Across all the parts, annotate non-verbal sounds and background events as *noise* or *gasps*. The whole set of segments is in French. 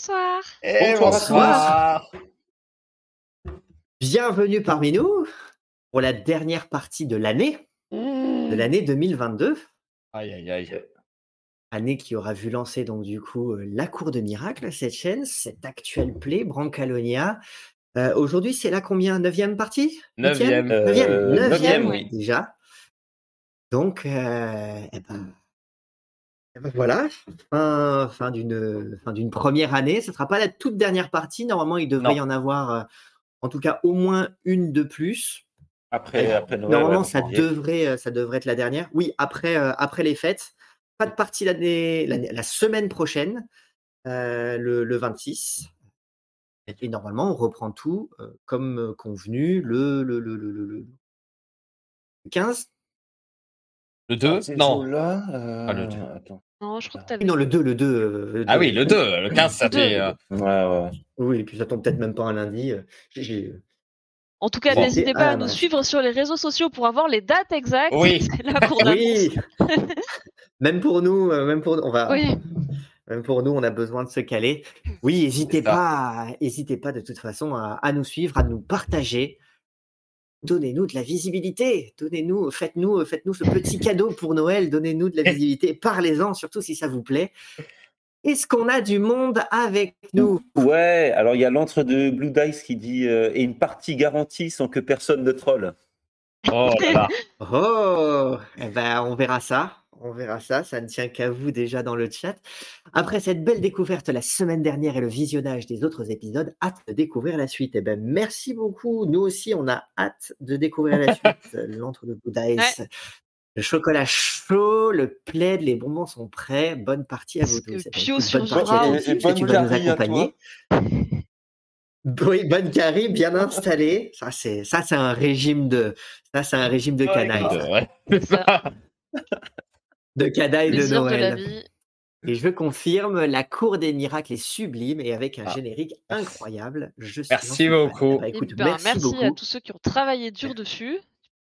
Bonsoir. Et Bonsoir. bonsoir. Bienvenue parmi nous pour la dernière partie de l'année, de l'année 2022. Aïe, aïe, aïe. Année qui aura vu lancer donc du coup euh, la Cour de Miracle, cette chaîne, cette actuelle play, Brancalonia. Euh, Aujourd'hui, c'est la combien? Neuvième partie? Neuvième. Neuvième, Euh, Neuvième, neuvième, oui. déjà. Donc, euh, eh ben, eh ben voilà, fin, fin d'une fin d'une première année. Ce ne sera pas la toute dernière partie. Normalement, il devrait Non. y en avoir, euh, en tout cas, au moins une de plus. Après, après Noël. Normalement, ouais, ça devrait, euh, ça devrait être la dernière. Oui, après, euh, après les fêtes. Pas de partie l'année, la semaine prochaine, euh, le, le 26. Et normalement, on reprend tout euh, comme euh, convenu le, le, le, le, le- le 15. Le 2 Ces Non. euh, Ah, le deux. Attends. Non, je crois que Oui, t'avais. Non, le 2, le 2. euh, Ah 2. oui, le 2. Le 15, ça fait. euh, Ouais, ouais. Oui, et puis ça tombe peut-être même pas un lundi. euh, En tout cas, Bon. n'hésitez pas Ah, à nous ouais. suivre sur les réseaux sociaux pour avoir les dates exactes. Oui. *laughs* C'est là qu'on annonce. Oui. *laughs* même pour nous, euh, même pour on va. Oui. *laughs* Même pour nous, on a besoin de se caler. Oui, n'hésitez pas, n'hésitez pas de toute façon à, à nous suivre, à nous partager. Donnez-nous de la visibilité. Donnez-nous, faites-nous, faites-nous ce petit cadeau pour Noël. Donnez-nous de la visibilité. Parlez-en, surtout si ça vous plaît. Est-ce qu'on a du monde avec nous? Ouais, alors il y a l'entre de Blue Dice qui dit euh, et une partie garantie sans que personne ne troll. Oh là là. Oh, eh ben, on verra ça. On verra ça. Ça ne tient qu'à vous déjà dans le chat. Après cette belle découverte la semaine dernière et le visionnage des autres épisodes, hâte de découvrir la suite. Eh ben, merci beaucoup. Nous aussi, on a hâte de découvrir la suite. L'entre de Bouddhaïs. Le chocolat chaud, le plaid, les bonbons sont prêts. Bonne partie à vous tous. Eh ben, Pio écoute, bonne partie à que tu vas nous accompagner. Oui, bonne carie, bien installée. Ça, c'est ça, c'est un régime de, ça, c'est un régime de canaille. Ouais, c'est ça. De canaille de Noël. Et je confirme, la cour des miracles est sublime et avec un Ah. générique incroyable. Je suis Merci beaucoup. Bah, Eh écoute, ben, merci, merci beaucoup. à tous ceux qui ont travaillé dur dessus.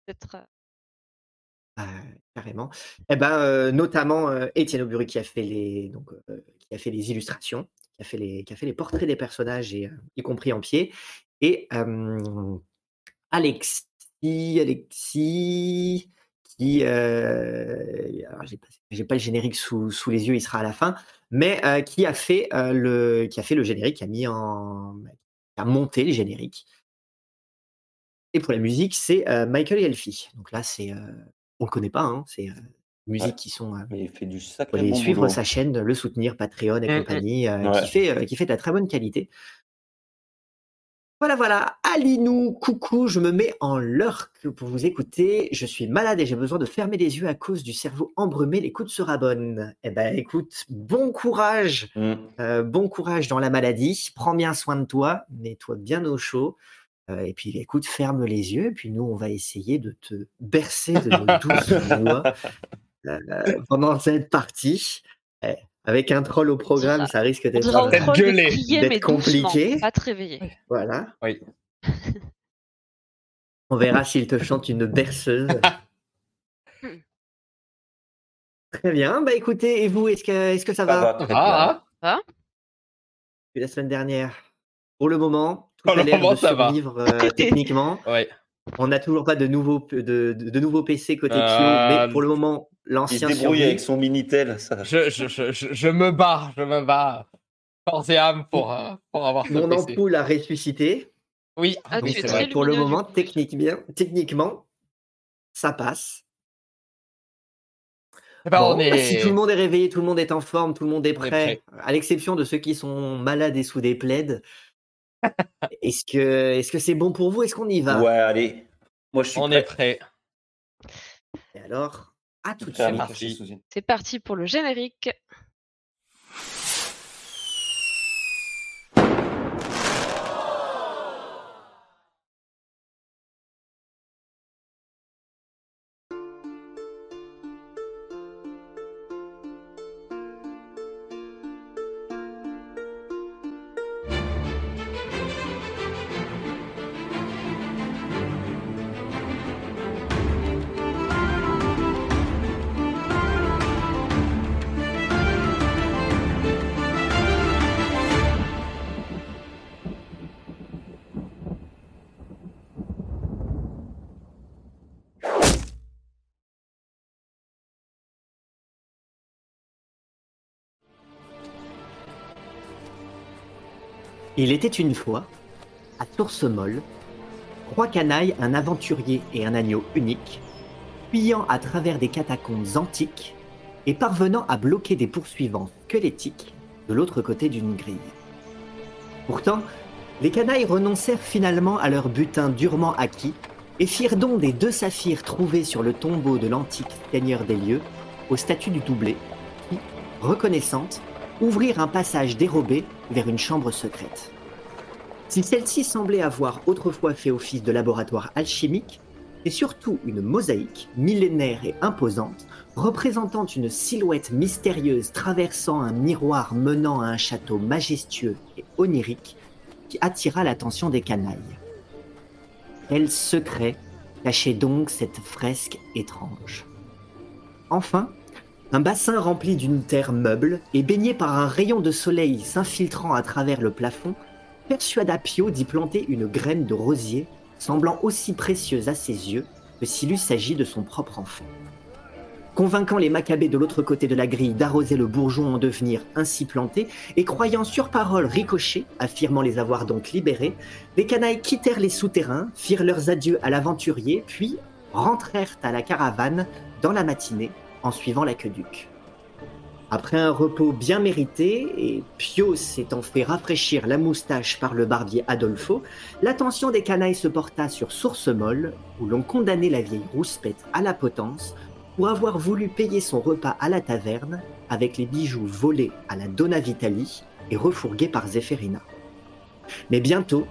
Peut-être. euh, Ah, carrément. Eh ben, euh, notamment euh, Étienne Aubury qui a fait les, donc, euh, qui a fait les illustrations, qui a fait les, qui a fait les portraits des personnages, et, euh, y compris en pied. Et euh, Alexis, Alexis, qui, euh, j'ai pas, pas le générique sous, sous les yeux, il sera à la fin, mais euh, qui a fait euh, le, qui a fait le générique, qui a mis en, qui a monté le générique. Et pour la musique, c'est Michael et Elfie. Donc là, c'est, on le connaît pas, hein, c'est Ouais. qui sont. il fait du sacré bon suivre boulot. sa chaîne, le soutenir, Patreon et Mm, mm. compagnie, euh, Ouais. qui, fait, euh, qui fait de la très bonne qualité. Voilà, voilà. Alinou, coucou, je me mets en lurk pour vous écouter. Je suis malade et j'ai besoin de fermer les yeux à cause du cerveau embrumé. L'écoute sera bonne. Eh ben, écoute, bon courage. Mm. Euh, bon courage dans la maladie. Prends bien soin de toi. Mets-toi bien au chaud. Euh, et puis, écoute, ferme les yeux. Et puis, nous, on va essayer de te bercer de nos *laughs* douces voix euh, pendant cette partie. Avec un troll au programme, ça risque d'être compliqué. pas te réveiller. Voilà. Oui. *laughs* On verra s'il te chante une berceuse. *laughs* Très bien. Bah écoutez, et vous, est-ce que, est-ce que ça Ça va va très Ah, depuis la semaine dernière Pour le moment, tout Pour a le l'air moment, de ça va. survivre euh, *laughs* techniquement. ah. Ouais. On n'a toujours pas de nouveaux, de, de, de nouveaux PC côté Pio, Euh, mais pour le moment, Il se l'ancien débrouille avec son Minitel. Ça... Je, je, je, je, je me bats, je me bats. Corps et âme pour, euh, pour avoir Mon ampoule a ressuscité. Oui, Ah, très vrai. Pour le moment, coup. technique bien, techniquement, ça passe. Eh ben, Bon, on est... Si tout le monde est réveillé, tout le monde est en forme, tout le monde est prêt, à l'exception de ceux qui sont malades et sous des plaids. *laughs* Est-ce que est-ce que c'est bon pour vous? Est-ce qu'on y va? Ouais, allez. Moi, je suis on prêt. est prêt. Et alors, à tout de suite. C'est parti pour le générique. Il était une fois, à Toursemol, trois canailles, un aventurier et un agneau unique, fuyant à travers des catacombes antiques et parvenant à bloquer des poursuivants squelettiques de l'autre côté d'une grille. Pourtant, les canailles renoncèrent finalement à leur butin durement acquis et firent don des deux saphirs trouvés sur le tombeau de l'antique seigneur des lieux au statut du doublé, qui, reconnaissante, ouvrirent un passage dérobé vers une chambre secrète. Si celle-ci semblait avoir autrefois fait office de laboratoire alchimique, c'est surtout une mosaïque millénaire et imposante représentant une silhouette mystérieuse traversant un miroir menant à un château majestueux et onirique qui attira l'attention des canailles. Quel secret cachait donc cette fresque étrange? Enfin, un bassin rempli d'une terre meuble et baigné par un rayon de soleil s'infiltrant à travers le plafond persuada Pio d'y planter une graine de rosier semblant aussi précieuse à ses yeux que s'il eût s'agi de son propre enfant. Convainquant les Maccabées de l'autre côté de la grille d'arroser le bourgeon en devenir ainsi planté, et croyant sur parole ricocher, affirmant les avoir donc libérés, les canailles quittèrent les souterrains, firent leurs adieux à l'aventurier, puis rentrèrent à la caravane dans la matinée en suivant l'aqueduc. Après un repos bien mérité, et Pio s'étant fait rafraîchir la moustache par le barbier Adolfo, l'attention des canailles se porta sur Source-Molle, où l'on condamnait la vieille rouspette à la potence pour avoir voulu payer son repas à la taverne avec les bijoux volés à la Donna Vitali et refourgués par Zéphérina. Mais bientôt,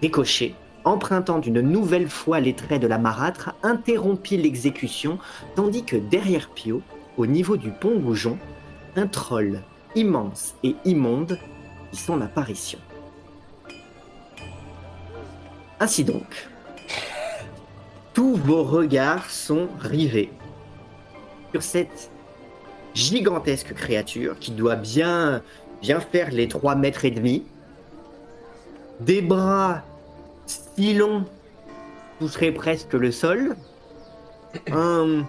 Ricochet, empruntant une nouvelle fois les traits de la marâtre, interrompit l'exécution, tandis que derrière Pio, au niveau du pont Goujon, un troll immense et immonde fit son apparition. Ainsi donc, tous vos regards sont rivés sur cette gigantesque créature qui doit bien, bien faire les 3 mètres et demi. Des bras si longs toucheraient presque le sol. Un,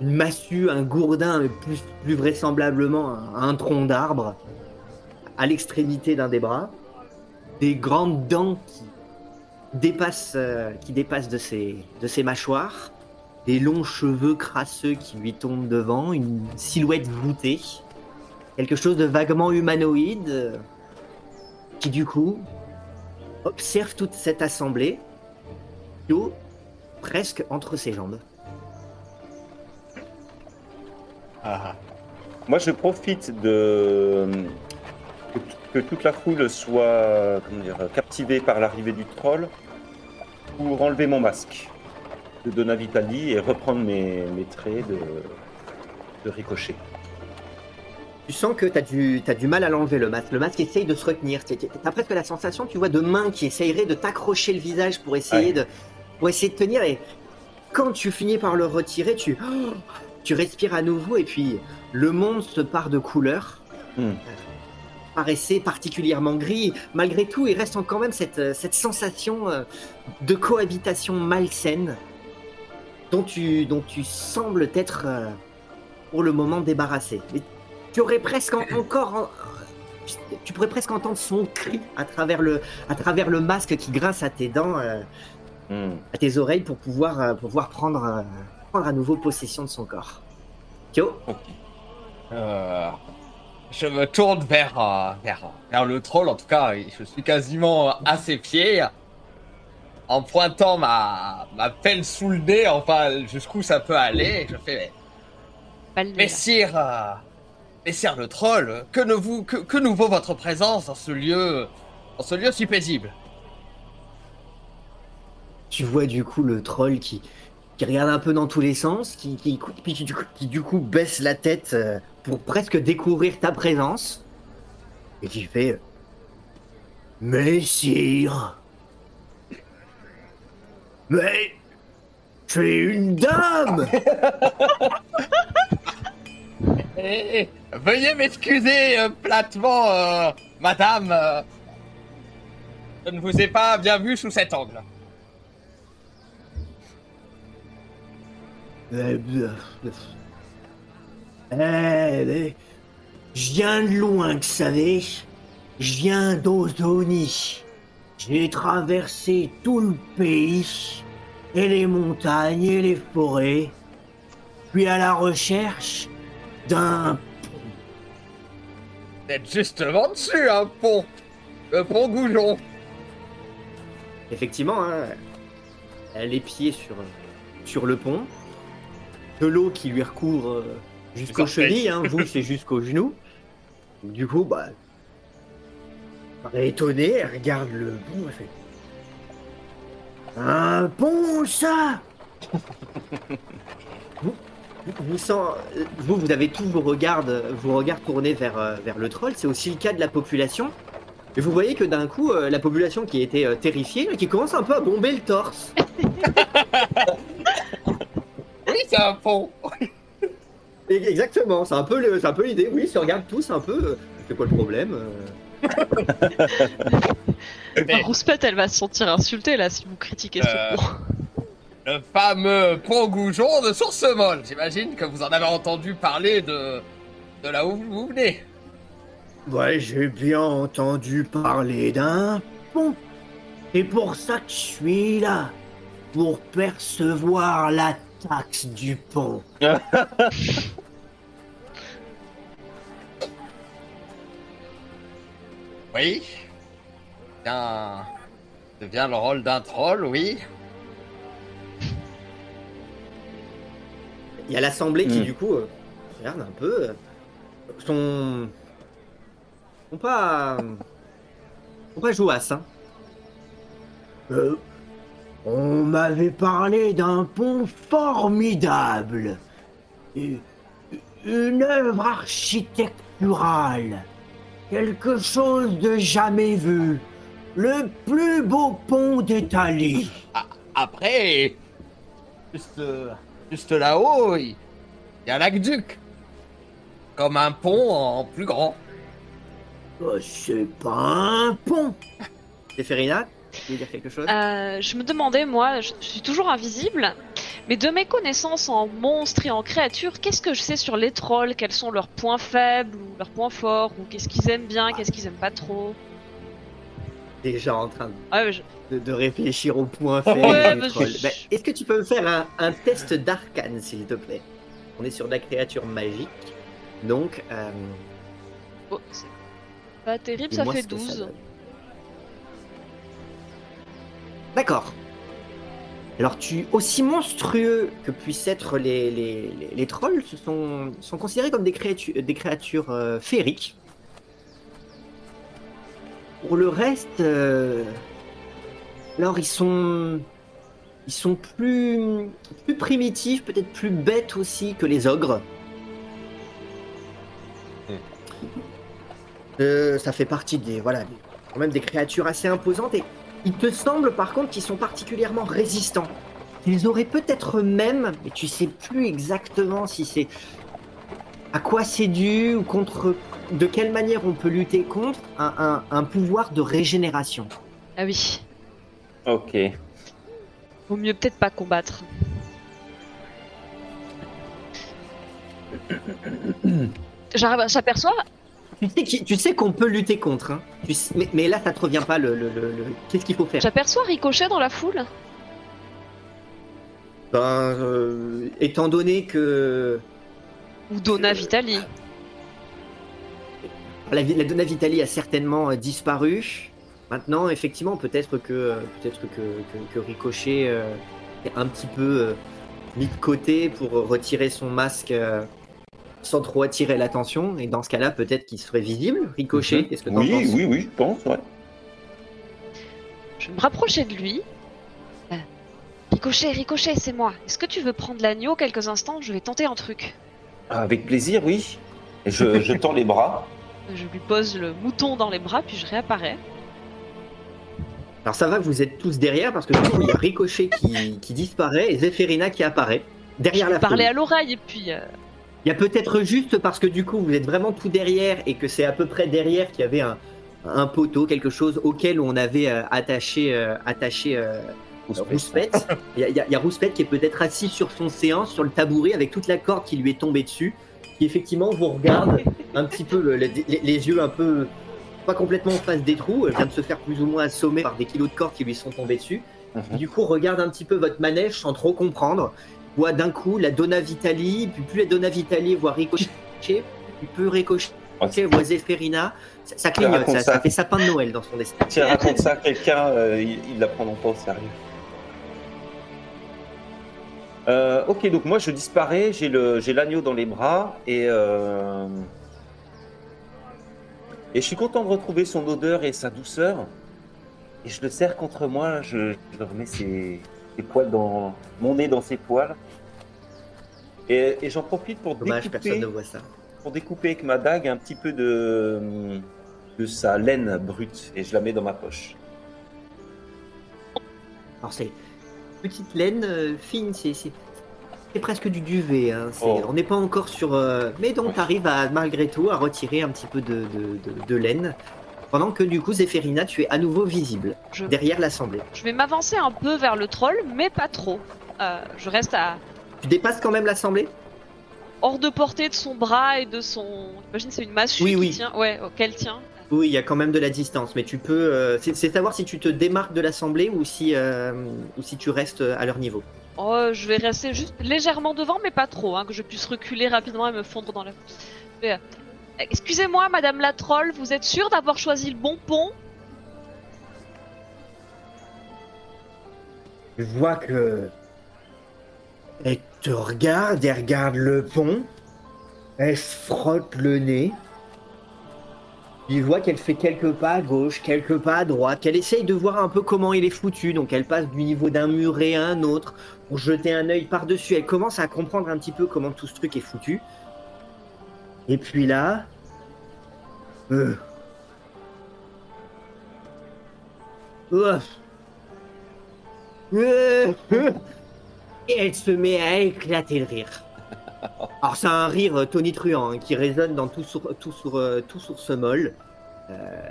une massue, un gourdin, mais plus, vraisemblablement un, tronc d'arbre à l'extrémité d'un des bras. Des grandes dents qui dépassent, euh, de, ses, de ses mâchoires des longs cheveux crasseux qui lui tombent devant, une silhouette voûtée, quelque chose de vaguement humanoïde, euh, qui du coup observe toute cette assemblée, Pio presque entre ses jambes. Ah. Moi, je profite de que, toute la foule soit captivée par l'arrivée du troll pour enlever mon masque de Donna Vitali et reprendre mes, traits de ricochet. Tu sens que tu as du, t'as du mal à l'enlever le masque. Le masque essaye de se retenir. Tu as presque la sensation, tu vois, de mains qui essayeraient de t'accrocher le visage pour essayer, Ouais. de, pour essayer de tenir. Et quand tu finis par le retirer, tu, *gasps* tu respires à nouveau et puis le monde se part de couleurs. Hmm. paraissait particulièrement gris. Malgré tout, il reste quand même cette, euh, cette sensation euh, de cohabitation malsaine dont tu, dont tu sembles être euh, pour le moment débarrassé. Mais tu aurais presque en- encore... en- tu pourrais presque entendre son cri à travers le, à travers le masque qui grince à tes dents, euh, Hmm. à tes oreilles pour pouvoir, euh, pour pouvoir prendre, euh, prendre à nouveau possession de son corps. Kyo, Euh, je me tourne vers, euh, vers, vers le troll, en tout cas, je suis quasiment à ses pieds, en pointant ma, ma pelle sous le nez, enfin, jusqu'où ça peut aller, et je fais, là. Messire, le troll, que, ne vous, que, que nous vaut votre présence dans ce lieu, dans ce lieu si paisible? Tu vois du coup le troll qui, qui regarde un peu dans tous les sens, qui, qui, puis qui, du coup- qui, du coup baisse la tête euh, pour presque découvrir ta présence, et qui fait Messire Mais c'est une dame *laughs* Eh, veuillez m'excuser euh, platement, euh, madame. je ne vous ai pas bien vu sous cet angle. Euh, euh, euh, Eh, je viens de loin, vous savez. Je viens d'Ozoni. J'ai traversé tout le pays, et les montagnes et les forêts, puis à la recherche d'un... Vous êtes justement dessus, un pont. Le pont Goujon. Effectivement, hein, elle a les pieds sur, sur le pont, de l'eau qui lui recouvre euh, jusqu'aux chevilles, hein, vous c'est jusqu'aux genoux. Du coup, bah, elle est étonnée, elle regarde le pont, elle fait Un pont, ça? *laughs* vous, sent- vous, vous avez tous vos regards, vos regards tournés vers, euh, vers le troll, c'est aussi le cas de la population. Et vous voyez que d'un coup, euh, la population qui était euh, terrifiée, qui commence un peu à bomber le torse. *laughs* Oui, c'est un pont. Exactement, c'est un peu le- c'est un peu l'idée. Oui, ils se regardent tous un peu. C'est quoi le problème *laughs* Mais Rouspette, elle va se sentir insultée là si vous critiquez Euh, ce pont. Le fameux pont Goujon de Sourcemol. J'imagine que vous en avez entendu parler de, de là où vous venez. Ouais, j'ai bien entendu parler d'un pont. C'est pour ça que je suis là. Pour percevoir la taxe du pont. *laughs* Oui. Bien. C'est bien le rôle d'un troll, oui. Il y a l'assemblée qui, Hmm. du coup, euh, regarde un peu. euh, sont. sont pas. sont pas jouasses, hein. Euh, on m'avait parlé d'un pont formidable. Une œuvre architecturale. Quelque chose de jamais vu. Le plus beau pont d'Italie. Après, juste, euh, juste là-haut, il y a l'aqueduc. Comme un pont en plus grand. Oh, c'est pas un pont. Séphérina, tu veux dire quelque chose? Euh, je me demandais, moi, je suis toujours invisible, mais de mes connaissances en monstres et en créatures, qu'est-ce que je sais sur les trolls? Quels sont leurs points faibles ou leurs points forts? Ou qu'est-ce qu'ils aiment bien, qu'est-ce qu'ils aiment pas trop? *laughs* Déjà en train de Ah, ouais, je- de, de réfléchir au point faible Ouais, je- Ben, Est-ce que tu peux me faire un, un test d'arcane, s'il te plaît? On est sur de la créature magique. Donc, euh, oh, c'est pas terrible, ça fait ce que 12. donne. D'accord. Alors, tu, aussi monstrueux que puissent être les, les, les, les trolls, ce sont, sont considérés comme des créatures, des créatures euh, féeriques. Pour le reste, euh, alors ils sont, ils sont plus, plus primitifs, peut-être plus bêtes aussi que les ogres. Euh, ça fait partie des, voilà, quand même des créatures assez imposantes et il te semble par contre qu'ils sont particulièrement résistants. Ils auraient peut-être même, mais tu sais plus exactement si c'est à quoi c'est dû ou contre de quelle manière on peut lutter contre un, un- un pouvoir de régénération? Ah oui, Ok. vaut mieux peut-être pas combattre. *coughs* J'arrive- J'aperçois Tu sais, qui- tu sais qu'on peut lutter contre, hein. Tu sais- mais, mais là ça te revient pas le, le- le- le- qu'est-ce qu'il faut faire? J'aperçois Ricochet dans la foule. Ben, euh, étant donné que Ou Donna Vitali. la, Donna Vitali a certainement euh, disparu. Maintenant, effectivement, peut-être que euh, peut-être que, que, que Ricochet euh, est un petit peu euh, mis de côté pour retirer son masque euh, sans trop attirer l'attention. Et dans ce cas-là, peut-être qu'il serait visible. Ricochet, Mhm. qu'est-ce que Oui, penses? oui, oui, je pense, ouais. Je vais me rapprocher de lui. Euh, Ricochet, Ricochet, c'est moi. Est-ce que tu veux prendre l'agneau quelques instants? Je vais tenter un truc. Avec plaisir, oui. Et je, je tends les bras. *laughs* Je lui pose le mouton dans les bras, puis je réapparais. Alors ça va, vous êtes tous derrière parce que du coup, il y a Ricochet qui, qui disparaît et Zéphérina qui apparaît Je derrière lui la parlais foule. à l'oreille, et puis... euh, Il y a peut-être juste parce que du coup vous êtes vraiment tout derrière et que c'est à peu près derrière qu'il y avait un, un poteau, quelque chose auquel on avait euh, attaché, euh, attaché euh, Rouspette. Il y, a- il y a- Rouspette qui est peut-être assis sur son séance, sur le tabouret, avec toute la corde qui lui est tombée dessus, qui effectivement vous regarde un petit peu le- le- les, les yeux un peu pas complètement en face des trous, elle vient de se faire plus ou moins assommer par des kilos de corps qui lui sont tombés dessus. Mhm. Du coup, regarde un petit peu votre manège sans trop comprendre. Voit d'un coup la Donna Vitali, puis plus la Donna Vitali voit ricocher, puis plus ricocher, voit Zéphérina. Ça, ça clignote, ça, ça ça. fait sapin de Noël dans son destin. Si elle raconte ça à quelqu'un, euh, il, il la prendra pas au sérieux. Euh, ok, donc moi je disparais, j'ai l'agneau dans les bras et euh, et je suis content de retrouver son odeur et sa douceur. Et je le serre contre moi, je, je remets ses, ses poils dans mon nez dans ses poils. Et, et j'en profite pour Dommage, découper, personne ne voit ça. pour découper avec ma dague un petit peu de, de sa laine brute et je la mets dans ma poche. Alors c'est petite laine euh, fine, c'est presque du duvet. hein, Oh. On n'est pas encore sur. euh, Mais donc tu arrives à malgré tout à retirer un petit peu de, de- de- de laine. Pendant que du coup, Zéphérina, tu es à nouveau visible Je, derrière l'assemblée. je vais m'avancer un peu vers le troll, mais pas trop. Euh, je reste à Tu dépasses quand même l'assemblée? Hors de portée de son bras et de son. J'imagine c'est une massue Oui, qui oui. tient. Ouais, oh, qu'elle tient. Oui, il y a quand même de la distance, mais tu peux. euh, c'est savoir si tu te démarques de l'assemblée ou si euh, ou si tu restes à leur niveau. Oh, je vais rester juste légèrement devant, mais pas trop, hein, que je puisse reculer rapidement et me fondre dans la euh, Excusez-moi, Madame la troll, vous êtes sûre d'avoir choisi le bon pont? Je vois que. Elle te regarde, elle regarde le pont, elle se frotte le nez. Tu vois qu'elle fait quelques pas à gauche, quelques pas à droite, qu'elle essaye de voir un peu comment il est foutu. Donc elle passe du niveau d'un muret à un autre pour jeter un œil par-dessus. Elle commence à comprendre un petit peu comment tout ce truc est foutu. Et puis là. Euh. *laughs* Et elle se met à éclater de rire. Alors c'est un rire euh, tonitruant hein, qui résonne dans tout sur tout sur euh, tout sur ce molle, euh,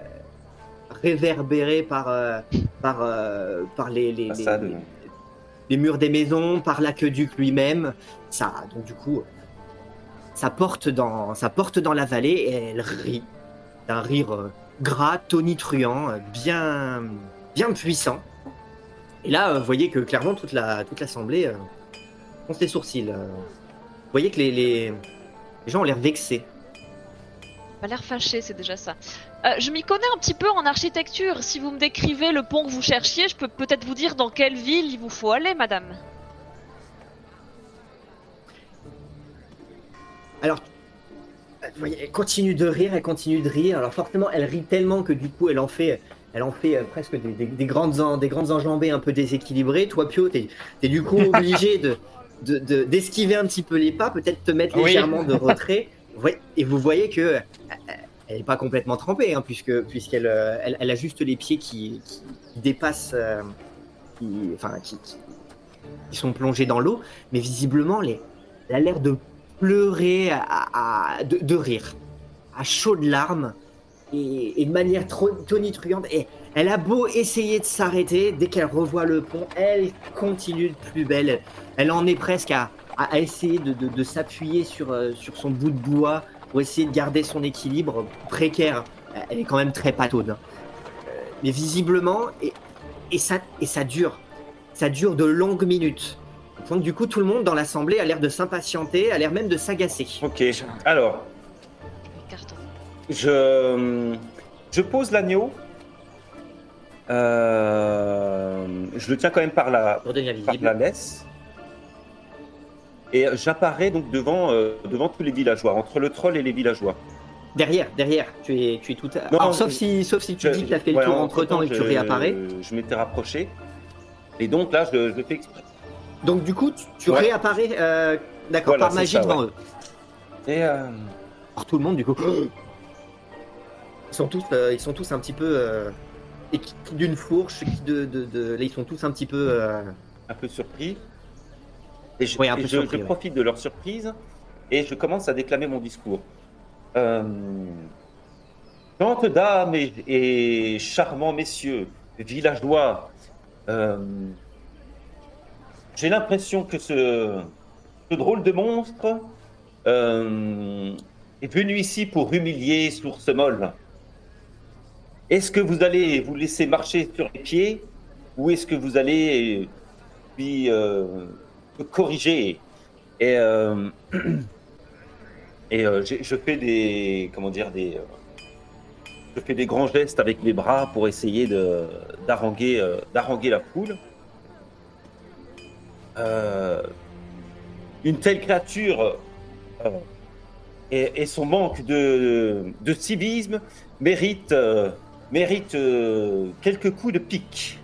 réverbéré par euh, par euh, par les les, les, murs des maisons, par l'aqueduc lui-même. Ça donc du coup ça porte dans ça porte dans la vallée et elle rit d'un rire gras tonitruant, bien bien puissant. Et là, vous voyez que clairement toute la toute l'assemblée fronce les sourcils. Vous voyez que les, les, les gens ont l'air vexés. Pas l'air fâché, c'est déjà ça. Euh, je m'y connais un petit peu en architecture. Si vous me décrivez le pont que vous cherchiez, je peux peut-être vous dire dans quelle ville il vous faut aller, madame. Alors, vous voyez, elle continue de rire, elle continue de rire. Alors forcément, elle rit tellement que du coup, elle en fait, elle en fait euh, presque des, des- des grandes, en- des grandes enjambées un peu déséquilibrées. Toi, Pio, t'es es du coup *laughs* obligé de de- de- d'esquiver un petit peu les pas, peut-être te mettre Oui. légèrement de *laughs* retrait. Et vous voyez que euh, elle n'est pas complètement trempée, hein, puisque puisqu'elle euh, elle, elle a juste les pieds qui, qui- dépassent, euh, qui, enfin qui, sont plongés dans l'eau, mais visiblement, les, elle a l'air de pleurer, à, à- de, de rire, à chaudes larmes et, et de manière trop tonitruante. Et elle a beau essayer de s'arrêter, dès qu'elle revoit le pont, elle continue de plus belle. Elle, en est presque à, à- essayer de, de- de s'appuyer sur, euh, sur son bout de bois pour essayer de garder son équilibre précaire. Elle est quand même très pataude. hein. Euh, Mais visiblement, et, et, ça, et ça dure. Ça dure de longues minutes. Donc du coup, tout le monde dans l'assemblée a l'air de s'impatienter, a l'air même de s'agacer. Ok, alors, je, je pose l'agneau. Euh, je le tiens quand même par la, par la laisse. Et j'apparais donc devant, euh, devant tous les villageois, entre le troll et les villageois. Derrière, derrière, tu es, tu es tout. À... Non, Alors, sauf si, sauf si tu Je- dis que tu as fait le ouais, tour entre temps et que tu réapparais. Je m'étais rapproché. Et donc là, je, je le fais exprès. Donc du coup, tu, tu Ouais. réapparais, euh, d'accord, Voilà, par magie ça, devant ouais. eux. Et euh, Alors tout le monde, du coup, ils sont tous, euh, ils sont tous un petit peu euh, et d'une fourche, de, de, de- là, ils sont tous un petit peu. euh, un peu surpris. Et je, Oui, un et peu je- surpris, je ouais. profite de leur surprise et je commence à déclamer mon discours. Euh, Gentes dames et, et charmants messieurs, villageois, euh, j'ai l'impression que ce, ce drôle de monstre euh, est venu ici pour humilier Source Molle. est-ce que vous allez vous laisser marcher sur les pieds ou est-ce que vous allez puis euh, corriger Et, euh, *clears throat* et euh, je fais des comment dire des euh, je fais des grands gestes avec mes bras pour essayer de d'haranguer d'haranguer la foule. Une telle créature et, et son manque de, de civisme mérite, mérite quelques coups de pique.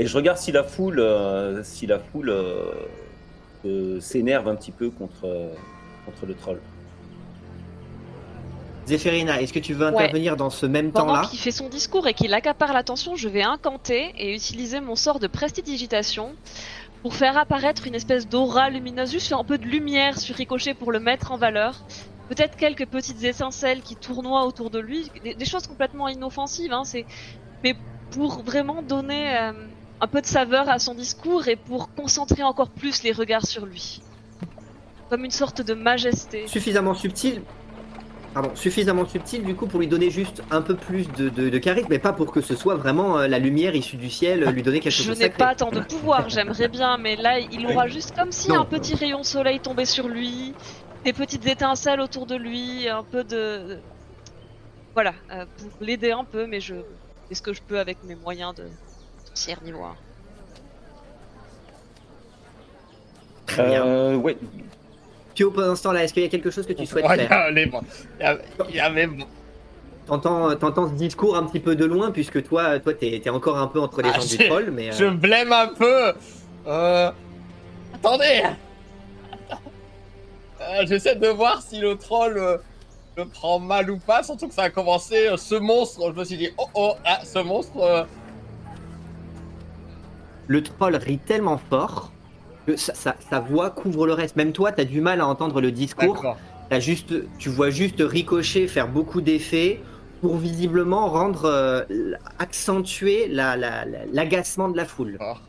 Et je regarde si la foule, euh, si la foule euh, euh, s'énerve un petit peu contre, contre le troll. Zéphérina, est-ce que tu veux Ouais. intervenir dans ce même Pendant temps-là qu'il fait son discours et qu'il accapare l'attention, je vais incanter et utiliser mon sort de prestidigitation pour faire apparaître une espèce d'aura lumineuse, juste un peu de lumière sur Ricochet pour le mettre en valeur. Peut-être quelques petites étincelles qui tournoient autour de lui, des, des choses complètement inoffensives, hein, c'est... mais pour vraiment donner euh, un peu de saveur à son discours et pour concentrer encore plus les regards sur lui. Comme une sorte de majesté. Suffisamment subtil. Pardon, suffisamment subtil du coup pour lui donner juste un peu plus de, de, de charisme, mais pas pour que ce soit vraiment euh, la lumière issue du ciel, euh, lui donner quelque Je chose de n'ai pas tant de pouvoir, j'aimerais bien, mais là, il aura juste comme si Non. un petit rayon de soleil tombait sur lui, des petites étincelles autour de lui, un peu de... Voilà, euh, pour l'aider un peu, mais je fais ce que je peux avec mes moyens de niveau 1. Très bien. Euh, ouais. Pio, pour l'instant là, est-ce qu'il y a quelque chose que tu souhaites faire *laughs* il y a- il y avait T'entends, t'entends ce discours un petit peu de loin, puisque toi, toi, t'es, t'es encore un peu entre les Ah, jambes du troll, mais. euh, Je blême un peu. Euh... Attendez. *laughs* Euh, J'essaie de voir si le troll euh, le prend mal ou pas. Surtout que ça a commencé. euh, ce monstre, je me suis dit, oh oh, ah, ce monstre. Le troll rit tellement fort que sa, sa- sa voix couvre le reste. Même toi, t'as du mal à entendre le discours. Juste, tu vois juste Ricochet faire beaucoup d'effets pour visiblement rendre, euh, accentuer la- la- la- l'agacement de la foule. D'accord.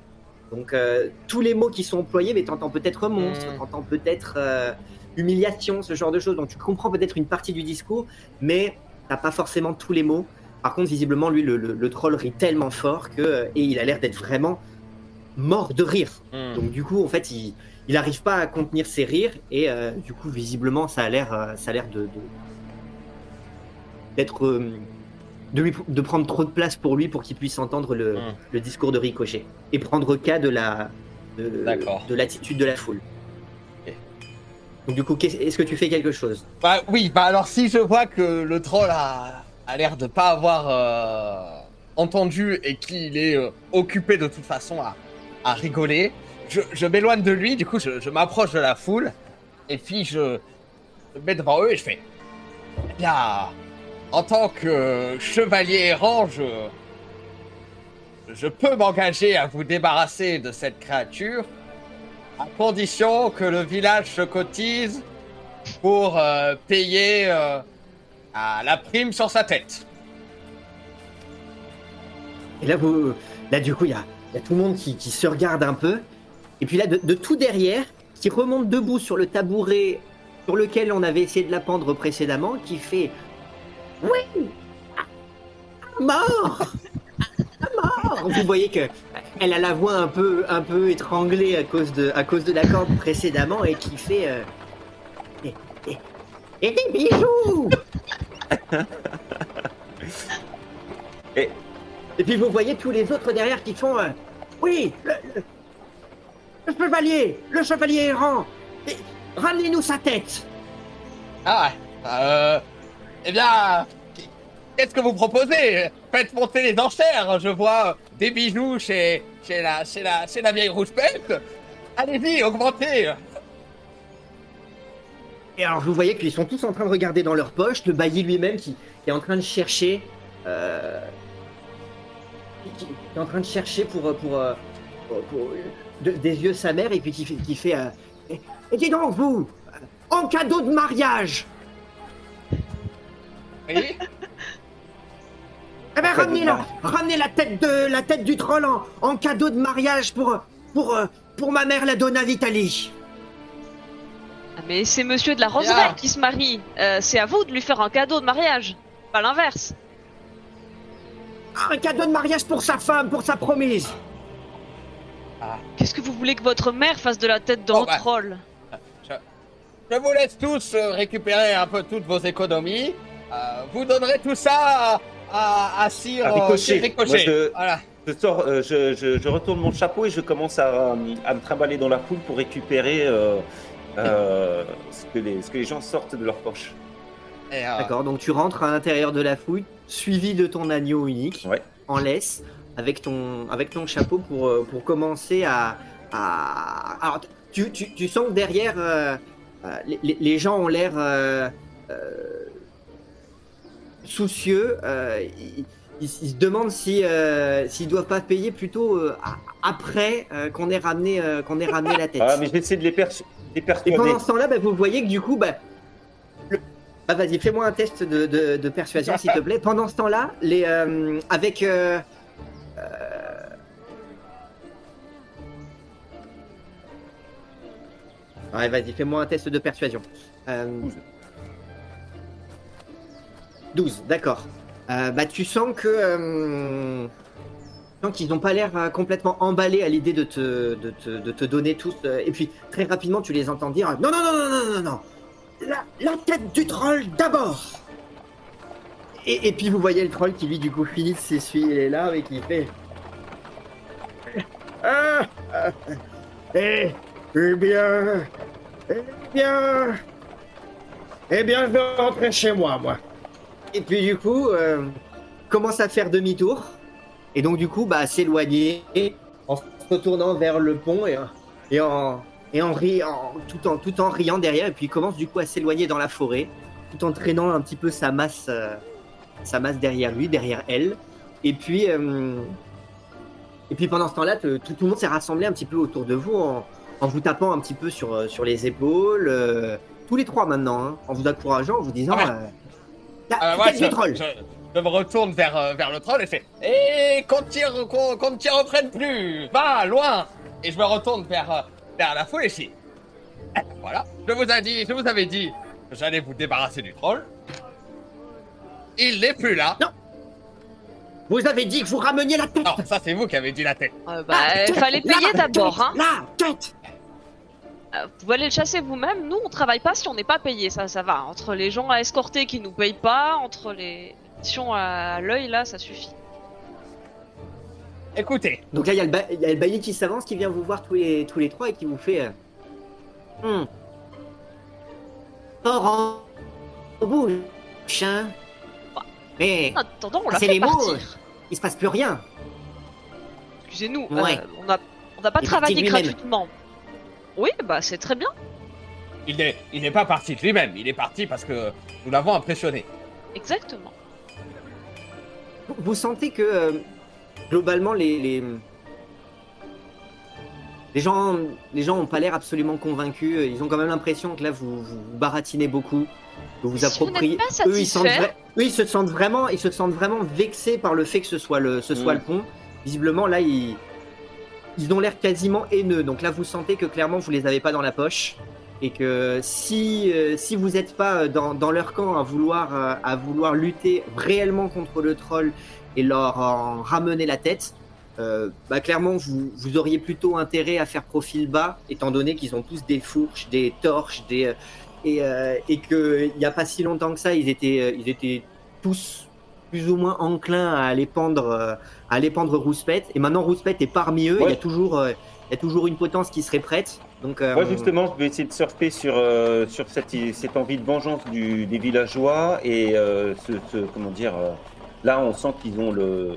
Donc euh, tous les mots qui sont employés, mais t'entends peut-être monstre, Mm. t'entends peut-être euh, humiliation, ce genre de choses. Donc tu comprends peut-être une partie du discours, mais t'as pas forcément tous les mots. Par contre, visiblement, lui, le, le- le troll rit tellement fort que et il a l'air d'être vraiment mort de rire. Hmm. Donc du coup, en fait, il il arrive pas à contenir ses rires et euh, du coup, visiblement, ça a l'air euh, ça a l'air de de- d'être euh, de lui de prendre trop de place pour lui pour qu'il puisse entendre le, Hmm. le discours de Ricochet et prendre cas de la de, de l'attitude de la foule. Donc du coup, est-ce que tu fais quelque chose? Bah oui, bah alors si je vois que le troll a, a l'air de pas avoir euh, entendu et qu'il est occupé de toute façon à, à rigoler, je, je m'éloigne de lui, du coup je, je m'approche de la foule et puis je, me mets devant eux et je fais bien, en tant que chevalier errant, je, je peux m'engager à vous débarrasser de cette créature à condition que le village se cotise pour euh, payer euh, la prime sur sa tête. Et là, vous, là du coup, il y a, il y a tout le monde qui, se regarde un peu. Et puis là, de, tout derrière, qui remonte debout sur le tabouret sur lequel on avait essayé de la pendre précédemment, qui fait Oui! À mort! À mort! Vous voyez que elle a la voix un peu, un peu étranglée à cause de, à cause de la corde précédemment et qui fait euh, et, et- des bijoux Et puis vous voyez tous les autres derrière qui font euh, Oui, le, le- le chevalier, le chevalier errant, ramenez-nous sa tête. Ah, euh, eh bien, qu'est-ce que vous proposez? Faites monter les enchères. Je vois des bijoux chez, chez la, chez la, chez la vieille rouge pète. Allez-y, augmentez. Et alors vous voyez qu'ils sont tous en train de regarder dans leur poche, le bailli lui-même qui, qui est en train de chercher, euh, qui, qui est en train de chercher pour, euh, pour, euh, pour- pour, euh, de- des yeux sa mère et puis qui fait, qui fait euh, et, et dis donc vous, en cadeau de mariage, Oui. eh ben ramenez la, ramenez la tête de la tête du troll en, en cadeau de mariage pour pour pour ma mère la Donna Vitali. Ah, mais c'est monsieur de la roseraie qui se marie. Euh, c'est à vous de lui faire un cadeau de mariage. pas l'inverse. Un cadeau de mariage pour sa femme, pour sa promise. Qu'est-ce que vous voulez que votre mère fasse de la tête d'un Oh, bah. troll? Je vous laisse tous euh, récupérer un peu toutes vos économies. Euh, vous donnerez tout ça à, à, à Sir, À euh, Ricochet. Sir Ricochet. Moi, je- Voilà. Je, sors, euh, je, je- je retourne mon chapeau et je commence à, à me trimballer dans la foule pour récupérer euh, euh, ce, que les, ce que les gens sortent de leur poche. Euh, D'accord, donc tu rentres à l'intérieur de la fouille, suivi de ton agneau unique, Ouais. en laisse, avec ton, avec ton chapeau pour, euh, pour commencer à. à... Alors, tu, tu, tu sens que derrière, euh, euh, les, les- gens ont l'air euh, euh, soucieux. ils, ils- ils se demandent si, s'ils doivent pas payer plutôt après qu'on ait, ramené, qu'on ait ramené la tête. Ah, mais je vais essayer de les, les Et pendant ce temps-là, bah, vous voyez que du coup, bah, bah, vas-y, fais-moi un test de, de- de persuasion, s'il te plaît. *laughs* Pendant ce temps-là, les, euh, avec. euh, euh, Ouais, vas-y, fais-moi un test de persuasion. Euh, 12, d'accord. Bah, tu sens que. tu sens qu'ils n'ont pas l'air euh, complètement emballés à l'idée de te, de, te, de te donner tous. euh, et puis, très rapidement, tu les entends dire Non, non, non, non, non, non, non la, tête du troll d'abord et, puis, vous voyez le troll qui, lui, du coup, finit de s'essuyer les larmes et qui fait *laughs* Ah ah, Eh, eh bien. Eh bien. Eh bien, je vais rentrer chez moi, moi. Et puis, du coup, euh, commence à faire demi-tour. Et donc, du coup, bah, s'éloigner en se retournant vers le pont et, et en, et en, ri- en- tout, en, tout en riant derrière. Et puis, il commence du coup à s'éloigner dans la forêt, tout en traînant un petit peu sa masse, euh, sa masse derrière lui, derrière elle. Et puis, euh, et puis pendant ce temps-là, te- tout, tout le monde s'est rassemblé un petit peu autour de vous en, en vous tapant un petit peu sur, euh, sur les épaules. euh, tous les trois maintenant, hein, en vous encourageant, en vous disant Ah ouais. je, troll je- je me retourne vers, vers le troll et fais Et qu'on tire, qu'on qu'on ne t'y reprenne plus Va, loin Et je me retourne vers, vers la foule Eh, Voilà, je vous, ai dit, je vous avais dit que j'allais vous débarrasser du troll. Il n'est plus là. Vous avez dit que vous rameniez la tête Non, ça c'est vous qui avez dit la tête. Euh, bah, La il fallait la payer d'abord, hein. La tête Euh, Vous pouvez aller le chasser vous-même. Nous, on travaille pas si on n'est pas payé. Ça, ça va. Entre les gens à escorter qui nous payent pas, entre les missions à l'œil, là, ça suffit. Écoutez, Donc là, il y a le, ba- il y a le bailli qui s'avance, qui vient vous voir tous les, tous les trois et qui vous fait. euh, Hmm. Fort en bouche, hein Mais En attendant, on l'a C'est fait les mots. il se passe plus rien. Excusez-nous. Ouais. euh, on n'a on n'a pas Il travaillé gratuitement. Oui, bah c'est très bien. il n'est il pas parti de lui-même, il est parti parce que nous l'avons impressionné. Exactement. Vous- Vous sentez que euh, globalement les, les les gens les gens ont pas l'air absolument convaincus. Ils ont quand même l'impression que là vous vous, baratinez beaucoup, que vous vous appropriez. eux ils sentent satisfait, vra- eux, ils se sentent vraiment ils se sentent vraiment vexés par le fait que ce soit le ce soit Mm. le pont. Visiblement là ils ils ont l'air quasiment haineux. Donc là vous sentez que clairement vous les avez pas dans la poche et que si euh, si vous n'êtes pas dans, dans leur camp à vouloir euh, à vouloir lutter réellement contre le troll et leur en ramener la tête, euh, bah clairement vous, vous auriez plutôt intérêt à faire profil bas, étant donné qu'ils ont tous des fourches, des torches, des euh, et, euh, et que il n'y a pas si longtemps que ça, ils étaient euh, ils étaient tous plus ou moins enclins à aller pendre à aller pendre Rouspette. Et maintenant Rouspette est parmi eux. Il y a toujours il y a toujours une potence qui serait prête. Donc euh, Moi, justement, je vais essayer de surfer sur, euh, sur cette, cette envie de vengeance du, des villageois et euh, ce, ce- comment dire. Là, on sent qu'ils ont le.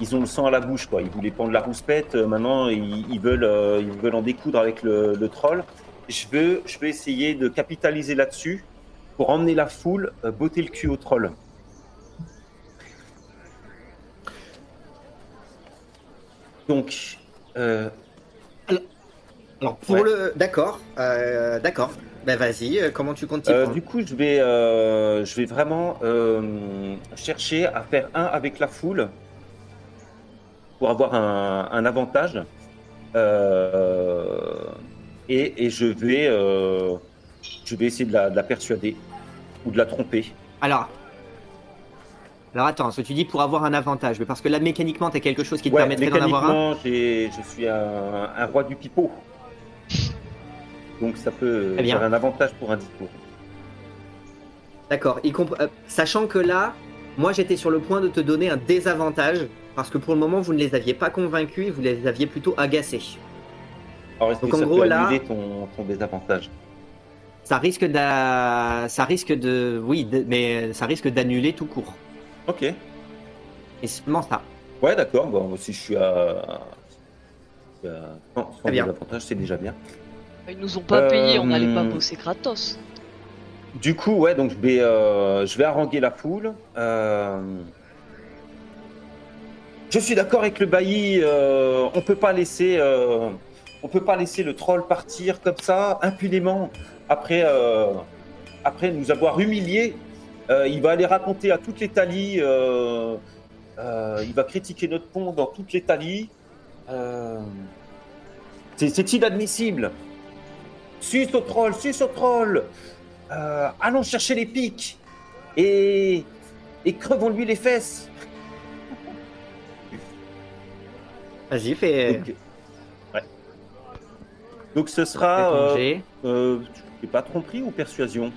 Ils ont le sang à la bouche, quoi. Ils voulaient prendre la rouspette. euh, maintenant, ils, ils veulent, euh, ils veulent en découdre avec le, le troll. Je veux, je vais essayer de capitaliser là-dessus pour emmener la foule, euh, botter le cul au troll. Donc, euh, alors pour Ouais. le d'accord d'accord. Ben vas-y. euh, comment tu comptes t'y Euh, prendre du coup, je vais, euh, je vais vraiment euh, chercher à faire un avec la foule pour avoir un, un avantage. Euh, et, et je vais, euh, je vais essayer de la, de la persuader ou de la tromper. Alors, Alors attends, ce que tu dis pour avoir un avantage, mais parce que là mécaniquement t'as quelque chose qui te Ouais, permettrait d'en avoir un. mécaniquement, j'ai- je suis un, un roi du pipeau. Donc ça peut bien. faire un avantage pour un discours. D'accord. comp- euh, sachant que là, moi j'étais sur le point de te donner un désavantage parce que pour le moment vous ne les aviez pas convaincus, vous les aviez plutôt agacés. Alors est-ce que en ça gros, peut là- ton, ton désavantage? Ça risque ça risque de, oui, de- mais ça risque d'annuler tout court. Ok. Et seulement ça. Ouais, d'accord. Bon, si je suis à. à- sans bien. désavantage, c'est déjà bien. Ils nous ont pas payé, on n'allait pas Euh, bosser gratos. Du coup, ouais, donc je vais, euh, je vais haranguer la foule. Euh, Je suis d'accord avec le bailli. euh, on peut pas laisser, euh, on peut pas laisser le troll partir comme ça impunément après, euh, après nous avoir humiliés. Euh, il va aller raconter à euh, euh, il va critiquer notre pont dans. Euh, c'est c'est inadmissible. Suce au troll, suce au troll. Euh, allons chercher les pics et, et crevons-lui les fesses. Vas-y, fais. Donc, ouais. Donc ce sera, euh, euh, je pas tromperie ou persuasion?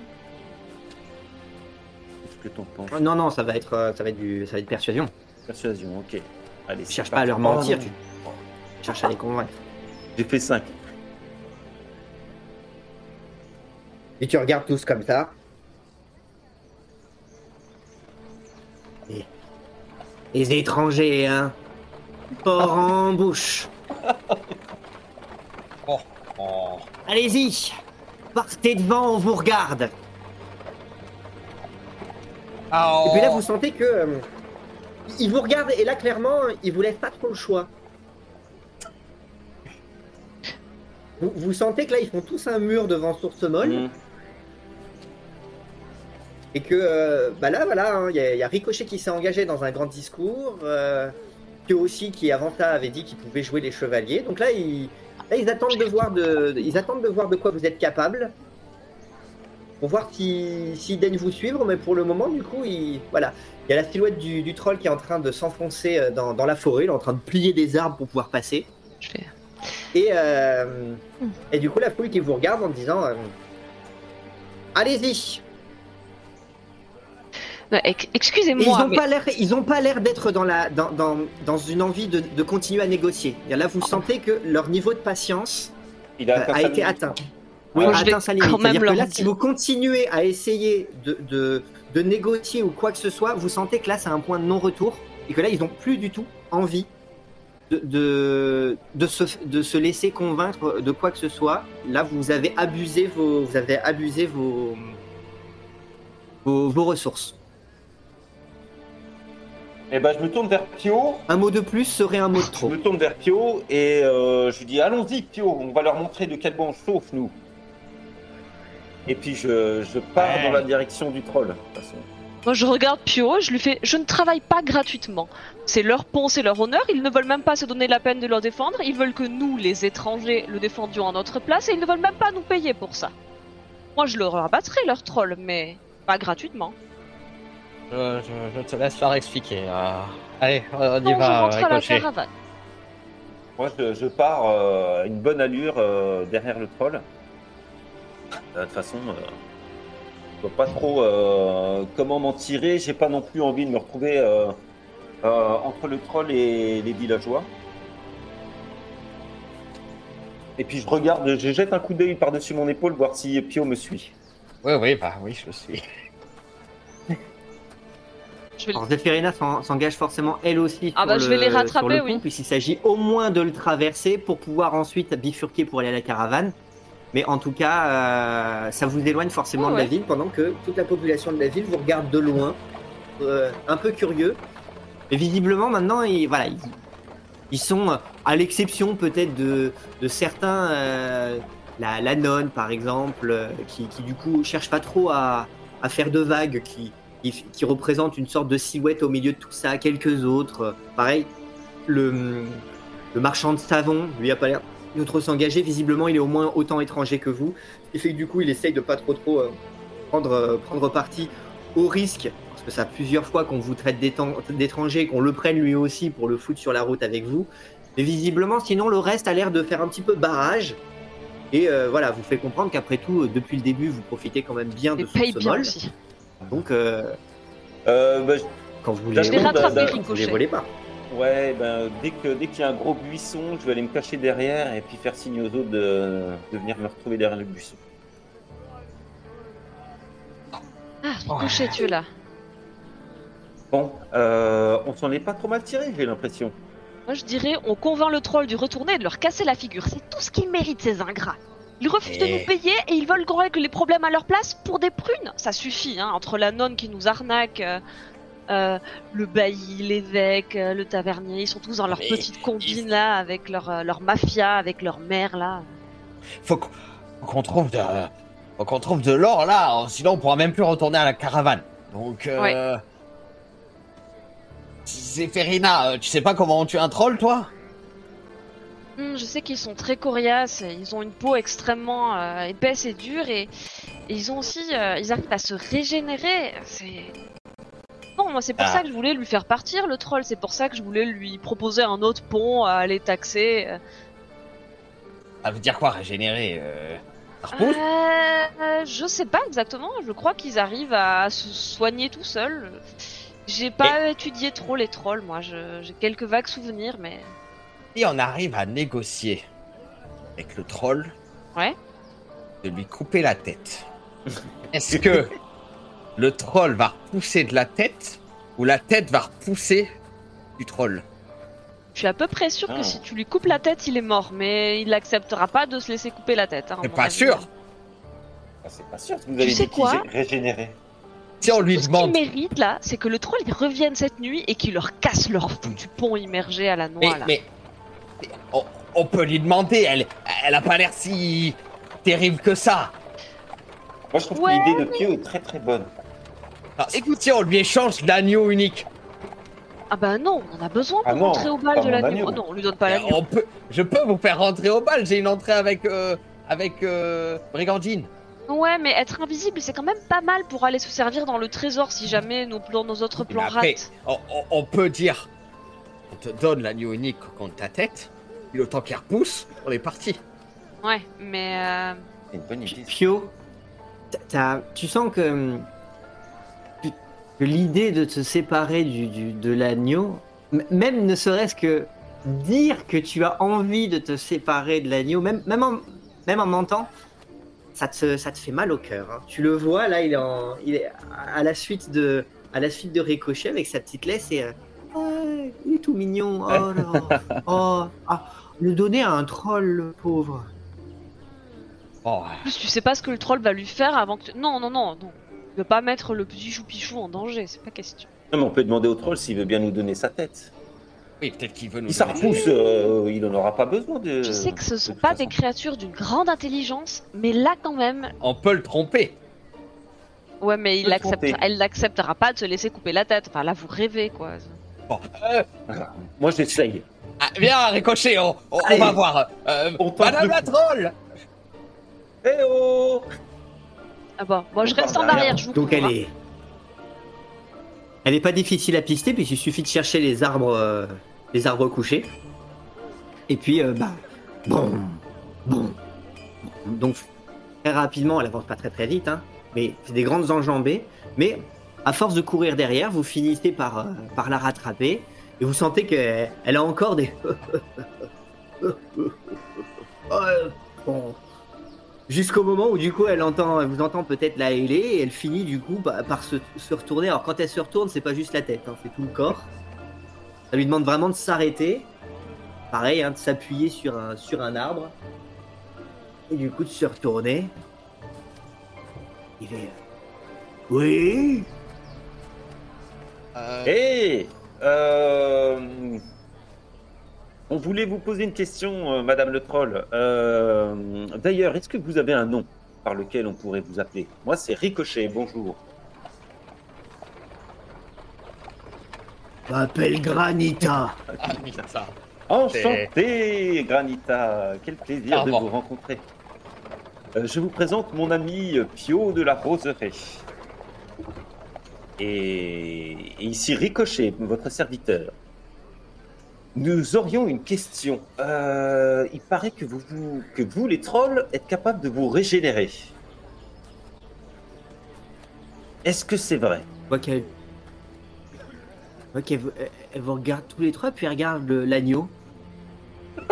Qu'est-ce que t'en penses? Oh, Non, non, ça va être, euh, ça va être du, ça va être persuasion. Persuasion, ok. Allez, c'est Cherche pas à leur mentir, Oh, tu cherches à les convaincre. J'ai fait 5. Et tu regardes tous comme ça. Et- Les étrangers, hein. Port en bouche. Oh, oh. Allez-y. Partez devant, on vous regarde. Ah, Et puis là, vous sentez que. euh, ils vous regardent et là, clairement, ils vous laissent pas trop le choix. Vous, vous sentez que là, ils font tous un mur devant Source Molle. Mmh. Et que, euh, bah là, voilà, hein, il y, a- il y a Ricochet qui s'est engagé dans un grand discours. Euh, Pio aussi, qui avant ça avait dit qu'il pouvait jouer les chevaliers. Donc là, ils, là, ils attendent de voir de, ils attendent de voir de quoi vous êtes capable. Pour voir si- s'ils daignent vous suivre. Mais pour le moment, du coup, il, voilà. Il y a la silhouette du, du troll qui est en train de s'enfoncer euh, dans, dans la forêt. Il est en train de plier des arbres pour pouvoir passer. Je fais. Et, euh, et du coup, la foule qui vous regarde en disant euh, Allez-y Ouais, ex- Et ils Excusez-moi, n'ont mais pas l'air, ils ont pas l'air d'être dans la, dans, dans, dans une envie de, de continuer à négocier. Et là, vous sentez que leur niveau de patience Il euh, a, sa été atteint. Oui, atteint sa limite. quand même C'est-à-dire que leur là, dire. si vous continuez à essayer de, de, de négocier ou quoi que ce soit, vous sentez que là, c'est un point de non-retour et que là, ils n'ont plus du tout envie de, de, de, se, de se laisser convaincre de quoi que ce soit. Là, vous avez abusé vos, vous avez abusé vos, vos, vos ressources. Eh ben, je me tourne vers Pio. Un mot de plus serait un mot de Je trop. me tourne vers Pio et euh, je lui dis Allons-y, Pio, on va leur montrer de quel bois on chauffe, nous. Et puis je, je pars Ouais. dans la direction du troll. de toute façon. moi je regarde Pio, je lui fais Je ne travaille pas gratuitement. C'est leur pont, c'est leur honneur, ils ne veulent même pas se donner la peine de le défendre, ils veulent que nous, les étrangers, le défendions à notre place et ils ne veulent même pas nous payer pour ça. Moi je leur abattrai leur troll, mais pas gratuitement. Je, je- je te laisse faire expliquer. euh. Allez, on y je va, rentre à la Ricochet. caravane. Moi, je, je pars euh, à une bonne allure euh, derrière le troll. Euh, De toute façon, euh, je vois pas trop euh, comment m'en tirer. J'ai pas non plus envie de me retrouver euh, euh, entre le troll et les villageois. Et puis je regarde, je jette un coup d'œil par-dessus mon épaule, voir si Pio me suit. Oui, oui, bah oui, je suis. Vais Alors Zéphirina s'en- s'engage forcément elle aussi Ah bah, je vais les rattraper, le pont, oui. puisqu'il s'agit au moins de le traverser pour pouvoir ensuite bifurquer pour aller à la caravane. Mais en tout cas, euh, ça vous éloigne forcément Ouais, de la ville pendant que toute la population de la ville vous regarde de loin, euh, un peu curieux. Et visiblement maintenant, ils, voilà, ils, ils sont, euh, à l'exception peut-être de, de certains, euh, la, la nonne par exemple, qui, qui du coup cherche pas trop à, à faire de vagues, qui, qui, qui représente une sorte de silhouette au milieu de tout ça, quelques autres. Pareil, le, le marchand de savon, lui a pas l'air de trop s'engager. Visiblement, il est au moins autant étranger que vous. Ce qui fait que du coup, il essaye de pas trop trop euh, prendre, euh, prendre parti au risque. parce que ça fait plusieurs fois qu'on vous traite d'étrangers, qu'on le prenne lui aussi pour le foutre sur la route avec vous. Mais visiblement, sinon, le reste a l'air de faire un petit peu barrage. Et euh, voilà, vous fait comprendre qu'après tout, depuis le début, vous profitez quand même bien Et de ce, paye ce bien vol. aussi. Donc, euh, Euh, bah, je- quand vous Je les rattraper bah, vous Ricochet. les volez pas. ouais, ben, dès que dès qu'il y a un gros buisson, je vais aller me cacher derrière et puis faire signe aux autres de, de venir me retrouver derrière le buisson. Ah, Ricochet, tu es là. Bon, euh, on s'en est pas trop mal tiré, j'ai l'impression. Moi, je dirais, on convainc le troll d'y retourner et de leur casser la figure. C'est tout ce qu'ils méritent, ces ingrats. Ils refusent de nous payer et ils veulent qu'on règle les problèmes à leur place pour des prunes. Ça suffit, hein, entre la nonne qui nous arnaque, euh, euh, le bailli, l'évêque, euh, le tavernier. Ils sont tous dans leur Mais petite combine là, avec leur, leur mafia, avec leur mère là. Faut qu'on trouve de, faut qu'on trouve de l'or là, sinon on pourra même plus retourner à la caravane. Donc, euh... Zéphérina, tu sais pas comment on tue un troll, toi? Je sais qu'ils sont très coriaces, ils ont une peau extrêmement euh, épaisse et dure et, et ils ont aussi, euh, ils arrivent à se régénérer. C'est non, moi c'est pour Ah. ça que je voulais lui faire partir le troll. C'est pour ça que je voulais lui proposer un autre pont à aller taxer. euh. Ça veut dire quoi, régénérer euh... Euh, je sais pas exactement. Je crois qu'ils arrivent à se soigner tout seuls. J'ai pas étudié trop les trolls, moi. J'ai quelques vagues souvenirs, mais Si on arrive à négocier avec le troll, Ouais. de lui couper la tête, *laughs* est-ce que le troll va repousser de la tête ou la tête va repousser du troll? Je suis à peu près sûr Ah. que si tu lui coupes la tête, il est mort, mais il n'acceptera pas de se laisser couper la tête. hein, mon pas avis. sûr Ah, c'est pas sûr, vous avez sais quoi régénéré. Si on lui Tout ce demande, qu'ils méritent là, c'est que le troll il revienne cette nuit et qu'il leur casse leur foutu pont immergé à la noix mais, là. mais on, on peut lui demander, elle, elle a pas l'air si terrible que ça. Moi, je trouve Ouais, que l'idée de Pio est très très bonne. Ah, Écoute, si on lui échange l'agneau unique, Ah bah non, on en a besoin pour Ah non, rentrer au bal de mon la nuit. agneau. Oh non, on lui donne pas eh, l'agneau. on peut, je peux vous faire rentrer au bal. J'ai une entrée avec euh, avec euh, Brigandine. Ouais, mais être invisible, c'est quand même pas mal pour aller se servir dans le trésor si jamais nos plans, nos autres plans ratent. on, peut dire, te donne l'agneau unique contre ta tête, puis le temps qu'il repousse, on est parti. Ouais, mais euh, C'est une bonne idée. Pio, t'as- tu sens que, que- l'idée de te séparer du, du- de l'agneau, même ne serait-ce que dire que tu as envie de te séparer de l'agneau, même, même, en, même en mentant, ça te, ça te fait mal au cœur. hein. Tu le vois là, il est, en- il est à la suite de, à la suite de Ricochet avec sa petite laisse et euh, Ouais, il est tout mignon. *laughs* Oh là, oh, ah, le donner à un troll, le pauvre. Bon, en plus tu sais pas ce que le troll va lui faire avant que. tu- Non, non, non, non. Il veut pas mettre le petit choupichou en danger, c'est pas question. Non, mais on peut demander au troll s'il veut bien nous donner sa tête. oui, peut-être qu'il veut nous. Si ça donner- repousse, euh, il n'en aura pas besoin de. Je sais que ce sont pas des créatures d'une grande intelligence, mais là quand même, On peut le tromper. ouais, mais il accepte, elle n'acceptera pas de se laisser couper la tête. Enfin là, vous rêvez quoi. Bon, euh, Moi, j'essaye. ah, viens, Ricochet, on, on- va voir. Euh, On Madame la troll Eh oh Ah bon, moi je reste en arrière, je vous Donc couvre, elle hein. est. Elle est pas difficile à pister, puisqu'il suffit de chercher les arbres, euh, les arbres couchés. Et puis, euh, bah, bon, bon. Donc, très rapidement, elle avance pas très très vite, hein, mais c'est des grandes enjambées. Mais à force de courir derrière, vous finissez par, euh, la rattraper. Et vous sentez qu'elle elle a encore des. *laughs* Bon. Jusqu'au moment où du coup elle entend, elle vous entend peut-être la héler et elle finit du coup bah, par se, retourner. Alors quand elle se retourne, c'est pas juste la tête, hein, c'est tout le corps. Ça lui demande vraiment de s'arrêter. Pareil, hein, de s'appuyer sur un, sur un arbre. Et du coup de se retourner. Il fait. Oui Euh, Eh euh, On voulait vous poser une question, euh, Madame le Troll. Euh, D'ailleurs, est-ce que vous avez un nom par lequel on pourrait vous appeler? Moi, c'est Ricochet, bonjour. Je m'appelle Granita. Enchanté, Granita. Quel plaisir de vous rencontrer. Euh, je vous présente mon ami Pio de la Roseraie. Et, et ici Ricochet, votre serviteur. Nous aurions une question. Euh, il paraît que vous, vous- que vous, les trolls, êtes capables de vous régénérer. Est-ce que c'est vrai? Je vois qu'elle vous- elle- elle vous regarde tous les trois, puis elle regarde l'agneau. *laughs*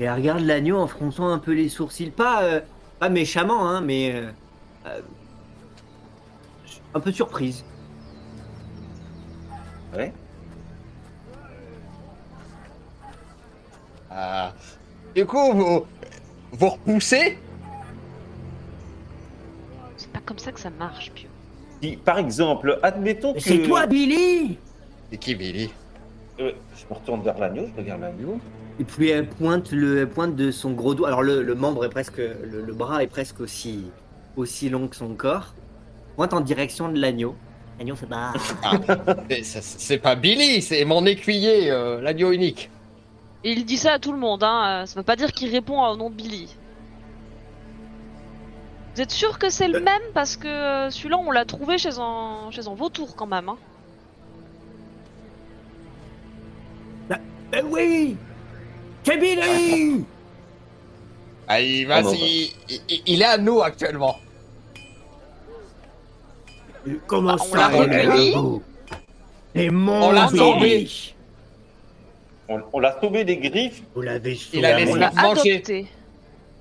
Et elle regarde l'agneau en fronçant un peu les sourcils. Pas, euh, pas méchamment, hein, mais. euh, euh, un peu surprise. Ouais. Ah. Du coup, vous, vous repoussez? C'est pas comme ça que ça marche, Pio. Si, par exemple, admettons que. C'est toi, Billy C'est qui, Billy? Euh, je me retourne vers l'agneau, je regarde l'agneau. Et puis elle pointe, le, elle pointe de son gros doigt. Alors le, le membre est presque. Le, le bras est presque aussi, aussi long que son corps. Pointe en direction de l'agneau. L'agneau fait bah. Ah, C'est pas Billy, c'est mon écuyer, euh, l'agneau unique. Et il dit ça à tout le monde, hein. euh, Ça veut pas dire qu'il répond au nom de Billy. Vous êtes sûr que c'est le même? Parce que euh, celui-là, on l'a trouvé chez un, chez un vautour quand même. Hein. Ben oui C'est Billy Oh vas-y, il, il- il est à nous actuellement. Comment Bah, on ça l'a elle est recueilli. mon On l'a Billy On, on l'a sauvé des griffes. Vous l'avez Il avait On sauvé. l'a Manger.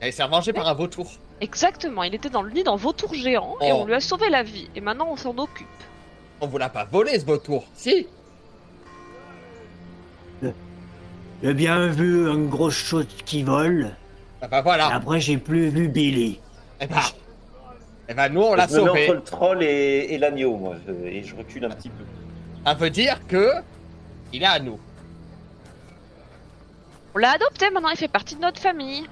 Elle s'est revengée par un vautour. Exactement, il était dans le nid d'un vautour géant et Oh. on lui a sauvé la vie. Et maintenant, on s'en occupe. On vous l'a pas volé ce vautour, si J'ai bien vu une grosse chose qui vole. Ah bah voilà. Après, j'ai plus vu Billy. Eh bah, eh bah nous on l'a je me mets sauvé. entre le troll et, et l'agneau, moi, et je recule un petit peu. Ça veut dire que il est à nous. On l'a adopté, maintenant il fait partie de notre famille.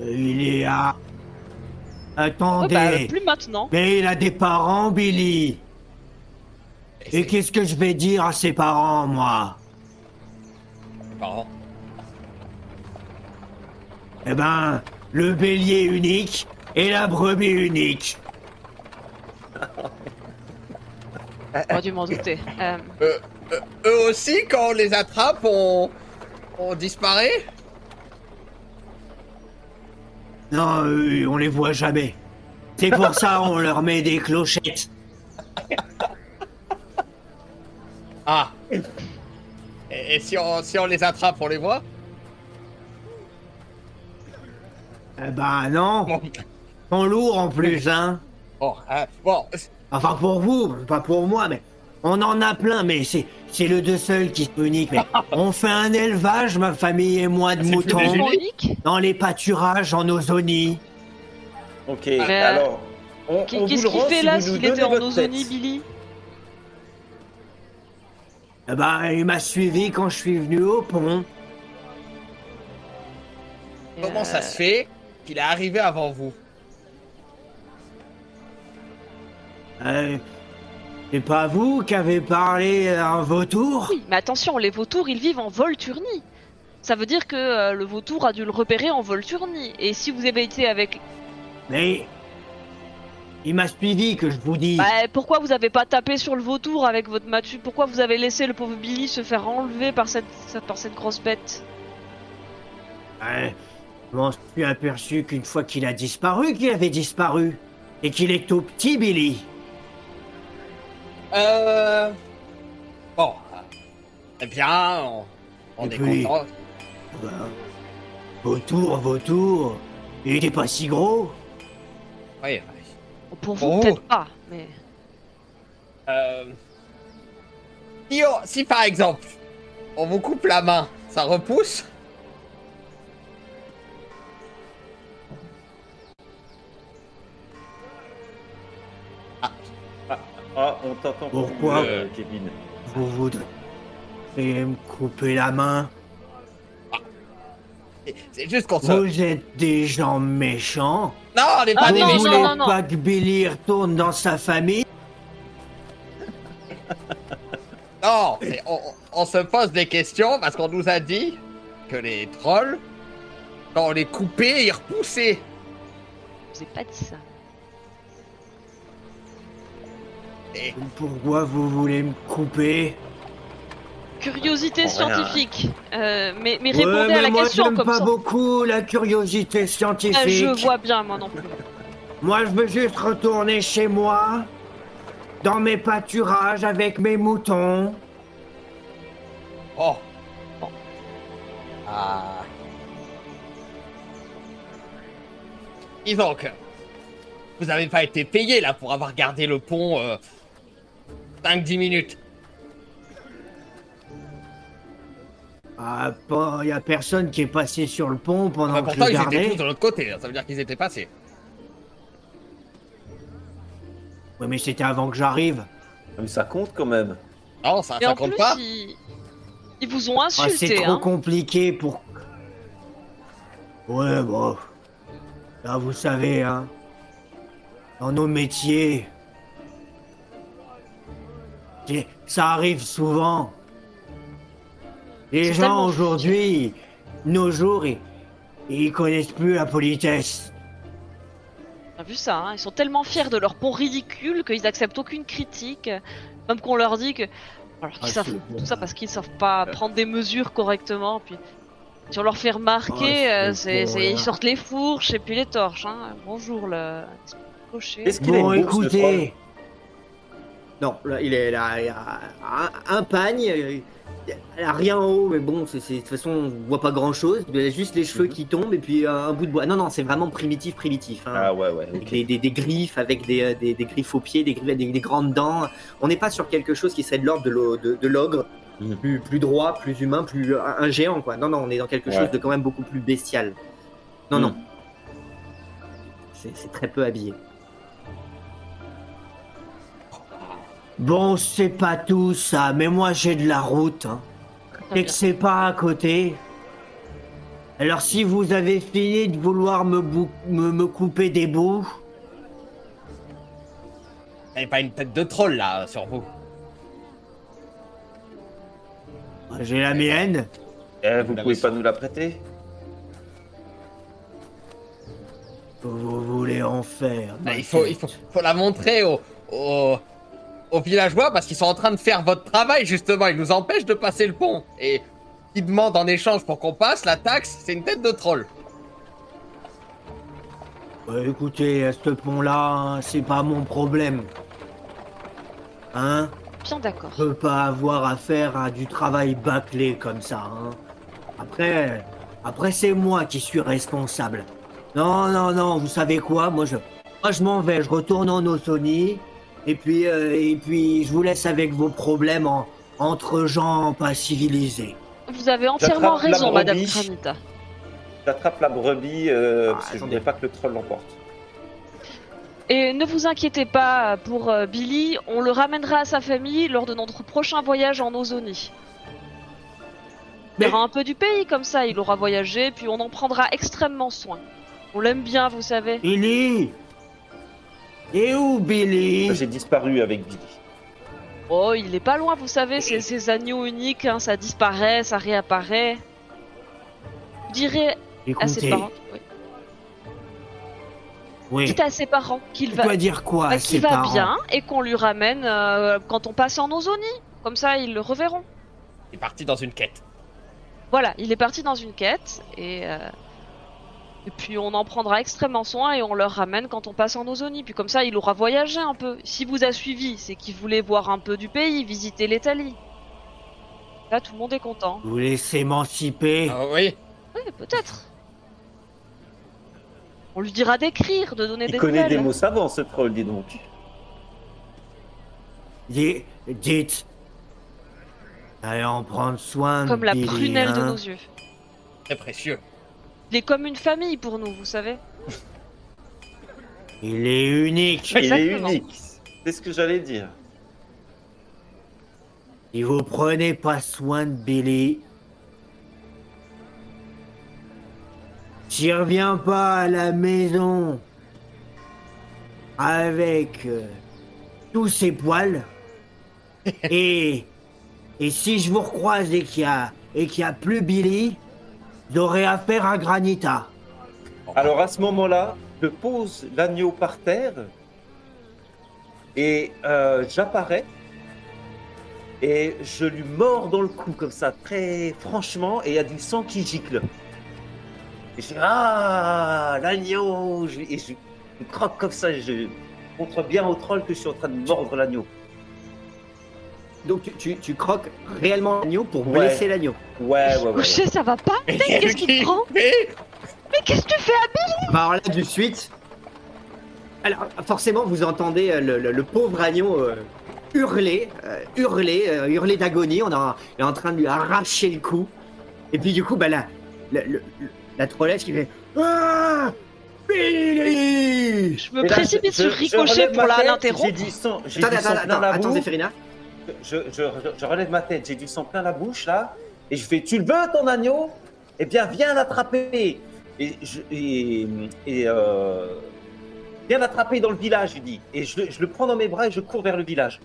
Euh, il est à. Attendez. bah, plus maintenant. Mais il a des parents, Billy. Et Et qu'est-ce que je vais dire à ses parents, moi ses parents. Eh ben, le bélier unique et la brebis unique. *laughs* J'aurais dû m'en douter. Euh, Eux aussi, quand on les attrape, on, on disparaît? Non, eux, on les voit jamais. C'est pour ça on leur met des clochettes. *laughs* Ah. Et, et si, on, si on les attrape, on les voit? Eh ben non, Bon, sont lourds en plus, hein. bon, hein, bon, Enfin pour vous, pas pour moi, mais on en a plein, mais c'est c'est le deux seul qui sont uniques. Mais *laughs* on fait un élevage, ma famille et moi, de plus moutons dans les pâturages en ozonie. Ok, Mais, alors. On, Qu'est- on Qu'est-ce qu'il fait si là s'il était en Ozonie, tête. Billy Eh ben, il m'a suivi quand je suis venu au pont. comment ça Euh, se fait qu'il est arrivé avant vous? Euh, c'est pas vous qui avez parlé à un vautour? Oui, mais attention, les vautours, ils vivent en Volturnie. Ça veut dire que euh, le vautour a dû le repérer en Volturnie. Et si vous avez été avec... Mais il m'a suivi, que je vous dis. Bah, pourquoi vous avez pas tapé sur le vautour avec votre matu Pourquoi vous avez laissé le pauvre Billy se faire enlever par cette, par cette grosse bête? Ouais, je m'en suis aperçu qu'une fois qu'il a disparu, qu'il avait disparu. Et qu'il est tout petit, Billy. Euh. Bon. Eh bien, on, on est puis- content. Ben, vautour, vautour. Il était pas si gros. Oui, oui. Pour vous, Oh. peut-être pas, mais... Euh... Si, on- si par exemple, on vous coupe la main, ça repousse Ah, on t'entend plus, Pourquoi euh, Kevin. Vous voudrez me couper la main? C'est- C'est juste qu'on se... Vous êtes des gens méchants. Non, on n'est pas Ah des vous non, méchants voulez non, non. pas que Billy retourne dans sa famille *laughs* Non, on se pose des questions parce qu'on nous a dit que les trolls, quand on les coupait, ils repoussaient. Je vous ai pas dit ça. Et Pourquoi vous voulez me couper? Curiosité scientifique. Euh, mais, mais Ouais, répondez mais à la moi, question j'aime comme pas ça. beaucoup la curiosité Ah, scientifique. je vois bien, moi non plus. Moi, je veux juste retourner chez moi, dans mes pâturages avec mes moutons. Oh. Bon. Ah. Que vous avez pas été payé là pour avoir gardé le pont euh, 5-10 minutes. Ah, pas, y a personne qui est passé sur le pont pendant Enfin, que je pourtant, le ils étaient gardais. tous de l'autre côté, ça veut dire qu'ils étaient passés. Ouais, mais c'était avant que j'arrive. Mais ça compte quand même. Non, ça, Et ça en compte plus, pas. ils... ils vous ont Ah, c'est insulté. trop hein. compliqué pour. Ouais, bon. Là, vous savez, hein. Dans nos métiers. Ça arrive souvent. Les gens tellement aujourd'hui, nos jours, ils, ils connaissent plus la politesse. On a vu ça, hein. ils sont tellement fiers de leur pont ridicule qu'ils acceptent aucune critique, même qu'on leur dit que. Alors qu'ils Ah, savent c'est- tout ça parce qu'ils savent pas prendre des mesures correctement, puis si on leur fait remarquer, Ah, euh, c'est ils sortent les fourches et puis les torches. Hein. Bonjour le cocher. Est-ce qu'il a Bon, une troll écoutez. Non, là, il est là, il y a un, un pagne, a rien en haut, mais bon, c'est, de toute façon, on voit pas grand chose. Il y a juste les cheveux Mhm. qui tombent et puis euh, un bout de bois. Non, non, c'est vraiment primitif, primitif. hein. Ah ouais, ouais. Avec ok. des, des- des griffes, avec des, euh, des- griffes aux pieds, des, griffes, des, des grandes dents. On n'est pas sur quelque chose qui serait de l'ordre de, l'o- de- de l'ogre, Mhm. plus, plus droit, plus humain, plus un, un géant, quoi. Non, non, on est dans quelque Ouais. chose de quand même beaucoup plus bestial. Non, Mhm. non. C'est, c'est très peu habillé. Bon, c'est pas tout ça, mais moi j'ai de la route. Hein. Et bien. que c'est pas à côté. Alors si vous avez fini de vouloir me, bou- me, me couper des bouts, Vous n'avez pas une tête de troll là sur vous. j'ai la mienne. Eh, Vous vous l'avez pouvez pas nous la prêter? Vous voulez en faire Bah, il faut, il faut, faut la montrer aux, aux, aux villageois parce qu'ils sont en train de faire votre travail justement. Ils nous empêchent de passer le pont. Et ils demandent en échange pour qu'on passe la taxe, c'est une tête de troll. Ouais, écoutez, à ce pont-là, hein, c'est pas mon problème. Hein? Bien d'accord. Je peux pas avoir affaire à du travail bâclé comme ça. Hein. Après, après c'est moi qui suis responsable. Non, non, non, vous savez quoi? Moi, je, moi, je m'en vais, je retourne en Ozonie. Et puis, euh, et puis, je vous laisse avec vos problèmes en- entre gens pas civilisés. Vous avez entièrement J'attrape la raison, Madame brebis. J'attrape la brebis euh, Ah, parce que je attendez. voudrais pas que le troll l'emporte. Et ne vous inquiétez pas pour euh, Billy, on le ramènera à sa famille lors de notre prochain voyage en Ozonie. Il Mais- verra un peu du pays comme ça, il aura voyagé, puis on en prendra extrêmement soin. On l'aime bien, vous savez. Billy Et où, Billy J'ai disparu avec Billy. Oh, il est pas loin, vous savez, c'est ces agneaux uniques, hein, ça disparaît, ça réapparaît. Vous direz à ses Écoutez, parents, oui. oui. dites à ses parents qu'il va, dire quoi bah, qu'il va parents bien et qu'on lui ramène euh, quand on passe en Ozonie. Comme ça, ils le reverront. Il est parti dans une quête. Voilà, il est parti dans une quête et euh, et puis on en prendra extrêmement soin et on leur ramène quand on passe en Ozonie. Puis comme ça, il aura voyagé un peu. Si vous a suivi, c'est qu'il voulait voir un peu du pays, visiter l'Italie. Là, tout le monde est content. Vous laissez émanciper Ah oui. Oui, peut-être. On lui dira d'écrire, de donner Il des connaît nouvelles. des mots savants, ce troll, dis donc. Dites. Allez en prendre soin Comme la prunelle de hein. nos yeux. Très précieux. Il est comme une famille pour nous, vous savez. Il est unique. Il est unique. C'est ce que j'allais dire. Si vous prenez pas soin de Billy, s'il revient pas à la maison avec euh, tous ses poils, *laughs* et, et si je vous recroise et qu'il y a, et qu'il y a plus Billy, aurez affaire à Granita. Alors à ce moment-là, je pose l'agneau par terre Et euh, j'apparais et je lui mords dans le cou comme ça, très franchement, et il y a du sang qui gicle. Et je dis Ah, l'agneau Et je, je croque comme ça, je montre bien au troll que je suis en train de mordre l'agneau. Donc tu, tu- tu croques réellement l'agneau pour Ouais. blesser l'agneau. Ouais, ouais, ouais. ça va pas Qu'est-ce qui te prend Mais qu'est-ce que tu fais Bah alors là, de suite. Alors, forcément, vous entendez euh, le, le- le pauvre agneau euh, hurler, euh, hurler, euh, hurler d'agonie. On a- est en train de lui arracher le cou. Et puis, du coup, bah le- le- la trollesse qui fait Ah Billy Je me Et là, précipite je- sur je Ricochet relève pour ma la- tête, l'interrompre. J'ai du sang, j'ai Attends, du sang attends, plein attends, la attends. Zéphérina. Je, je, je relève ma tête, j'ai du sang plein la bouche là, et je fais Tu le veux ton agneau? Eh bien, viens l'attraper Et, je, et, et euh, viens l'attraper dans le village, je dis. Et je, le- je le prends dans mes bras et je cours vers le village.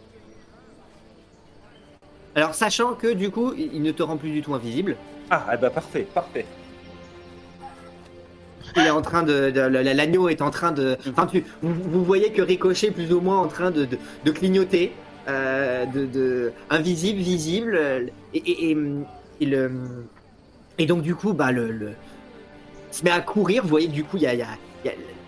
Alors, sachant que du coup, il ne te rend plus du tout invisible. Ah, eh ben parfait, parfait. Il est en train de, de- la- l'agneau est en train de. Enfin, tu, vous, vous voyez que Ricochet plus ou moins en train de clignoter, euh, invisible, visible, euh, et, donc du coup, bah le, se met à courir. Vous voyez du coup, il y a,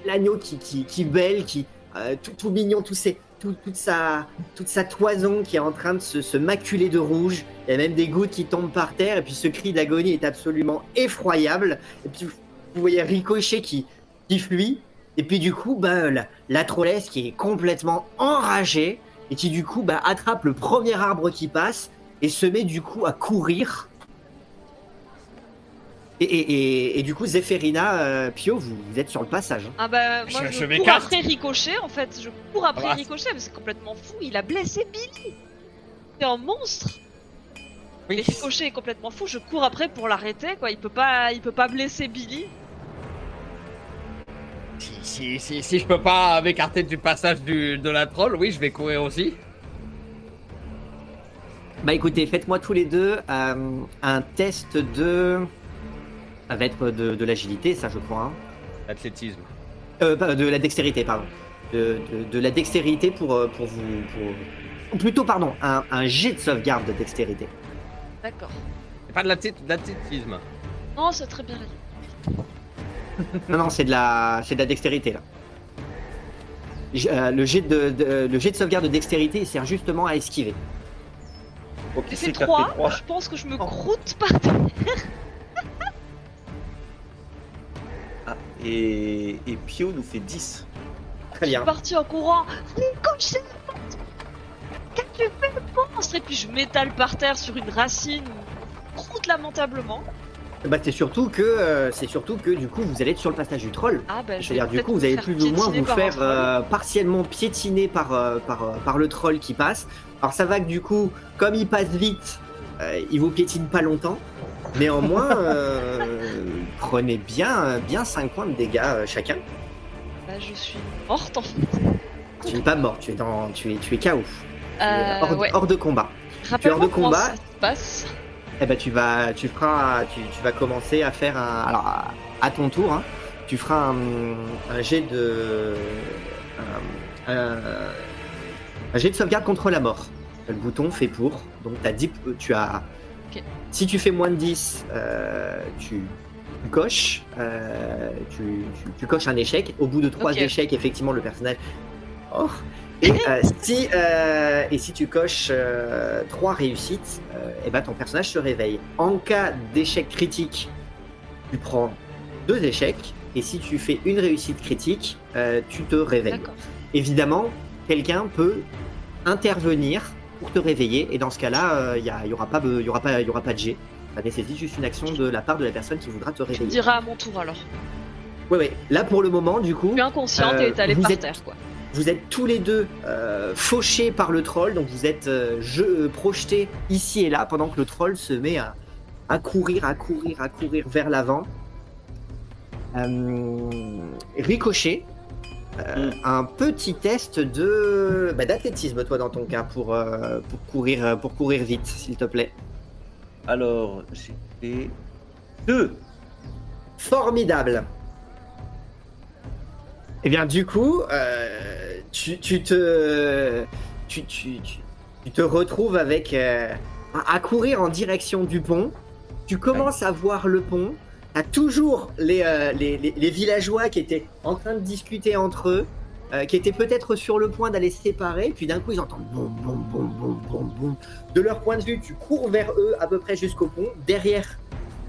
l'agneau qui, qui, qui bêle, qui euh, tout, mignon, tout ses- tout- toute sa toison qui est en train de se, se maculer de rouge. Il y a même des gouttes qui tombent par terre, et puis ce cri d'agonie est absolument effroyable. Et puis vous voyez Ricochet qui, qui fuit, et puis du coup, bah, la, la trollesse qui est complètement enragée, et qui du coup bah, attrape le premier arbre qui passe, et se met du coup à courir. Et, et, et, et du coup, Zéphérina, euh, Pio, vous, vous êtes sur le passage. Ah bah moi Je- je, je cours après Ricochet en fait, je cours après Ah bah. Ricochet mais c'est complètement fou, il a blessé Billy C'est un monstre. Ricochet est complètement fou, je cours après pour l'arrêter quoi, il peut pas il peut pas blesser Billy. Si, si, si, si je peux pas m'écarter du passage du, de la troll, oui, je vais courir aussi. Bah écoutez, faites-moi tous les deux euh, un test de... Ça va être de, de l'agilité, ça je crois. hein. L'athlétisme. Euh, pas- de la dextérité, pardon. De, de- de la dextérité pour, euh, pour vous... Pour... ou Plutôt, pardon, un, un jet de sauvegarde de dextérité. D'accord. C'est pas de l'athlétisme. Non c'est très bien. Non, non, c'est de la, c'est de la dextérité là. J- euh, le, jet de, de- le jet de sauvegarde de dextérité il sert justement à esquiver. Ok, c'est fait t'as 3, trois. je pense que je me Oh. croûte par terre. *laughs* Ah, et, et Pio nous fait 10. Très Je bien. suis parti en courant. Ricochet Qu'est-ce que tu fais monstre? Et puis je m'étale par terre sur une racine, croûte lamentablement. Bah, c'est surtout que, euh, c'est surtout que du coup vous allez être sur le passage du troll. Ah bah C'est-à-dire du coup vous allez plus ou moins vous faire euh, partiellement piétiner par, euh, par, par le troll qui passe. Alors ça va que du coup, comme il passe vite, il vous piétine pas longtemps. Néanmoins, *laughs* prenez bien, bien 5 points de dégâts chacun. Bah je suis morte en fait. Tu n'es pas mort, tu es, dans, tu es, tu es KO. Tu es hors, ouais. hors de combat. Rappelle-moi de comment combat. ça se passe. Eh ben tu vas, tu feras, tu, tu vas commencer à faire un, alors à, à ton tour, hein, tu feras un, un jet de, un, jet de sauvegarde contre la mort. Le bouton fait pour, donc t'as 10, tu as, Ok. si tu fais moins de 10, euh, tu, coches, euh, tu, tu- tu coches un échec. Au bout de trois échecs, effectivement, le personnage. Oh. Et euh, si euh, et si tu coches euh, trois réussites, euh, eh ben ton personnage se réveille. En cas d'échec critique, tu prends deux échecs. Et si tu fais une réussite critique, tu te réveilles. Évidemment, quelqu'un peut intervenir pour te réveiller. Et dans ce cas-là, il n'y aura pas, de- y aura pas, y aura pas de jet. Ça nécessite juste une action de la part de la personne qui voudra te réveiller. diras à mon tour alors. Ouais, ouais. Là, pour le moment, du coup, Je suis inconsciente et étalée par êtes- terre quoi. Vous êtes tous les deux euh, fauchés par le troll, donc vous êtes euh, je- euh, projetés ici et là pendant que le troll se met à, à courir, à courir, à courir vers l'avant. Ricochet, euh, Mm. un petit test de bah, d'athlétisme toi dans ton cas pour pour courir pour courir vite s'il te plaît. Alors, j'ai fait 2. Formidable. Et bien du coup, euh, tu, te, tu, tu, tu, te retrouves avec euh, à courir en direction du pont. Tu commences à voir le pont. T'as toujours les, euh, les, villageois qui étaient en train de discuter entre eux, euh, qui étaient peut-être sur le point d'aller se séparer. Puis d'un coup, ils entendent boum, boum, boum, boum, boum, boum. De leur point de vue, tu cours vers eux à peu près jusqu'au pont. Derrière,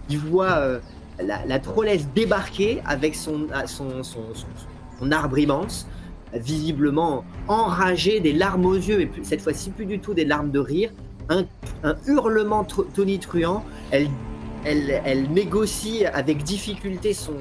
ils voient la, la trollesse débarquer avec son, son, son, arbre immense, visiblement enragé, des larmes aux yeux, et plus- cette fois-ci plus du tout des larmes de rire, un, un hurlement tr- tonitruant. Elle, elle, elle négocie avec difficulté son,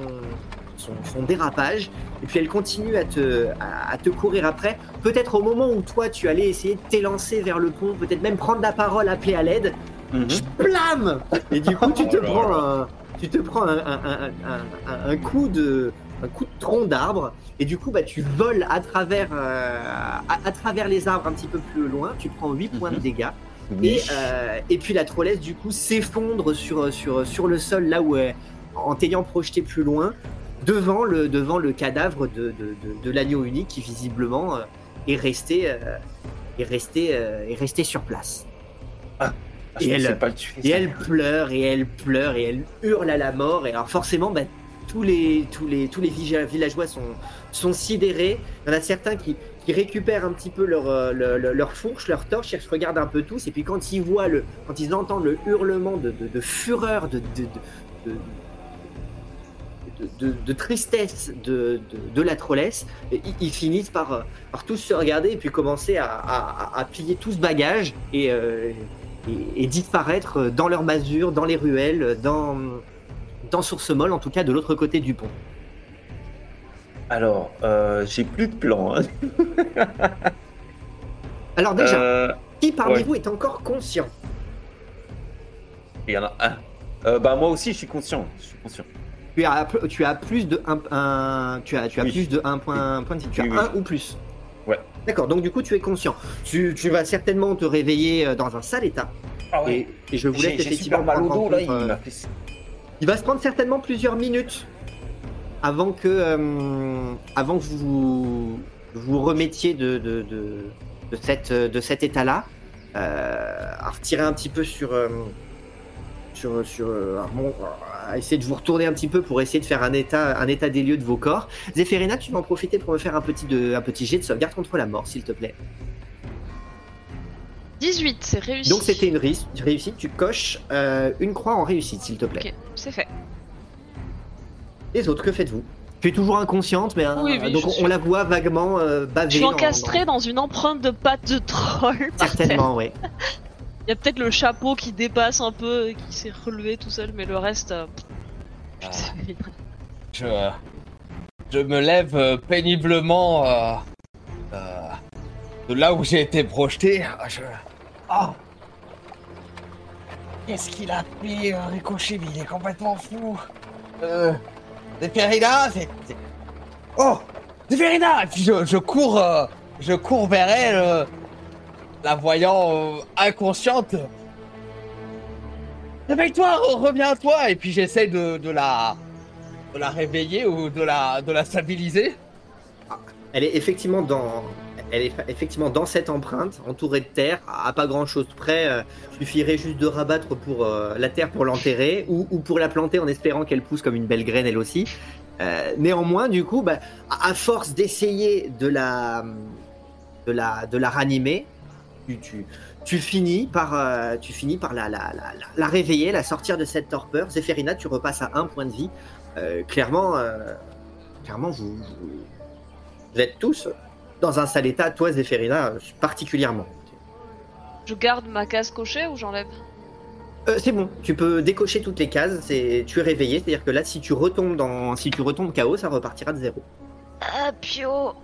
son, son dérapage, et puis elle continue à te, à, à te courir après. Peut-être au moment où toi tu allais essayer de t'élancer vers le pont, peut-être même prendre la parole, appeler à l'aide, Mhm. Blam Et du coup, tu te *laughs* Oh prends, un, tu te prends un, un- un- un- un- un coup de, un coup de tronc d'arbre, et du coup, bah, tu voles à travers, euh, à, à travers les arbres un petit peu plus loin. Tu prends 8 points de Mhm. dégâts, et, euh, et puis la trollesse du coup s'effondre sur, sur, sur le sol là où elle, en t'ayant projeté plus loin, devant le, devant le cadavre de, de, de- de l'agneau unique qui visiblement euh, est resté, euh, est resté, euh, est resté sur place. Ah, et elle-. Et elle pleure et elle pleure et elle hurle à la mort. Et alors forcément, bah, tous les tous les tous les villa- villageois sont sont sidérés. Il y en a certains qui, récupèrent un petit peu leur, euh, fourche, leur torche, ils se regardent un peu tous. Et puis quand ils voient le quand ils entendent le hurlement de, de, fureur, de, de, tristesse de, la trollesse, ils finissent par, euh, par tous se regarder et puis commencer à, à, à plier tout ce bagage et, euh, et, et disparaître dans leur masure, dans les ruelles, dans, dans Source Molle, en tout cas de l'autre côté du pont. Alors, euh, j'ai plus de plan. hein. *laughs* Alors déjà, Euh, qui parmi ouais. vous est encore conscient? Il y en a un. Euh, bah moi aussi, je suis conscient. Je suis conscient. tu as, tu as plus de un, un- tu as, tu as Oui. plus de un point, point de vie. Tu as Oui, oui. un ou plus. Ouais. D'accord, donc du coup tu es conscient. Tu, tu vas certainement te réveiller euh, dans un sale état. Ah Et, et je vous laisse effectivement super mal au prendre en dos là. compte, Il euh, m'a fait. Il va se prendre certainement plusieurs minutes avant que, euh, avant que vous vous remettiez de, cet état-là. Euh, à retirer un petit peu sur. euh, sur, euh, à essayer de vous retourner un petit peu pour essayer de faire un état, des lieux de vos corps. Zéphérina, tu vas en profiter pour me faire un petit, un petit jet de sauvegarde contre la mort, s'il te plaît. 18, c'est réussi. Donc c'était une réussite, tu coches euh, une croix en réussite, s'il te plaît. Ok, c'est fait. Les autres, que faites-vous? Tu es toujours inconsciente, mais hein, Oui, oui, donc je on, suis- on la voit vaguement euh, baver. Je suis encastrée dans- dans une empreinte de pattes de troll. Certainement, oui. *laughs* Il y a peut-être le chapeau qui dépasse un peu et qui s'est relevé tout seul, mais le reste. euh, Ah, putain. je, je me lève euh, péniblement euh, euh, de là où j'ai été projeté. Je... Ah Qu'est-ce qu'il a fait, euh, Ricochet mais Il est complètement fou. Euh... Zéphérina, c'est... c'est- Oh Et puis je, je cours, euh, je cours vers elle, euh, la voyant euh, inconsciente. Réveille-toi, re- reviens à toi Et puis j'essaie de, de la... de la réveiller ou de la, de la stabiliser. Elle est effectivement dans, elle est effectivement dans cette empreinte, entourée de terre, à pas grand chose près. euh, suffirait juste de rabattre pour euh, la terre pour l'enterrer ou, ou pour la planter en espérant qu'elle pousse comme une belle graine elle aussi. Euh, néanmoins, du coup, bah, à force d'essayer de la, de la, de la ranimer, tu, tu, finis par, euh, tu finis par la, la, la, la- la réveiller, la sortir de cette torpeur. Zéphérina, tu repasses à un point de vie. Euh, clairement, euh, clairement, vous êtes tous dans un sale état, toi Zéphérina particulièrement. Je garde ma case cochée ou j'enlève Euh, c'est bon, tu peux décocher toutes les cases, c'est tu es réveillé, c'est-à-dire que là si tu retombes dans si tu retombes KO, ça repartira de zéro. Ah, Pio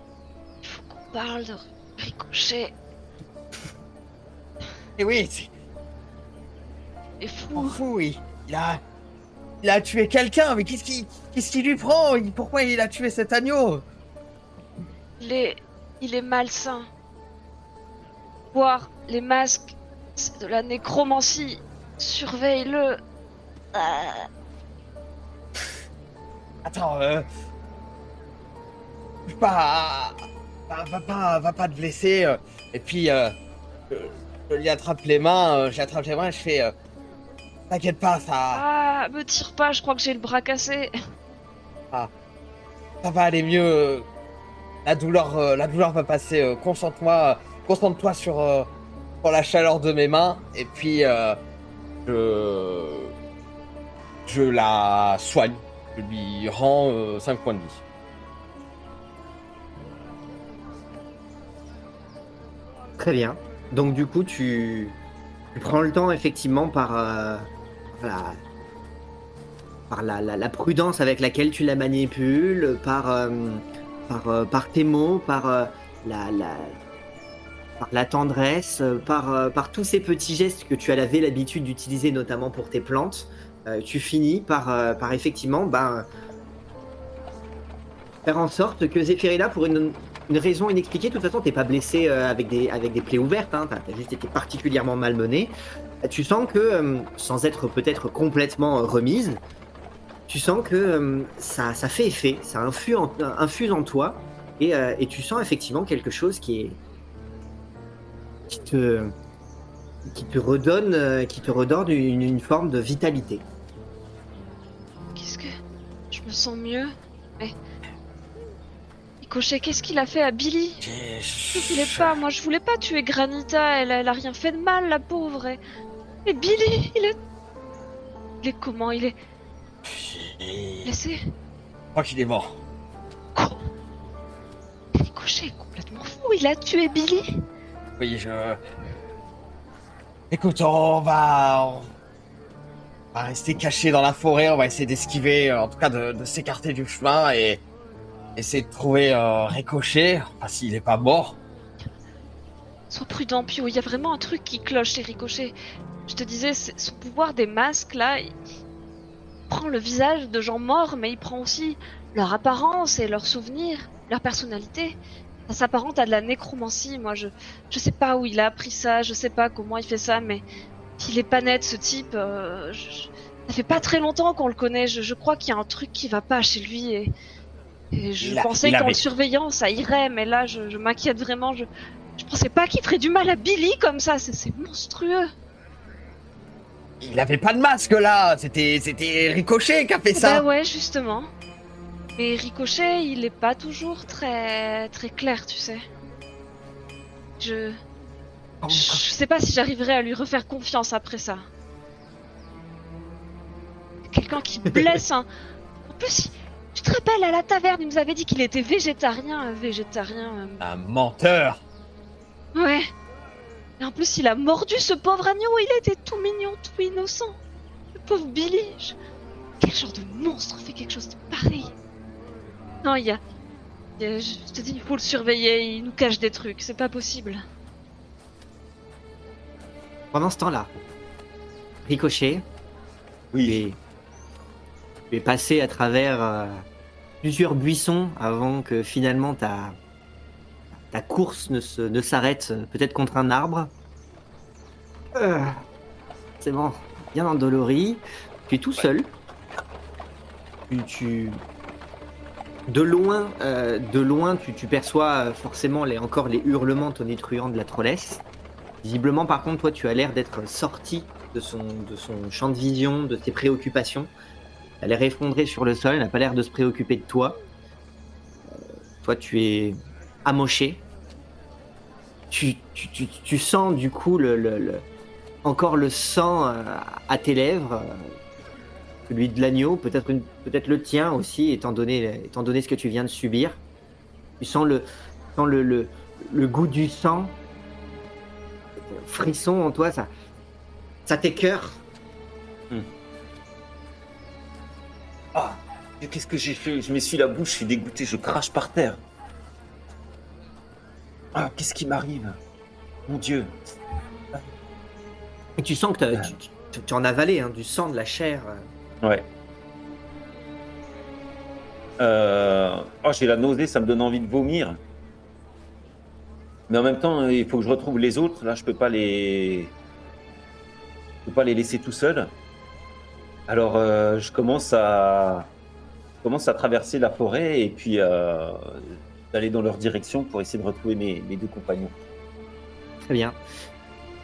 Il faut qu'on parle de ricochet. Et oui, c'est Et fou. fou, il, il a... Il a tué quelqu'un, mais qu'est-ce qui, qu'est-ce qui lui prend? Pourquoi il a tué cet agneau? Il est. Il est malsain. Voir les masques, c'est de la nécromancie. Surveille-le. Ah, Attends, euh... Je sais pas... va, va pas, va pas te blesser. euh. Et puis, euh, je, je lui attrape les mains, euh, j'attrape les mains et je fais. euh, T'inquiète pas, ça, Ah, me tire pas, je crois que j'ai le bras cassé. ça va aller mieux. La douleur, euh, la douleur va passer. euh, Concentre-toi, euh, concentre-toi sur, euh, sur la chaleur de mes mains. Et puis, je, je la soigne. Je lui rends 5 points de vie. Très bien. Donc du coup, tu, tu prends le temps effectivement par, la, par la, la- prudence avec laquelle tu la manipules, par, par, euh, tes mots, par, euh, la, la- par la tendresse, euh, par, tous ces petits gestes que tu avais l'habitude d'utiliser notamment pour tes plantes. Tu finis par, effectivement ben, faire en sorte que Zéphirina, pour une, raison inexpliquée, de toute façon, t'es pas blessé avec, des, plaies ouvertes, hein, t'as juste été particulièrement malmené. Tu sens que, sans être peut-être complètement remise, tu sens que euh, ça, ça fait effet, ça infuse en, infuse en toi, et, euh, et tu sens effectivement quelque chose qui est. qui te. qui te redonne, euh, qui te redonne une, une forme de vitalité. Qu'est-ce que. Je me sens mieux? Mais. Ricochet, qu'est-ce qu'il a fait à Billy? Je voulais pas, moi je voulais pas tuer Granita, elle, elle a rien fait de mal, la pauvre. Et, et Billy, il est. Il est comment Il est Je blessé crois qu'il est mort. Quoi Ricochet est complètement fou, il a tué Billy Oui, je. Écoute, on va. On va rester caché dans la forêt, on va essayer d'esquiver, euh, en tout cas de, de s'écarter du chemin et essayer de trouver euh, Ricochet, enfin s'il est pas mort. Sois prudent, Pio, il y a vraiment un truc qui cloche chez Ricochet. Je te disais, son pouvoir des masques, là, il prend le visage de gens morts, mais il prend aussi leur apparence et leurs souvenirs, leur personnalité. Ça s'apparente à de la nécromancie, moi, je, je sais pas où il a appris ça, je sais pas comment il fait ça, mais il est pas net, ce type. euh, je- ça fait pas très longtemps qu'on le connaît, je, je crois qu'il y a un truc qui va pas chez lui et... Et je Il pensais qu'en avait- surveillant, ça irait, mais là, je, je m'inquiète vraiment. Je, je pensais pas qu'il ferait du mal à Billy comme ça, c'est monstrueux. Il avait pas de masque là, c'était c'était Ricochet qui a fait Bah ça. ouais, justement. Mais Ricochet, il est pas toujours très très clair, tu sais. Je je sais pas si j'arriverai à lui refaire confiance après ça. Quelqu'un qui *laughs* blesse un. En plus, tu te rappelles à la taverne, il nous avait dit qu'il était végétarien, euh, végétarien. euh, Un menteur. Ouais. Et en plus, il a mordu ce pauvre agneau, il était tout mignon, tout innocent. Le pauvre Billy. je- Quel genre de monstre fait quelque chose de pareil? Non, il y a... il y a- Je te dis, il faut le surveiller, il nous cache des trucs, c'est pas possible. Pendant ce temps-là, Ricochet, tu Oui. es, tu es passé à travers euh, plusieurs buissons avant que finalement ta, ta course ne, se- ne s'arrête euh, peut-être contre un arbre. Euh, c'est bon, bien endolori. Tu es tout seul. Tu, tu- de loin, euh, de loin, tu, tu perçois forcément les, encore les hurlements tonitruants de la trollesse. Visiblement, par contre, toi, tu as l'air d'être sorti de son, de son champ de vision, de ses préoccupations. Elle est effondrée sur le sol, elle n'a pas l'air de se préoccuper de toi. Euh, toi, tu es amoché. Tu, tu, tu, tu sens du coup le, le- encore le sang euh, à tes lèvres, euh, celui de l'agneau, peut-être peut-être le tien aussi, étant donné, étant donné ce que tu viens de subir. Tu sens le, sens le, le, le goût du sang frisson en toi, ça, ça t'écœure. Ah, qu'est-ce que j'ai fait? Je m'essuie la bouche, je suis dégoûté, je crache par terre. Ah, qu'est-ce qui m'arrive? Mon Dieu. Et tu sens que t'as- tu, tu- tu en as avalé hein, du sang, de la chair. euh. Ouais. Euh... Oh, j'ai la nausée, ça me donne envie de vomir. Mais en même temps, il faut que je retrouve les autres. Là, je peux pas les, je peux pas les laisser tout seuls. Alors, euh, je commence à, je commence à traverser la forêt et puis euh, d'aller dans leur direction pour essayer de retrouver mes, mes deux compagnons. Très bien.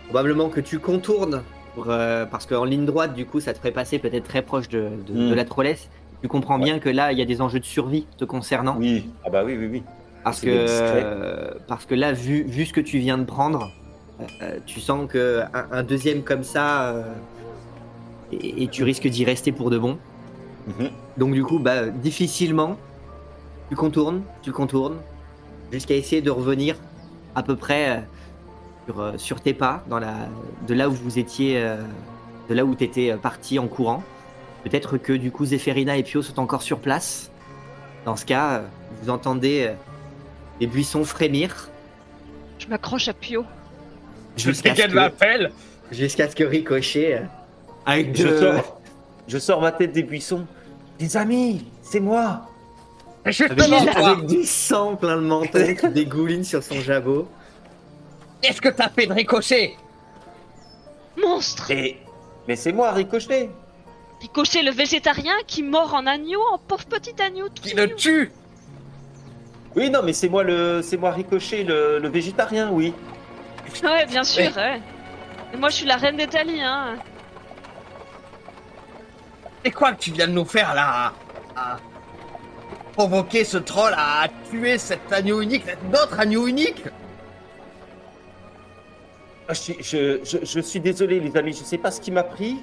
Probablement que tu contournes, pour, euh, parce qu'en ligne droite, du coup, ça te ferait passer peut-être très proche de, de- Mm. de la trollesse. Tu comprends bien que là, il y a des enjeux de survie te concernant. Oui, ah bah oui, oui, oui. Parce que, euh, parce que là, vu, vu ce que tu viens de prendre, euh, euh, tu sens que un, un deuxième comme ça, euh, et, et tu risques d'y rester pour de bon. Mhm. Donc du coup, bah, difficilement, tu contournes, tu contournes, jusqu'à essayer de revenir à peu près euh, sur, euh, sur tes pas, dans la, de là où vous étiez, euh, de là où tu étais parti en courant. Peut-être que du coup, Zéphérina et Pio sont encore sur place. Dans ce cas, vous entendez les buissons frémir Je m'accroche à Pio. Jusqu'à ce, qu'elle que, m'appelle. jusqu'à ce que Ricochet, avec Je de- sors, je sors ma tête des buissons. Les amis, c'est moi. Avec, Justement, toi, avec du sang plein le menton qui dégouline sur son jabot. qu'est-ce que t'as fait de ricochet Monstre Et mais c'est moi, Ricochet. Ricochet, le végétarien qui mord en agneau, en pauvre petit agneau tout Qui le tue Oui, non, mais c'est moi le, c'est moi Ricochet, le, le végétarien, oui. Ouais, bien sûr, ouais. Et moi, je suis la reine d'Italie, hein. C'est quoi que tu viens de nous faire là? À provoquer ce troll à tuer cet agneau unique, notre agneau unique Ah, Je, je, je, je suis désolé, les amis, je sais pas ce qui m'a pris.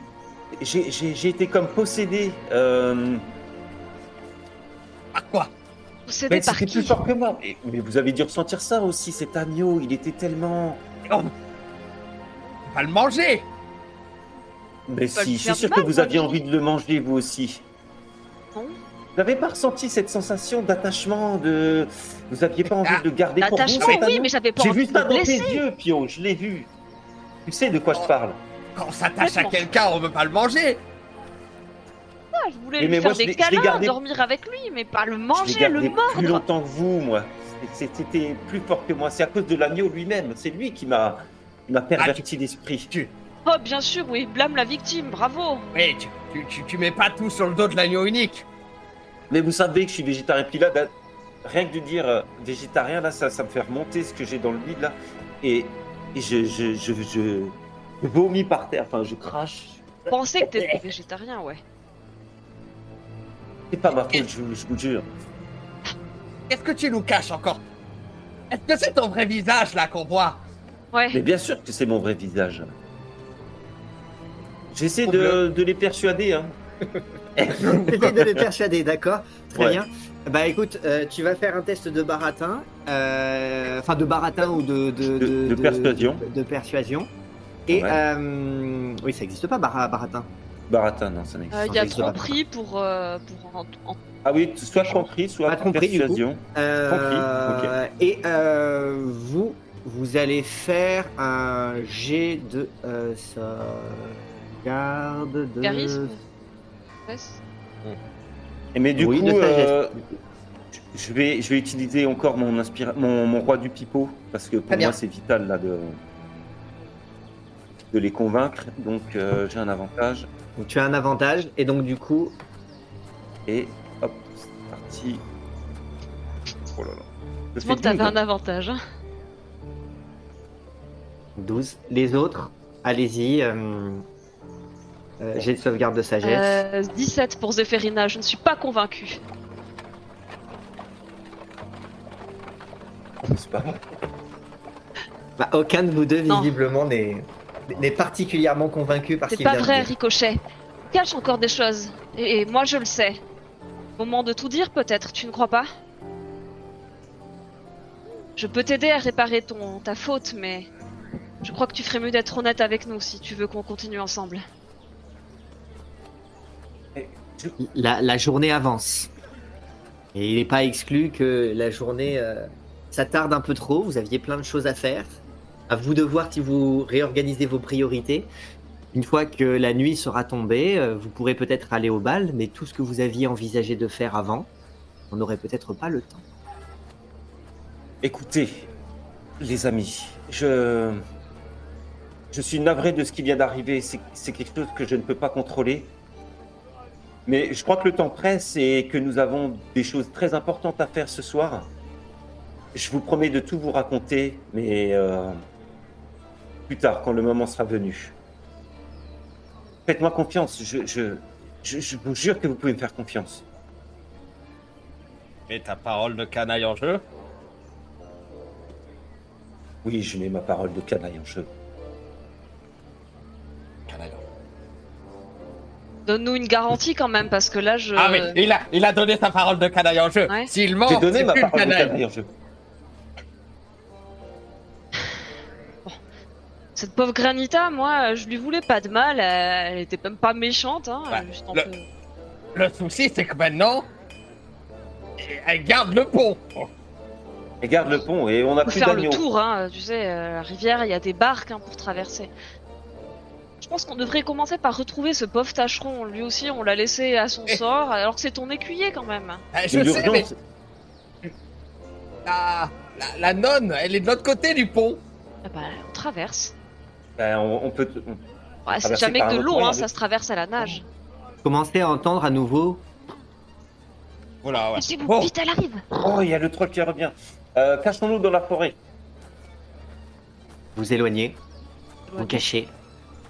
J'ai- été comme possédé. Euh, Par quoi? Possédé mais par qui plus fort que moi. Mais, mais vous avez dû ressentir ça aussi, cet agneau, il était tellement. On va le manger Mais lui si, je suis sûr que vous aviez envie de le manger, vous aussi. Non. Vous n'avez pas ressenti cette sensation d'attachement de. Vous aviez pas envie Ah, de le garder pour vous oui, mais j'avais pas J'ai envie vu de ça dans tes yeux, Pio, je l'ai vu. Tu sais de quoi je Oh. parle. Quand on s'attache à quelqu'un, on veut pas le manger Je voulais Mais- lui mais faire moi, je des câlins, gardé- dormir avec lui, mais pas le manger, gardé le plus mordre. longtemps que vous, moi. C'était plus fort que moi. C'est à cause de l'agneau lui-même. C'est lui qui m'a m'a perverti l'esprit. Oh, bien sûr, oui, blâme la victime, bravo. Oui, tu, tu, tu, tu mets pas tout sur le dos de l'agneau unique Mais vous savez que je suis végétarien. Puis là, là, rien que de dire euh, végétarien, là, ça, ça me fait remonter ce que j'ai dans le bide, là. Et, et je, je, je, je, je vomis par terre. Enfin, je crache. Pensais que t'étais végétarien, ouais. C'est pas ma faute, je, je vous jure. Qu'est-ce que tu nous caches encore? Est-ce que c'est ton vrai visage là qu'on voit? Ouais. Mais bien sûr que c'est mon vrai visage. J'essaie de, de les persuader. Hein. *laughs* *laughs* T'essayes de les persuader, d'accord Très Ouais. bien. Bah écoute, euh, tu vas faire un test de baratin, euh, enfin de baratin ou de De- de persuasion. De, persuasion. Et Ouais. euh, oui, ça n'existe pas bar- baratin. Baratin, non, ça n'existe Euh, Sans Il y a pas. tromperie pour, euh, pour en- en- Ah oui, soit tromperie, soit Pas tromperie, du coup. persuasion. Euh, Et euh, vous, vous allez faire un jet de euh, sauvegarde de. charisme. Ouais, Et mais du Oui, coup, euh, je, vais, je vais utiliser encore mon, inspira... mon, mon roi du pipeau, parce que pour moi c'est vital là de, de les convaincre. Donc euh, j'ai un avantage. Donc, tu as un avantage et donc du coup, Et hop, c'est parti. Oh là là. Je que t'avais 12. un avantage. Hein. 12. Les autres, allez-y. Euh, euh, jet de sauvegarde de sagesse. Euh, 17 pour Zéphérina, je ne suis pas convaincu. C'est pas vrai. Bah, aucun de vous deux, Non. visiblement, n'est particulièrement convaincu par ce C'est qu'il pas vient de vrai, dire. Ricochet. Tu caches encore des choses. Et, et moi, je le sais. Moment de tout dire, peut-être, tu ne crois pas? Je peux t'aider à réparer ton ta faute, mais je crois que tu ferais mieux d'être honnête avec nous si tu veux qu'on continue ensemble. La, journée avance. Et il n'est pas exclu que la journée euh, s'attarde un peu trop. Vous aviez plein de choses à faire. À vous de voir si vous réorganisez vos priorités. Une fois que la nuit sera tombée, euh, vous pourrez peut-être aller au bal, mais tout ce que vous aviez envisagé de faire avant, on n'aurait peut-être pas le temps. Écoutez, les amis, je. Je suis navré de ce qui vient d'arriver. C'est quelque chose que je ne peux pas contrôler. Mais je crois que le temps presse et que nous avons des choses très importantes à faire ce soir. je vous promets de tout vous raconter, mais euh, plus tard, quand le moment sera venu. Faites-moi confiance, je, je, je, je vous jure que vous pouvez me faire confiance. Et ta parole de canaille en jeu? Oui, je mets ma parole de canaille en jeu. Donne-nous une garantie quand même, parce que là, je. Ah mais il a, il a donné sa parole de canaille en jeu. Ouais. S'il ment, J'ai donné ma plus parole de canaille. en jeu. Cette pauvre Granita, moi, je lui voulais pas de mal. Elle, elle était même pas méchante, hein. Le- peu- Le souci, c'est que maintenant, elle garde le pont. Et garde le pont, et on a faut plus faire le tour, hein. Tu sais, euh, la rivière, il y a des barques hein, pour traverser. Je pense qu'on devrait commencer par retrouver ce pauvre tâcheron. Lui aussi, on l'a laissé à son Eh. sort, alors que c'est ton écuyer quand même. Mais Je sais, mais l'urgence, la, la, la nonne, elle est de l'autre côté du pont. Ah bah, on traverse. ben, on, on peut. on- Ouais, c'est jamais que de l'eau, hein, ça se traverse à la nage. Commencez à entendre à nouveau. Voilà, ouais. Bon, vite, elle arrive Oh, il y a le troll qui revient. Euh, Cachons-nous dans la forêt. Vous éloignez, vous cachez.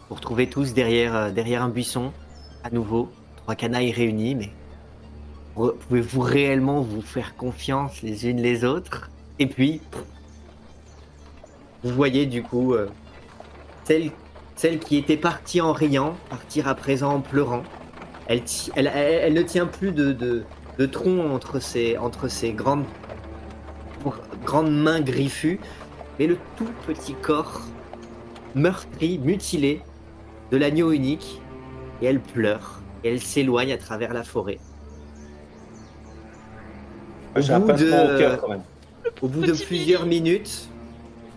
Vous retrouvez tous derrière, euh, derrière un buisson. À nouveau, trois canailles réunies, mais pouvez-vous réellement vous faire confiance les unes les autres? Et puis, vous voyez du coup euh, celle, celle qui était partie en riant, partir à présent en pleurant. Elle, elle, elle- elle ne tient plus de, de, tronc entre ses, entre grandes, grandes mains griffues, mais le tout petit corps meurtri, mutilé de l'agneau unique, et elle pleure, et elle s'éloigne à travers la forêt. Au J'ai bout de- au cœur quand même. Au bout de Petit plusieurs minutes,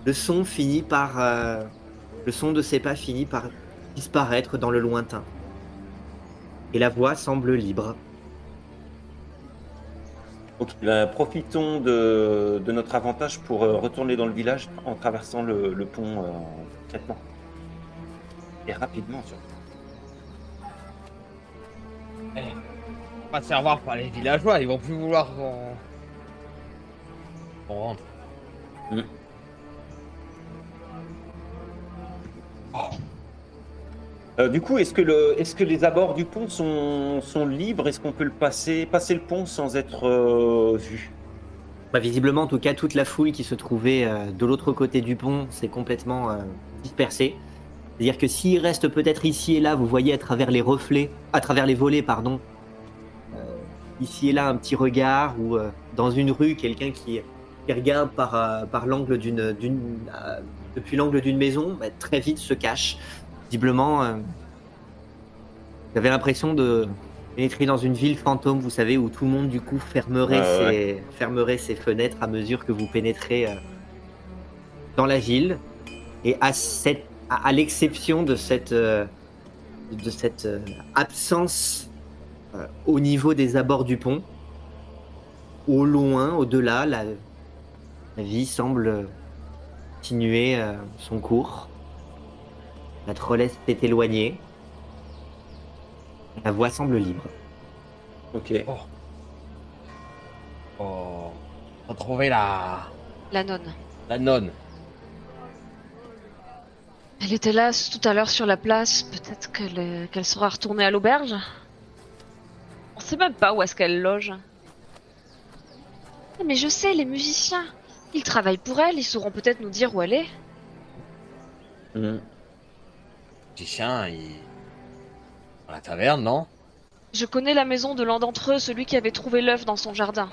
le son finit par, euh, le son de ses pas finit par disparaître dans le lointain, et la voix semble libre. Ok, ben, profitons de, de notre avantage pour euh, retourner dans le village en traversant le, le pont euh, en traitement. Et rapidement, surtout. on va se faire voir par les villageois, ils vont plus vouloir qu'on rentre. Euh, du coup, est-ce que, le, est-ce que les abords du pont sont, sont libres? Est-ce qu'on peut le passer, passer le pont sans être euh, vu? Bah, visiblement, en tout cas, toute la fouille qui se trouvait euh, de l'autre côté du pont s'est complètement euh, dispersée. C'est-à-dire que s'il reste peut-être ici et là, vous voyez à travers les reflets, à travers les volets, pardon, euh, ici et là un petit regard ou euh, dans une rue quelqu'un qui, qui regarde par, euh, par l'angle d'une, depuis l'angle d'une maison, bah, très vite se cache. Visiblement, vous avez l'impression de pénétrer dans une ville fantôme, vous savez, où tout le monde du coup fermerait, Ouais, ses, fermerait ses fenêtres à mesure que vous pénétrez dans la ville. Et à, cette, à, à l'exception de cette, euh, de cette euh, absence euh, au niveau des abords du pont, au loin, au-delà, la, la vie semble continuer euh, son cours. La trollesse s'est éloignée. La voie semble libre. Ok. Oh. Retrouver la, La nonne. la nonne. Elle était là tout à l'heure sur la place. Peut-être qu'elle est- qu'elle sera retournée à l'auberge. On sait même pas où est-ce qu'elle loge. Mais je sais, les musiciens. Ils travaillent pour elle, ils sauront peut-être nous dire où elle est. Hmm. Petit chien, il. Dans la taverne, non? Je connais la maison de l'un d'entre eux, celui qui avait trouvé l'œuf dans son jardin.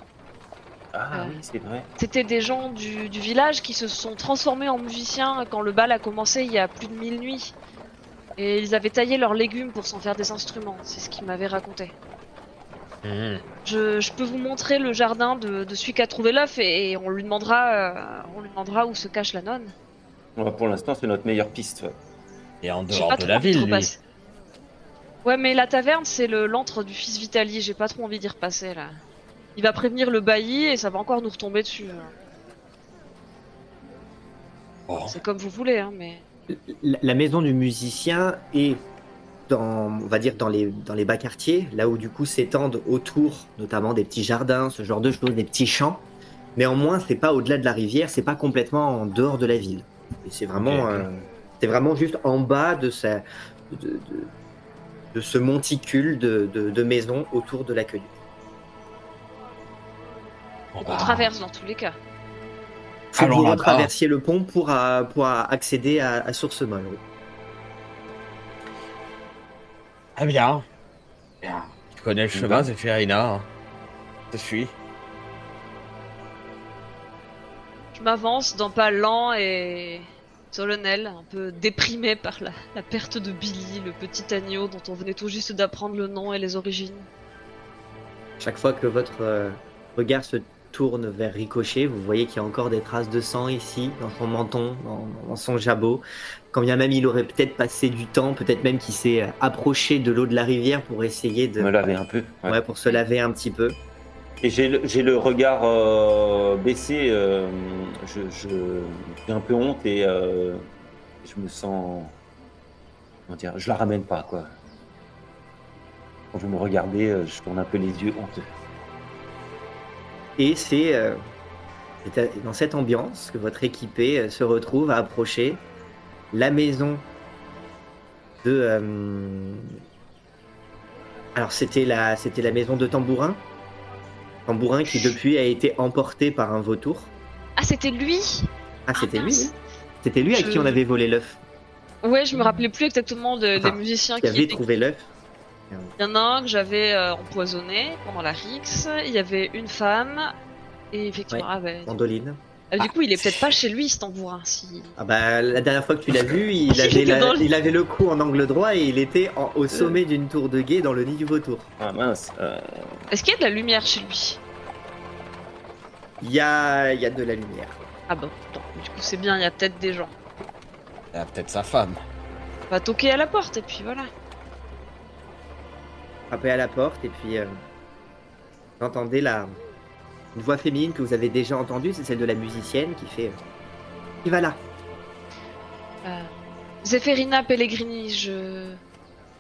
Ah Euh. oui, c'est vrai. C'était des gens du, du village qui se sont transformés en musiciens quand le bal a commencé il y a plus de mille nuits. Et ils avaient taillé leurs légumes pour s'en faire des instruments, c'est ce qu'il m'avait raconté. Hmm. Je, je peux vous montrer le jardin de, de celui qui a trouvé l'œuf et, et on lui demandera, euh, on lui demandera où se cache la nonne. Ouais, Pour l'instant, c'est notre meilleure piste. ouais. Et en dehors de la ville, lui. Ouais, mais la taverne, c'est le l'antre du fils Vitali. J'ai pas trop envie d'y repasser là. Il va prévenir le bailli et ça va encore nous retomber dessus. hein. Bon. C'est comme vous voulez, hein, mais. La maison du musicien est dans, on va dire, dans les, dans les bas quartiers, là où du coup s'étendent autour, notamment des petits jardins, ce genre de choses, des petits champs. Néanmoins, c'est pas au-delà de la rivière, c'est pas complètement en dehors de la ville. C'est vraiment, euh, c'est vraiment juste en bas de, sa, de, de- de ce monticule de, de, de maisons autour de l'aqueduc. On traverse dans tous les cas. Faut Alors retraversiez le pont pour, euh, pour euh, accéder à, à Source Molle. oui. Ah bien. Bien. Tu connais le chemin, Zéphirina. hein. Je suis. Je m'avance d'un pas lent et solennel, un peu déprimé par la, la perte de Billy, le petit agneau dont on venait tout juste d'apprendre le nom et les origines. Chaque fois que votre euh, regard se tourne vers Ricochet, vous voyez qu'il y a encore des traces de sang ici, dans son menton, dans, dans son jabot. Quand bien même il aurait peut-être passé du temps, peut-être même qu'il s'est approché de l'eau de la rivière pour essayer de, Me laver un peu. ouais. ouais, pour se laver un petit peu. Et j'ai le, j'ai le regard euh, baissé. euh, je, je- j'ai un peu honte et euh, je me sens. Comment dire Je la ramène pas, quoi. Quand vous me regardez, je tourne un peu les yeux honteux. Et c'est euh, dans cette ambiance que votre équipé euh, se retrouve à approcher la maison de. euh, Alors c'était la, c'était la maison de Tambourin. Tambourin qui depuis a été emporté par un vautour. Ah, c'était lui? Ah, c'était lui, mince. oui. C'était lui à qui on avait volé l'œuf, Ouais, je me rappelais plus exactement de- des Enfin, musiciens qui étaient trouvé l'œuf. Il y en a un que j'avais euh, empoisonné pendant la Rix, il y avait une femme, et effectivement, Ouais. ah ouais. Mandoline. Ah, du coup, il est peut-être pas chez lui, ce tambourin. Si... Ah bah la dernière fois que tu l'as vu, il *laughs* avait, la- le- il avait le cou en angle droit et il était en- au sommet d'une tour de guet dans le nid du vautour. Ah mince. euh, Est-ce qu'il y a de la lumière chez lui? Il y a, y a de la lumière. Ah bon, attends, du coup, c'est bien, il y a peut-être des gens. Il a peut-être sa femme. On va toquer à la porte, et puis voilà. Frappez à la porte et puis euh, vous entendez la une voix féminine que vous avez déjà entendue, c'est celle de la musicienne qui fait euh, Qui va là Euh, Pellegrini, je...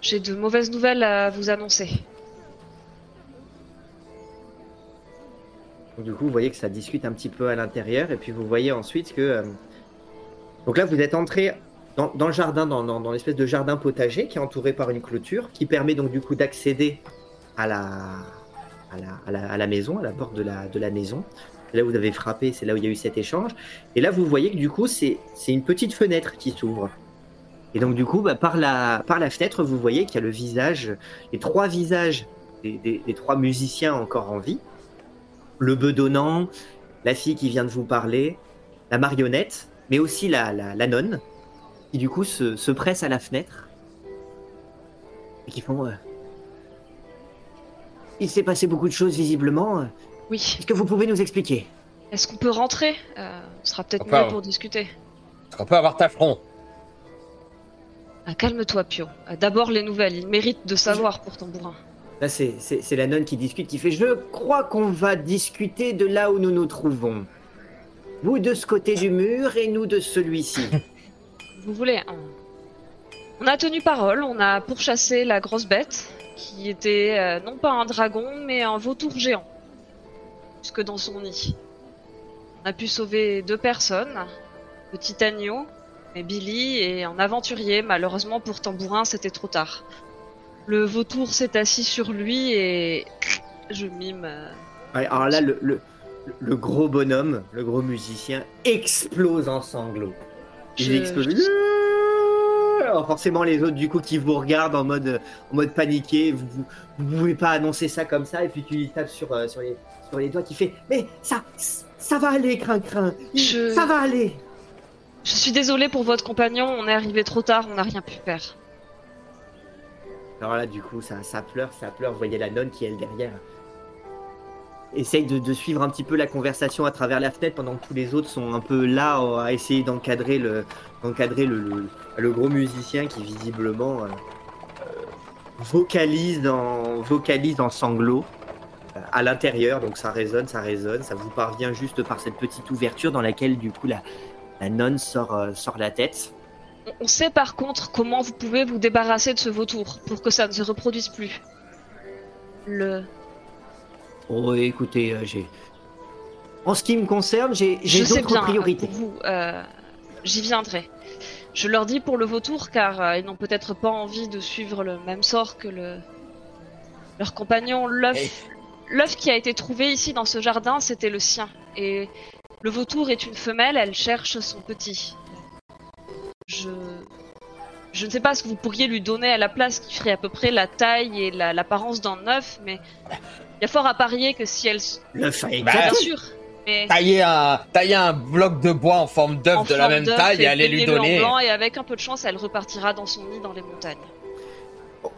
J'ai de mauvaises nouvelles à vous annoncer. Donc, Du coup, vous voyez que ça discute un petit peu à l'intérieur et puis vous voyez ensuite que euh, donc là vous êtes entré dans, le jardin, dans, l'espèce de jardin potager qui est entouré par une clôture qui permet donc du coup d'accéder à la, à, la, à, la, maison, à la porte de la, de la maison. Là vous avez frappé, c'est là où il y a eu cet échange. Et là, vous voyez que du coup, c'est une petite fenêtre qui s'ouvre. Et donc, du coup, bah, par, la, par la fenêtre, vous voyez qu'il y a le visage, les trois visages des, trois musiciens encore en vie. Le bedonnant, la fille qui vient de vous parler, la marionnette, mais aussi la, la nonne, qui du coup se, se presse à la fenêtre. Et qui font. euh, Il s'est passé beaucoup de choses visiblement. Oui. Est-ce que vous pouvez nous expliquer? Est-ce qu'on peut rentrer? Euh, Ce sera peut-être mieux pour discuter. Est-ce qu'on peut avoir ta front Ah, Calme-toi, Pio. Euh, D'abord les nouvelles, il mérite de savoir pour tambourin. Là, c'est c'est- c'est la nonne qui discute, qui fait Je crois qu'on va discuter de là où nous nous trouvons. Vous de ce côté du mur et nous de celui-ci. Vous voulez hein. On a tenu parole, on a pourchassé la grosse bête, qui était euh, non pas un dragon, mais un vautour géant. Jusque dans son nid. On a pu sauver deux personnes, petit agneau, et Billy, et un aventurier. Malheureusement pour Tambourin, c'était trop tard. Le vautour s'est assis sur lui et je mime. euh, alors là, le, le, le gros bonhomme, le gros musicien, explose en sanglots. Il je-. Alors forcément, les autres, du coup, qui vous regardent en mode, en mode paniqué, vous, vous, vous pouvez pas annoncer ça comme ça, et puis tu tapes sur, euh, sur, les, sur les doigts, qui fait Mais ça, ça va aller, crin-crin, Je- ça va aller. Je suis désolée pour votre compagnon, on est arrivé trop tard, on n'a rien pu faire. Alors là, du coup, ça, ça pleure, ça pleure. Vous voyez la nonne qui, elle, derrière, essaye de, suivre un petit peu la conversation à travers la fenêtre pendant que tous les autres sont un peu là euh, à essayer d'encadrer le, d'encadrer le, le, gros musicien qui, visiblement, euh, vocalise, en, vocalise en sanglots euh, à l'intérieur. Donc ça résonne, ça résonne. Ça vous parvient juste par cette petite ouverture dans laquelle, du coup, la, la nonne sort, euh, sort la tête. On sait par contre comment vous pouvez vous débarrasser de ce vautour pour que ça ne se reproduise plus. Le. Oh, écoutez, euh, j'ai. En ce qui me concerne, j'ai j'ai Je sais d'autres bien, priorités. pour vous, euh, j'y viendrai. Je leur dis pour le vautour car euh, ils n'ont peut-être pas envie de suivre le même sort que le... leur compagnon. L'œuf l'œuf qui a été trouvé ici dans ce jardin, c'était le sien. Et le vautour est une femelle, elle cherche son petit. Je... Je ne sais pas ce que vous pourriez lui donner à la place qui ferait à peu près la taille et la- l'apparence d'un œuf, mais y a fort à parier que si elle... Le fait Bah, Bien sûr, mais... Tailler un, tailler un bloc de bois en forme d'œuf de la même taille et aller lui donner. blanc, et avec un peu de chance, elle repartira dans son nid dans les montagnes. Oh,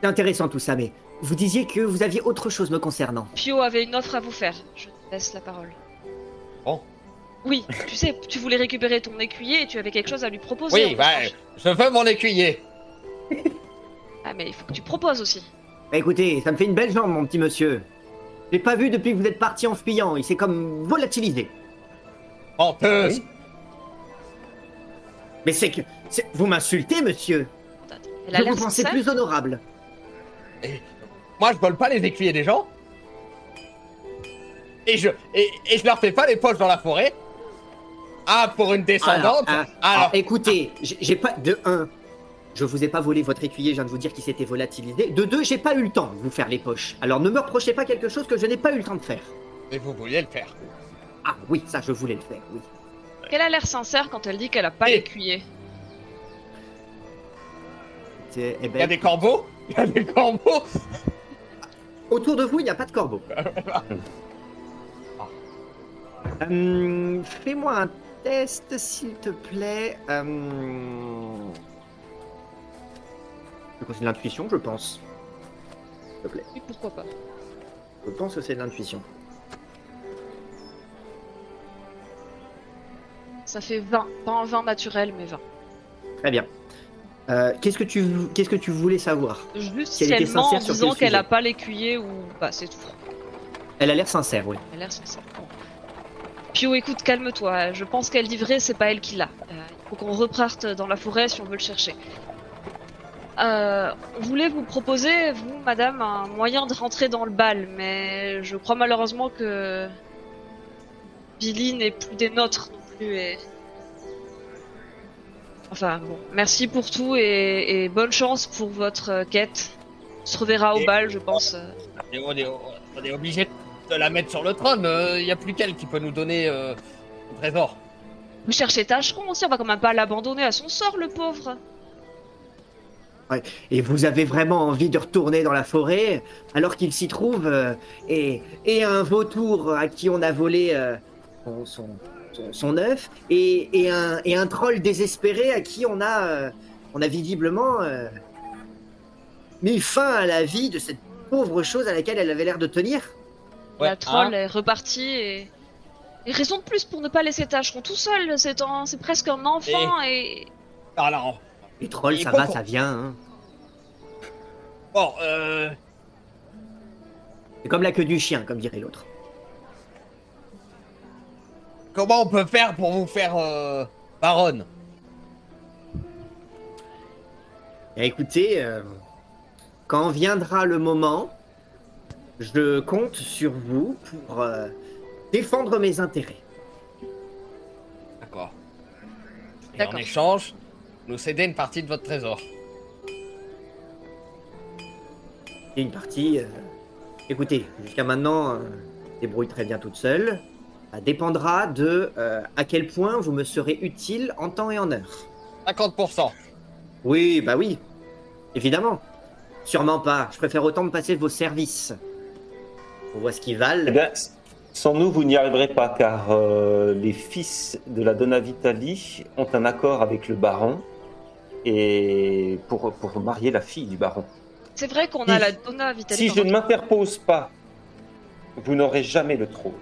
C'est intéressant tout ça, mais vous disiez que vous aviez autre chose me concernant. Pio avait une offre à vous faire. Je te laisse la parole. Bon. Oui, tu sais, tu voulais récupérer ton écuyer et tu avais quelque chose à lui proposer. Oui, bah, je veux mon écuyer. Ah, mais il faut que tu proposes aussi. Bah écoutez, ça me fait une belle jambe, mon petit monsieur. Je l'ai pas vu depuis que vous êtes parti en fuyant, il s'est comme volatilisé. Menteuse. Mais c'est que... c'est- Vous m'insultez, monsieur Elle a Je l'air vous pensais sincère. plus honorable. Moi, je vole pas les écuyers des gens. Et je, et, et je leur fais pas les poches dans la forêt. Ah, pour une descendante. ah, Alors, ah, écoutez, j'ai j'ai pas... De un, je vous ai pas volé votre écuyer, je viens de vous dire qu'il s'était volatilisé. De deux, j'ai pas eu le temps de vous faire les poches. Alors ne me reprochez pas quelque chose que je n'ai pas eu le temps de faire. mais vous vouliez le faire. Ah oui, ça je voulais le faire, oui. Qu'elle a l'air sincère quand elle dit qu'elle a pas Et- l'écuyer. C'est- eh Il y a ben, des corbeaux. *laughs* Il y a des corbeaux. Autour de vous, il n'y a pas de corbeau. Hum, Fais-moi un test, s'il te plaît. Hum... C'est de l'intuition, je pense. S'il te plaît. Oui, pourquoi pas. Je pense que c'est de l'intuition. Ça fait 20. Pas un 20 naturel, mais 20. Très bien. Euh, Qu'est-ce que tu qu'est-ce que tu voulais savoir? Juste Si elle ment en disant quel qu'elle a pas l'écuyer ou pas, c'est tout. Elle a l'air sincère, oui. Elle a l'air sincère. Bon. Pio, écoute, calme-toi. Je pense qu'elle dit vrai, c'est pas elle qui l'a. Euh, il faut qu'on reparte dans la forêt si on veut le chercher. Euh, on voulait vous proposer, vous, madame, un moyen de rentrer dans le bal, mais je crois malheureusement que Billy n'est plus des nôtres non plus. Et... Enfin bon, merci pour tout et, et bonne chance pour votre euh, quête. On se reverra au Et- bal, je pense. euh. On est, on est obligé de la mettre sur le trône. Il n'y a plus qu'elle qui peut nous donner euh, le trésor. Vous cherchez Tâcheron aussi, on va quand même pas l'abandonner à son sort, le pauvre. Et vous avez vraiment envie de retourner dans la forêt alors qu'il s'y trouve euh, et, et un vautour à qui on a volé euh, son, son, son- son œuf et, et, un, et un troll désespéré à qui on a, euh, on a visiblement euh, mis fin à la vie de cette pauvre chose à laquelle elle avait l'air de tenir. la Ouais, troll hein. est repartie et... et raison de plus pour ne pas laisser Tâcheron tout seul, c'est un... c'est presque un enfant et... Alors, Les trolls, Et ça va, ça vient. hein. bon, euh, C'est comme la queue du chien, comme dirait l'autre. comment on peut faire pour vous faire euh, baronne? Eh, Écoutez, euh, quand viendra le moment, je compte sur vous pour euh, défendre mes intérêts. D'accord. Et en échange, nous céder une partie de votre trésor. Et une partie, euh, écoutez, jusqu'à maintenant, euh, débrouille très bien toute seule. Ça dépendra de euh, à quel point vous me serez utile en temps et en heure. 50%. Oui, bah oui, évidemment. Sûrement pas. Je préfère autant me passer de vos services. On voit ce qu'ils Eh valent. bien, sans nous, vous n'y arriverez pas, car euh, les fils de la Donna Vitali ont un accord avec le baron et pour, pour marier la fille du baron. C'est vrai qu'on Si- a la Donna Vitali. Si je ne m'interpose pas, vous n'aurez jamais le trône.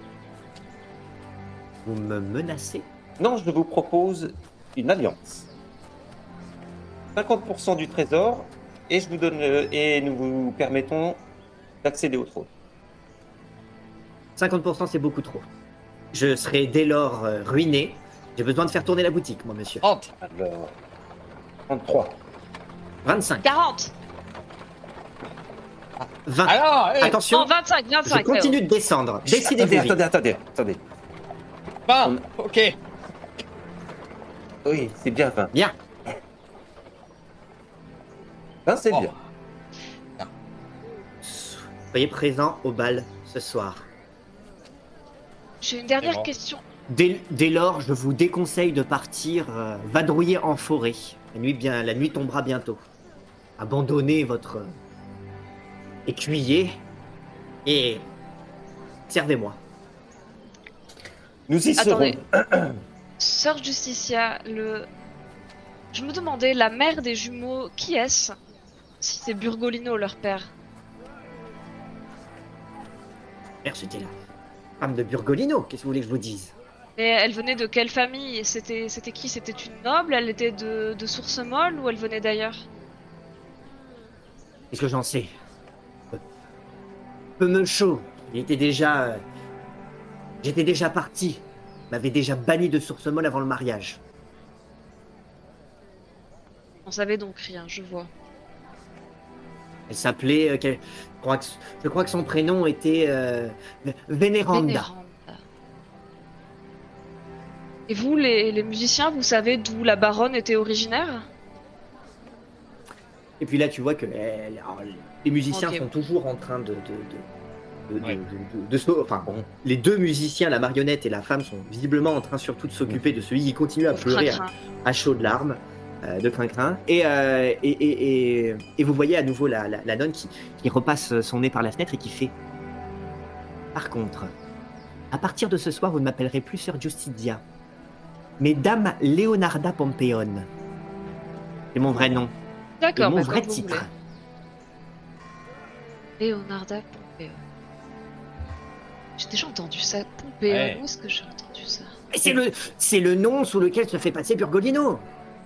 Vous me menacez? Non, je vous propose une alliance. 50% du trésor et, je vous donne, euh, et nous vous permettons d'accéder au trône. 50% c'est beaucoup trop. Je serai dès lors euh, ruiné. J'ai besoin de faire tourner la boutique, moi, monsieur. 30. Alors, 33. 25. 40 20. Alors, eh, Attention, Non, 25, je 25. continue de descendre. Décidez attendez, attendez, attendez, attendez. 20, ok. Oui, c'est bien 20. Bien. 20, c'est Oh. bien. Soyez présents au bal ce soir. J'ai une dernière bon. question. Dès, dès lors, je vous déconseille de partir euh, vadrouiller en forêt. La nuit, bien, la nuit tombera bientôt. Abandonnez votre écuyer et servez-moi. Nous y serons. *clears throat* Sœur Justicia, le. Je me demandais, la mère des jumeaux, qui est-ce? Si c'est Burgolino, leur père. Merde, c'était la femme de Burgolino. Qu'est-ce que vous voulez que je vous dise? Mais elle venait de quelle famille C'était c'était qui? C'était une noble? Elle était de, de source molle ou elle venait d'ailleurs? Qu'est-ce que j'en sais? Peu- Peu me chaud. Il était déjà. euh, J'étais déjà parti. M'avait déjà banni de source molle avant le mariage. On savait donc rien, je vois. Elle s'appelait. euh, je, crois que, je crois que son prénom était. euh, Vénéranda. Vénéranda. Et vous, les, les musiciens, vous savez d'où la baronne était originaire? Et puis là, tu vois que elle- alors, les musiciens sont toujours en train de. de, de... de- de- Ouais. de- de- de se- enfin, bon, les deux musiciens, la marionnette et la femme, sont visiblement en train surtout de s'occuper de celui qui continue à pleurer à, à chaudes larmes, euh, de crin-crin. Et, euh, et, et, et, et vous voyez à nouveau la, la, la nonne qui, qui repasse son nez par la fenêtre et qui fait Par contre, à partir de ce soir, vous ne m'appellerez plus Sœur Justitia, mais Dame Leonarda Pompeone. C'est mon vrai nom, D'accord, mon bah, vrai titre. Leonarda Pompeo. J'ai déjà entendu ça. Pompeo, Ouais. où est-ce que j'ai entendu ça Mais C'est le, c'est le nom sous lequel se fait passer Burgolino.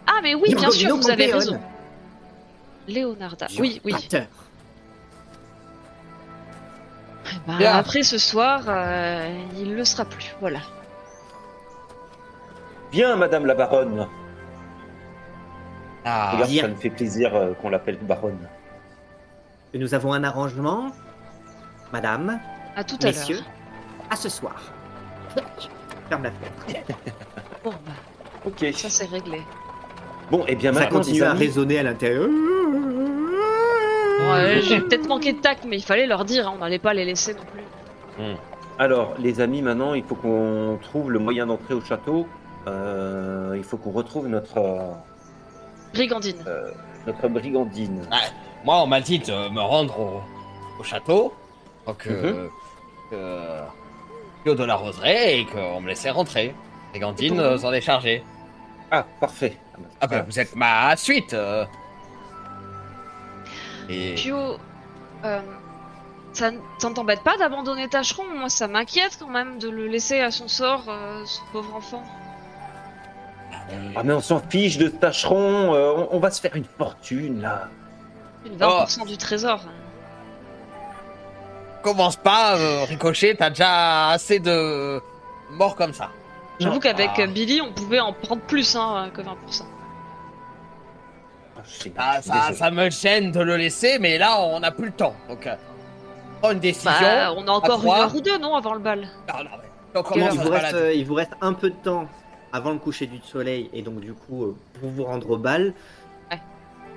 Ah, mais oui, bien sûr, vous avez Pompeone. raison. Leonarda. Oui, oui. Bah, après ce soir, euh, il le sera plus. Voilà. Bien, Madame la Baronne. Ah, Regarde, bien. ça me fait plaisir euh, qu'on l'appelle Baronne. Et Nous avons un arrangement, madame, À tout à messieurs, l'heure. à ce soir. Ferme la fenêtre. *laughs* Bon, bah, Ok. ça c'est réglé. Bon, et bien Ça maintenant, continue à amis, résonner à l'intérieur. Ouais, j'ai peut-être manqué de tact, mais il fallait leur dire, hein, on n'allait pas les laisser non plus. Alors, les amis, maintenant, il faut qu'on trouve le moyen d'entrer au château. Euh, il faut qu'on retrouve notre, euh, Brigandine. notre brigandine. moi, on m'a dit de me rendre au, au château. Donc, Mhm. euh, que Claude de la Roseraie et qu'on me laissait rentrer. Et Gandine euh, s'en est chargée. Ah, parfait. Ah ben, vous êtes ma suite. euh. Et Pio, euh, ça n- ça ne t'embête pas d'abandonner Tâcheron Moi, ça m'inquiète quand même de le laisser à son sort, euh, ce pauvre enfant. Ah, mais on s'en fiche de ce tâcheron. euh, on, on va se faire une fortune, là. Une Oh. 20% du trésor. commence pas, euh, Ricochet, t'as déjà assez de morts comme ça. J'avoue qu'avec Ah. Billy, on pouvait en prendre plus hein, que 20%. Ah, sais, Ça, ça, me gêne de le laisser, mais là, on n'a plus le temps. Donc, euh, une décision. Bah, on a encore une heure ou deux, non, avant le bal? Non, non, mais on Il commence à vous, se reste, balader. euh, il vous reste un peu de temps avant le coucher du soleil et donc du coup euh, pour vous rendre au bal. Ouais.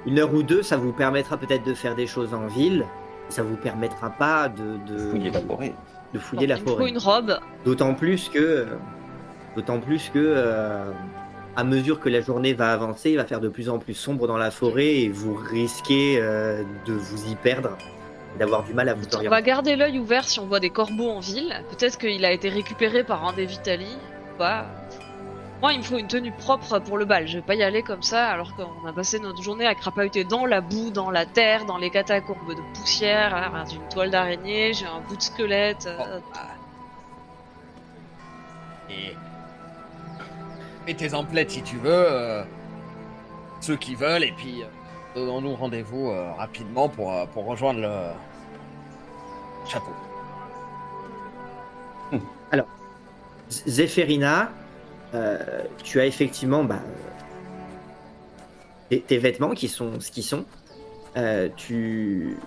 Une heure ou deux, ça vous permettra peut-être de faire des choses en ville. Ça vous permettra pas de, de, Fouiller la forêt. de fouiller Bon, la Il me faut forêt. une robe. D'autant plus que, d'autant plus que, euh, à mesure que la journée va avancer, il va faire de plus en plus sombre dans la forêt et vous risquez euh, de vous y perdre, d'avoir du mal à vous On orienter. va garder l'œil ouvert si on voit des corbeaux en ville. Peut-être qu'il a été récupéré par un des Vitali. ou pas. Moi, il me faut une tenue propre pour le bal. Je vais pas y aller comme ça alors qu'on a passé notre journée à crapahuter dans la boue, dans la terre, dans les catacombes de poussière. hein, J'ai une toile d'araignée, j'ai un bout de squelette. euh, bah. Et. Mets tes emplettes si tu veux. euh, Ceux qui veulent, et puis. euh, Donnons-nous rendez-vous euh, rapidement pour, euh, pour rejoindre le. Château. Zéphérina, euh, tu as effectivement bah, tes, vêtements qui sont ce qu'ils sont. Euh, tu,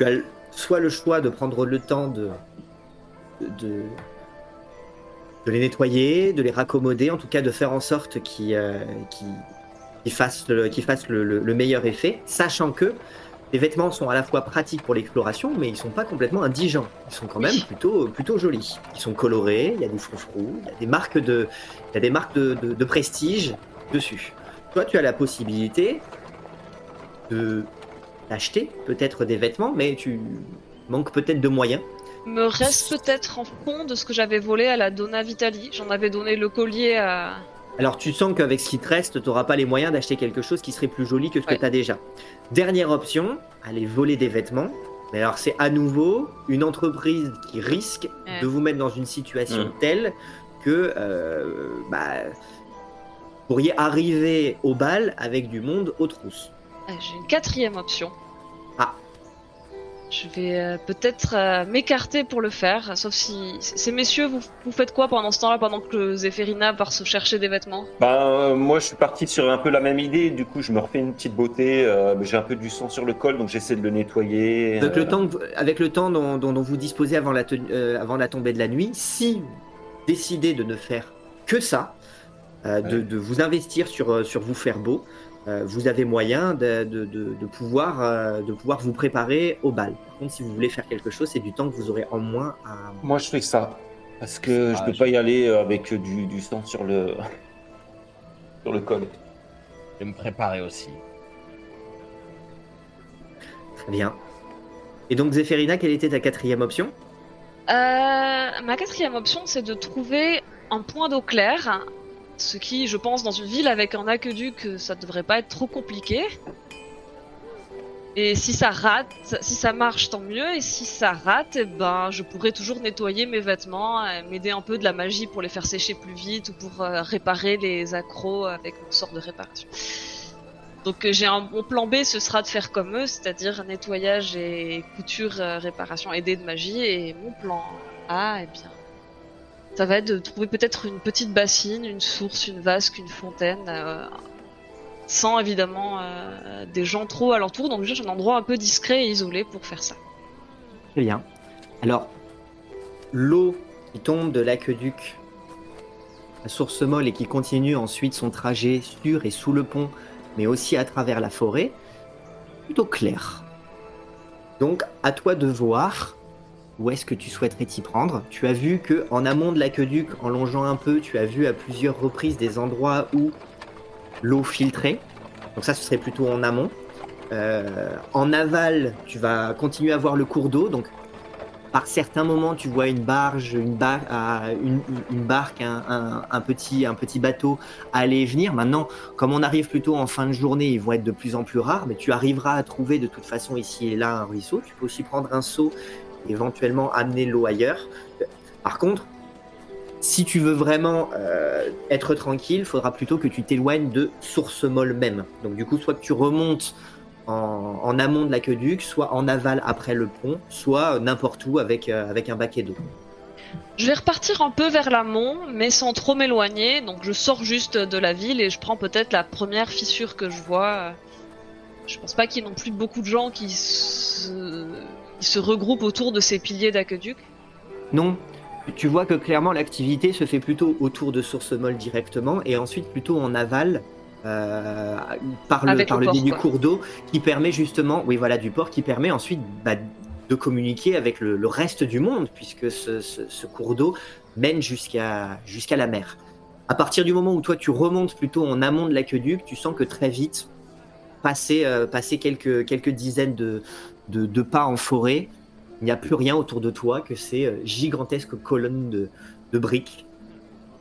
as soit le choix de prendre le temps de, de, les nettoyer, de les raccommoder, en tout cas de faire en sorte qu'ils euh, fassent, le meilleur effet, sachant que les vêtements sont à la fois pratiques pour l'exploration, mais ils sont pas complètement indigents. Ils sont quand Oui. même plutôt, plutôt jolis. Ils sont colorés, il y a des froufrous, il y a des marques de, il y a des marques de, de- de prestige dessus. Toi, tu as la possibilité de d'acheter peut-être des vêtements, mais tu manques peut-être de moyens. Me reste peut-être en fond de ce que j'avais volé à la Donna Vitali. J'en avais donné le collier à. Alors tu sens qu'avec ce qui te reste, tu n'auras pas les moyens d'acheter quelque chose qui serait plus joli que ce Ouais. que tu as déjà. Dernière option, aller voler des vêtements. Mais alors c'est à nouveau une entreprise qui risque Ouais. de vous mettre dans une situation Mm. telle que euh, bah, vous pourriez arriver au bal avec du monde aux trousses. Ah, J'ai une quatrième option. Je vais euh, peut-être euh, m'écarter pour le faire, sauf si. Ces messieurs, vous, vous faites quoi pendant ce temps-là, pendant que Zéphérina part se chercher des vêtements? Ben, euh, moi, je suis parti sur un peu la même idée. Du coup, je me refais une petite beauté. euh, mais J'ai un peu du sang sur le col, donc j'essaie de le nettoyer. Donc le temps que vous- avec le temps dont, dont- dont vous disposez avant la, ten- euh, avant la tombée de la nuit, si vous décidez de ne faire que ça, euh, de, Ouais. de vous investir sur, sur vous faire beau, euh, vous avez moyen de, de- de- de pouvoir, euh, de pouvoir vous préparer au bal. Par contre, si vous voulez faire quelque chose, c'est du temps que vous aurez en moins à... Moi, je fais ça. Parce que je Ah, peux je- pas y aller euh, avec du, du sang sur le, *laughs* sur le col. Je vais me préparer aussi. Très bien. Et donc Zéphérina, quelle était ta quatrième option? Euh, ma quatrième option, c'est de trouver un point d'eau clair, ce qui, je pense, dans une ville avec un aqueduc, ça devrait pas être trop compliqué. Et si ça rate, si ça marche, tant mieux. Et si ça rate, eh ben, je pourrais toujours nettoyer mes vêtements, euh, m'aider un peu de la magie pour les faire sécher plus vite ou pour euh, réparer les accros avec mon sort de réparation. Donc euh, j'ai un mon plan B, ce sera de faire comme eux, c'est-à-dire nettoyage et couture, euh, réparation aidée de magie. Et mon plan A, eh bien, ça va être de trouver peut-être une petite bassine, une source, une vasque, une fontaine, euh, sans évidemment euh, des gens trop alentour. Donc j'ai un endroit un peu discret et isolé pour faire ça. Très bien. Alors, l'eau qui tombe de l'aqueduc à source molle et qui continue ensuite son trajet sur et sous le pont, mais aussi à travers la forêt, plutôt clair. Donc, à toi de voir où est-ce que tu souhaiterais t'y prendre? Tu as vu que en amont de l'aqueduc, en longeant un peu, tu as vu à plusieurs reprises des endroits où l'eau filtrait. Donc ça, ce serait plutôt en amont. Euh, en aval, tu vas continuer à voir le cours d'eau. Donc, par certains moments, tu vois une barge, une, bar- une, une barque, un, petit, bateau aller et venir. Maintenant, comme on arrive plutôt en fin de journée, ils vont être de plus en plus rares, mais tu arriveras à trouver de toute façon ici et là un ruisseau. Tu peux aussi prendre un seau, éventuellement amener l'eau ailleurs. Par contre, si tu veux vraiment euh, être tranquille, il faudra plutôt que tu t'éloignes de source molle même. Donc du coup, soit que tu remontes en, amont de l'aqueduc, soit en aval après le pont, soit n'importe où avec, euh, avec un baquet d'eau. Je vais repartir un peu vers l'amont, mais sans trop m'éloigner. Donc je sors juste de la ville et je prends peut-être la première fissure que je vois. Je pense pas qu'il y ait non plus beaucoup de gens qui se, se regroupent autour de ces piliers d'aqueduc? Non, tu vois que clairement l'activité se fait plutôt autour de source molle directement et ensuite plutôt en aval. euh, par le, Avec par le port, du cours d'eau qui permet justement, oui voilà, du port qui permet ensuite bah, de communiquer avec le, le reste du monde puisque ce, ce- ce cours d'eau mène jusqu'à jusqu'à la mer. À partir du moment où toi tu remontes plutôt en amont de l'aqueduc, tu sens que très vite, passer, euh, quelques, quelques dizaines de, de, pas en forêt, il n'y a plus rien autour de toi que ces euh, gigantesques colonnes de, de briques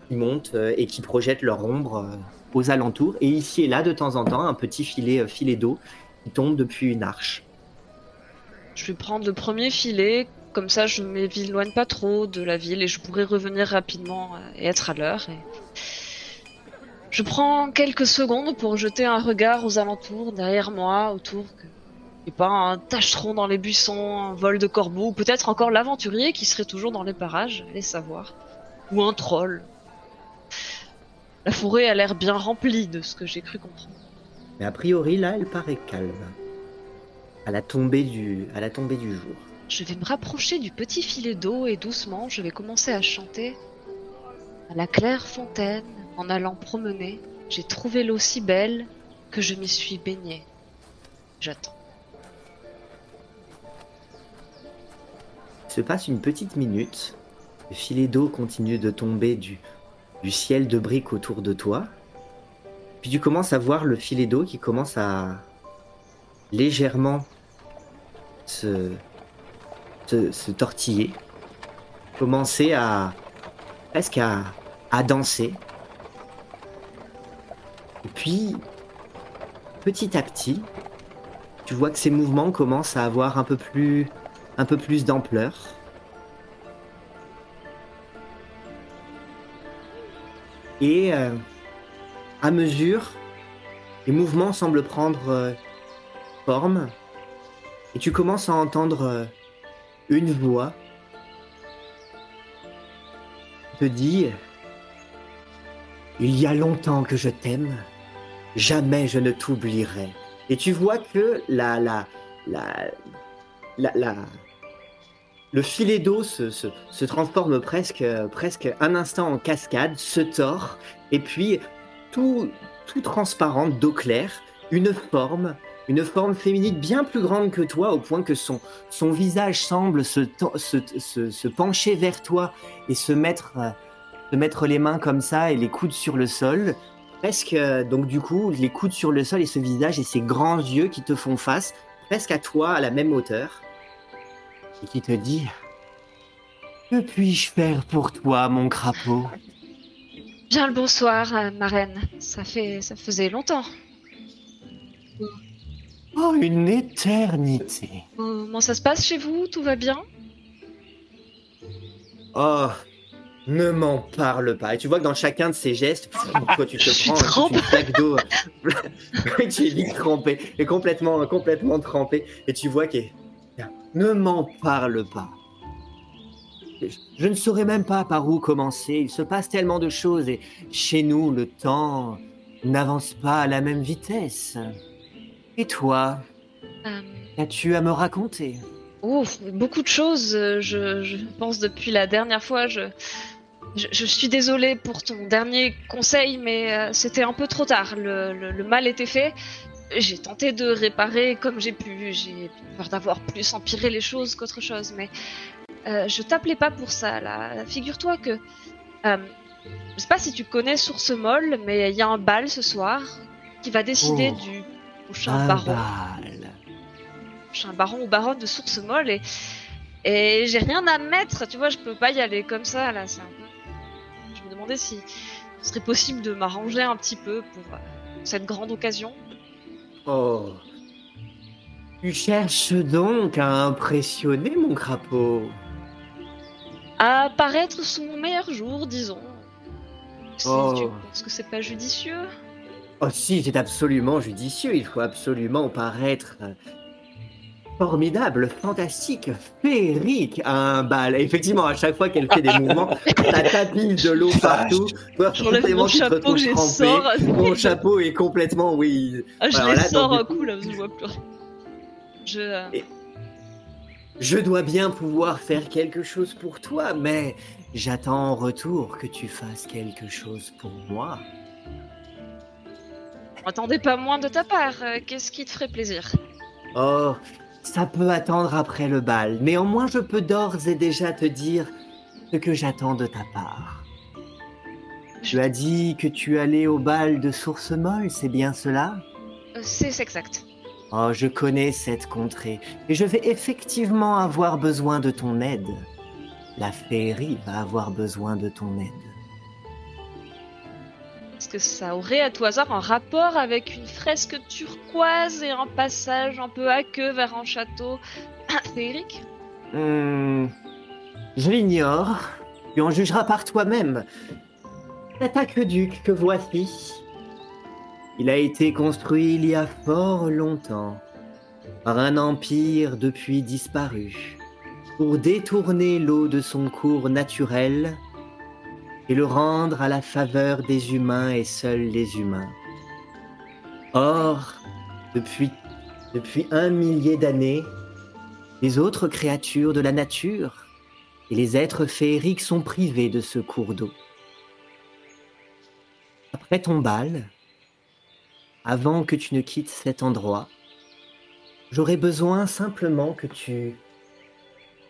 qui montent euh, et qui projettent leur ombre euh, aux alentours. Et ici et là, de temps en temps, un petit filet, filet d'eau qui tombe depuis une arche. Je vais prendre le premier filet, comme ça je m'éloigne pas trop de la ville et je pourrai revenir rapidement et être à l'heure. Je prends quelques secondes pour jeter un regard aux alentours, derrière moi, autour. Et pas un tâcheron dans les buissons, un vol de corbeau, ou peut-être encore l'aventurier qui serait toujours dans les parages, allez savoir. Ou un troll. La forêt a l'air bien remplie de ce que j'ai cru comprendre. Mais a priori, là, elle paraît calme. À la tombée du, à la tombée du jour. je vais me rapprocher du petit filet d'eau et doucement, je vais commencer à chanter. À la claire fontaine, en allant promener, j'ai trouvé l'eau si belle que je m'y suis baignée. J'attends. Se passe une petite minute. Le filet d'eau continue de tomber du, ciel de briques autour de toi. Puis tu commences à voir le filet d'eau qui commence à légèrement se tortiller. Commencer à presque à, à danser. Et puis, petit à petit, tu vois que ces mouvements commencent à avoir un peu plus, un peu plus d'ampleur. Et euh, à mesure, les mouvements semblent prendre euh, forme. Et tu commences à entendre euh, une voix te dit Il y a longtemps que je t'aime, jamais je ne t'oublierai. Et tu vois que la, la, la, la- le filet d'eau se, transforme presque, presque un instant en cascade, se tord, et puis tout, tout transparente d'eau claire, une forme, une forme féminine bien plus grande que toi, au point que son, visage semble se pencher vers toi et se mettre, euh, se mettre les mains comme ça et les coudes sur le sol. Presque, euh, donc du coup, les coudes sur le sol et ce visage et ces grands yeux qui te font face, presque à toi, à la même hauteur, et qui te dit Que puis-je faire pour toi, mon crapaud? Bien le bonsoir, euh, ma reine. Ça fait, ça faisait longtemps. Oh, une éternité Comment ça se passe chez vous? Tout va bien? Oh, ne m'en parle pas. Et tu vois que dans chacun de ces gestes, toi tu te *laughs* Je prends trempée. une flaque d'eau. *laughs* tu es vite trempé, et complètement, complètement trempé. Et tu vois que ne m'en parle pas. Je- ne saurais même pas par où commencer. Il se passe tellement de choses et chez nous, le temps n'avance pas à la même vitesse. Et toi, Euh, qu'as-tu à me raconter? Ouf, beaucoup de choses. euh, Je, je pense depuis la dernière fois. Je, je, je suis désolée pour ton dernier conseil, mais euh, c'était un peu trop tard. Le, le- le mal était fait. J'ai tenté de réparer comme j'ai pu. J'ai peur d'avoir plus empiré les choses qu'autre chose, mais euh, je t'appelais pas pour ça. Là, figure-toi que euh, je sais pas si tu connais Source Molle, mais il y a un bal ce soir qui va décider Oh. du prochain Un baron bal. un baron ou baronne de source molle et, et j'ai rien à mettre, tu vois, je peux pas y aller comme ça là. Je me demandais si ce serait possible de m'arranger un petit peu pour euh, cette grande occasion. Oh. Tu cherches donc à impressionner mon crapaud. À paraître sous mon meilleur jour, disons. Si Oh. tu penses que c'est pas judicieux. Oh si, c'est absolument judicieux. Il faut absolument paraître euh, formidable, fantastique, féerique à un bal. Et effectivement, à chaque fois qu'elle fait des mouvements, *laughs* ça tapisse de l'eau partout. Toi, mon chapeau que. Mon chapeau est complètement, oui. Ah, je les sors un coup- coup là, parce que je vois plus rien. Je. euh, Je dois bien pouvoir faire quelque chose pour toi, mais j'attends en retour que tu fasses quelque chose pour moi. Attendez pas moins de ta part. euh, Qu'est-ce qui te ferait plaisir? Oh, ça peut attendre après le bal. Néanmoins, je peux d'ores et déjà te dire ce que j'attends de ta part. Tu as dit que tu allais au bal de Source Molle, c'est bien cela? Euh, C'est c'est exact. Oh, je connais cette contrée, et je vais effectivement avoir besoin de ton aide. La féerie va avoir besoin de ton aide. Que ça aurait à tout hasard un rapport avec une fresque turquoise et un passage un peu aqueux vers un château? *coughs* Féerique Hmm, je l'ignore. Tu en jugeras par toi-même. Cet aqueduc que voici, il a été construit il y a fort longtemps par un empire depuis disparu pour détourner l'eau de son cours naturel et le rendre à la faveur des humains et seuls les humains. Or, depuis, un millier d'années, Les autres créatures de la nature et les êtres féeriques sont privés de ce cours d'eau. Après ton bal, avant que tu ne quittes cet endroit, j'aurais besoin simplement que tu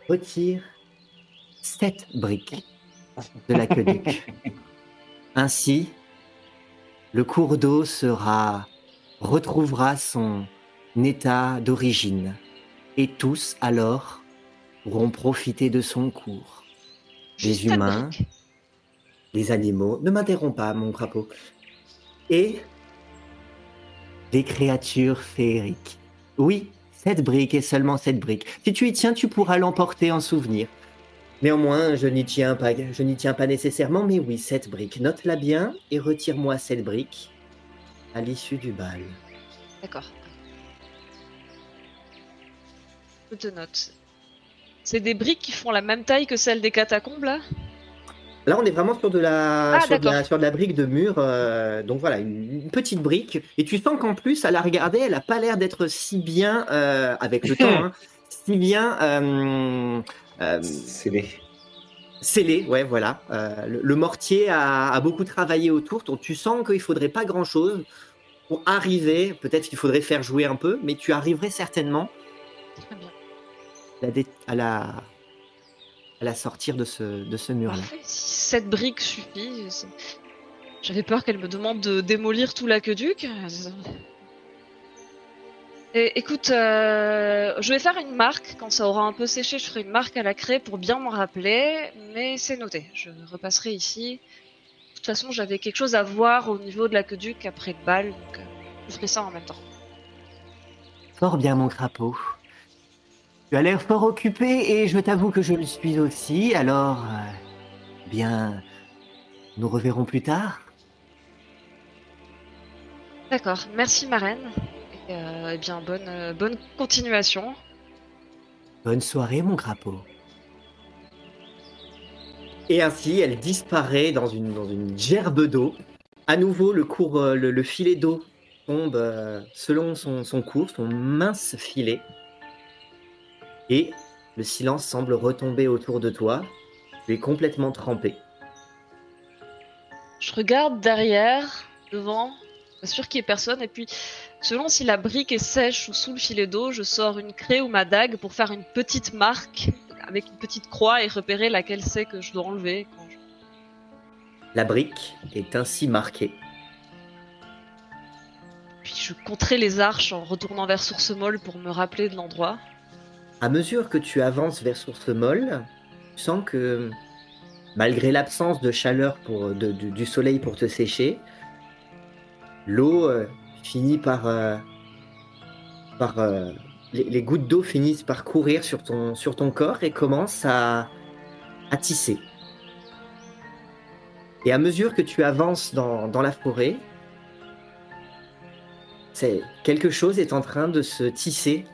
retires sept briques de l'aqueduc. Ainsi, le cours d'eau sera retrouvera son état d'origine et tous alors pourront profiter de son cours. Les humains, les animaux, ne m'interromps pas, mon crapaud, et les créatures féeriques. Oui, cette brique et seulement cette brique. Si tu y tiens, tu pourras l'emporter en souvenir. Néanmoins, je n'y tiens pas, je n'y tiens pas nécessairement, mais oui, cette brique. Note-la bien et retire-moi cette brique à l'issue du bal. D'accord. Je te note. C'est des briques qui font la même taille que celles des catacombes là? Là, on est vraiment sur de la, Ah, sur de la, d'accord. sur de la brique de mur. euh, donc voilà, une, une petite brique. Et tu sens qu'en plus, à la regarder, elle a pas l'air d'être si bien, euh, avec le *laughs* temps, hein, si bien euh, euh, C'est les. scellée. Ouais, voilà. Euh, le, le mortier a, a beaucoup travaillé autour. Donc tu sens qu'il faudrait pas grand-chose pour arriver. Peut-être qu'il faudrait faire jouer un peu, mais tu arriverais certainement Très bien. à la, dé- à la, à la sortir de ce, de ce mur-là. Si cette brique suffit. J'avais peur qu'elle me demande de démolir tout l'aqueduc. Et, écoute, euh, je vais faire une marque. Quand ça aura un peu séché, je ferai une marque à la craie pour bien m'en rappeler. Mais c'est noté. Je repasserai ici. De toute façon, j'avais quelque chose à voir au niveau de l'aqueduc après le bal. Donc, euh, je ferai ça en même temps. Fort bien, mon crapaud. Tu as l'air fort occupé et je t'avoue que je le suis aussi. Alors, euh, bien, nous reverrons plus tard. D'accord. Merci, marraine. Et, euh, eh bien, bonne, euh, bonne continuation. Bonne soirée, mon crapaud. Et ainsi, elle disparaît dans une, dans une gerbe d'eau. À nouveau, le, cours, euh, le, le filet d'eau tombe euh, selon son, son cours, son mince filet. Et le silence semble retomber autour de toi. Tu es complètement trempé. Je regarde derrière, devant, sûr qu'il y ait personne, et puis selon si la brique est sèche ou sous le filet d'eau, je sors une craie ou ma dague pour faire une petite marque avec une petite croix et repérer laquelle c'est que je dois enlever. quand je- La brique est ainsi marquée. Puis je compterai les arches en retournant vers Source Molle pour me rappeler de l'endroit. À mesure que tu avances vers Source Molle, tu sens que malgré l'absence de chaleur pour, de- du- du soleil pour te sécher, l'eau euh, finit par... euh, par euh, les, les gouttes d'eau finissent par courir sur ton, sur ton corps et commencent à, à tisser. Et à mesure que tu avances dans, dans la forêt, c'est quelque chose est en train de se tisser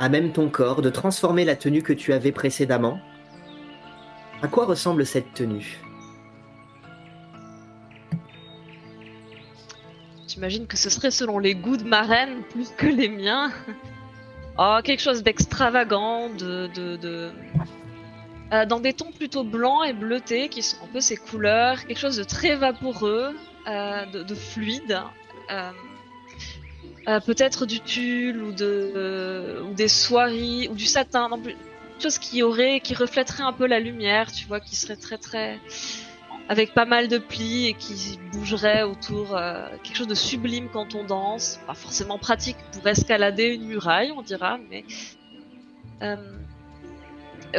à même ton corps, de transformer la tenue que tu avais précédemment. À quoi ressemble cette tenue? J'imagine que ce serait selon les goûts de marraine plus que les miens. *laughs* Oh, quelque chose d'extravagant, de, de, euh, dans des tons plutôt blancs et bleutés qui sont un peu ses couleurs, quelque chose de très vaporeux, euh, de, de fluide. euh, peut-être du tulle ou de ou des soieries ou du satin, non quelque chose qui aurait, qui reflèterait un peu la lumière, tu vois, qui serait très très avec pas mal de plis et qui bougerait autour, euh, quelque chose de sublime quand on danse, pas forcément pratique pour escalader une muraille, on dira, mais euh,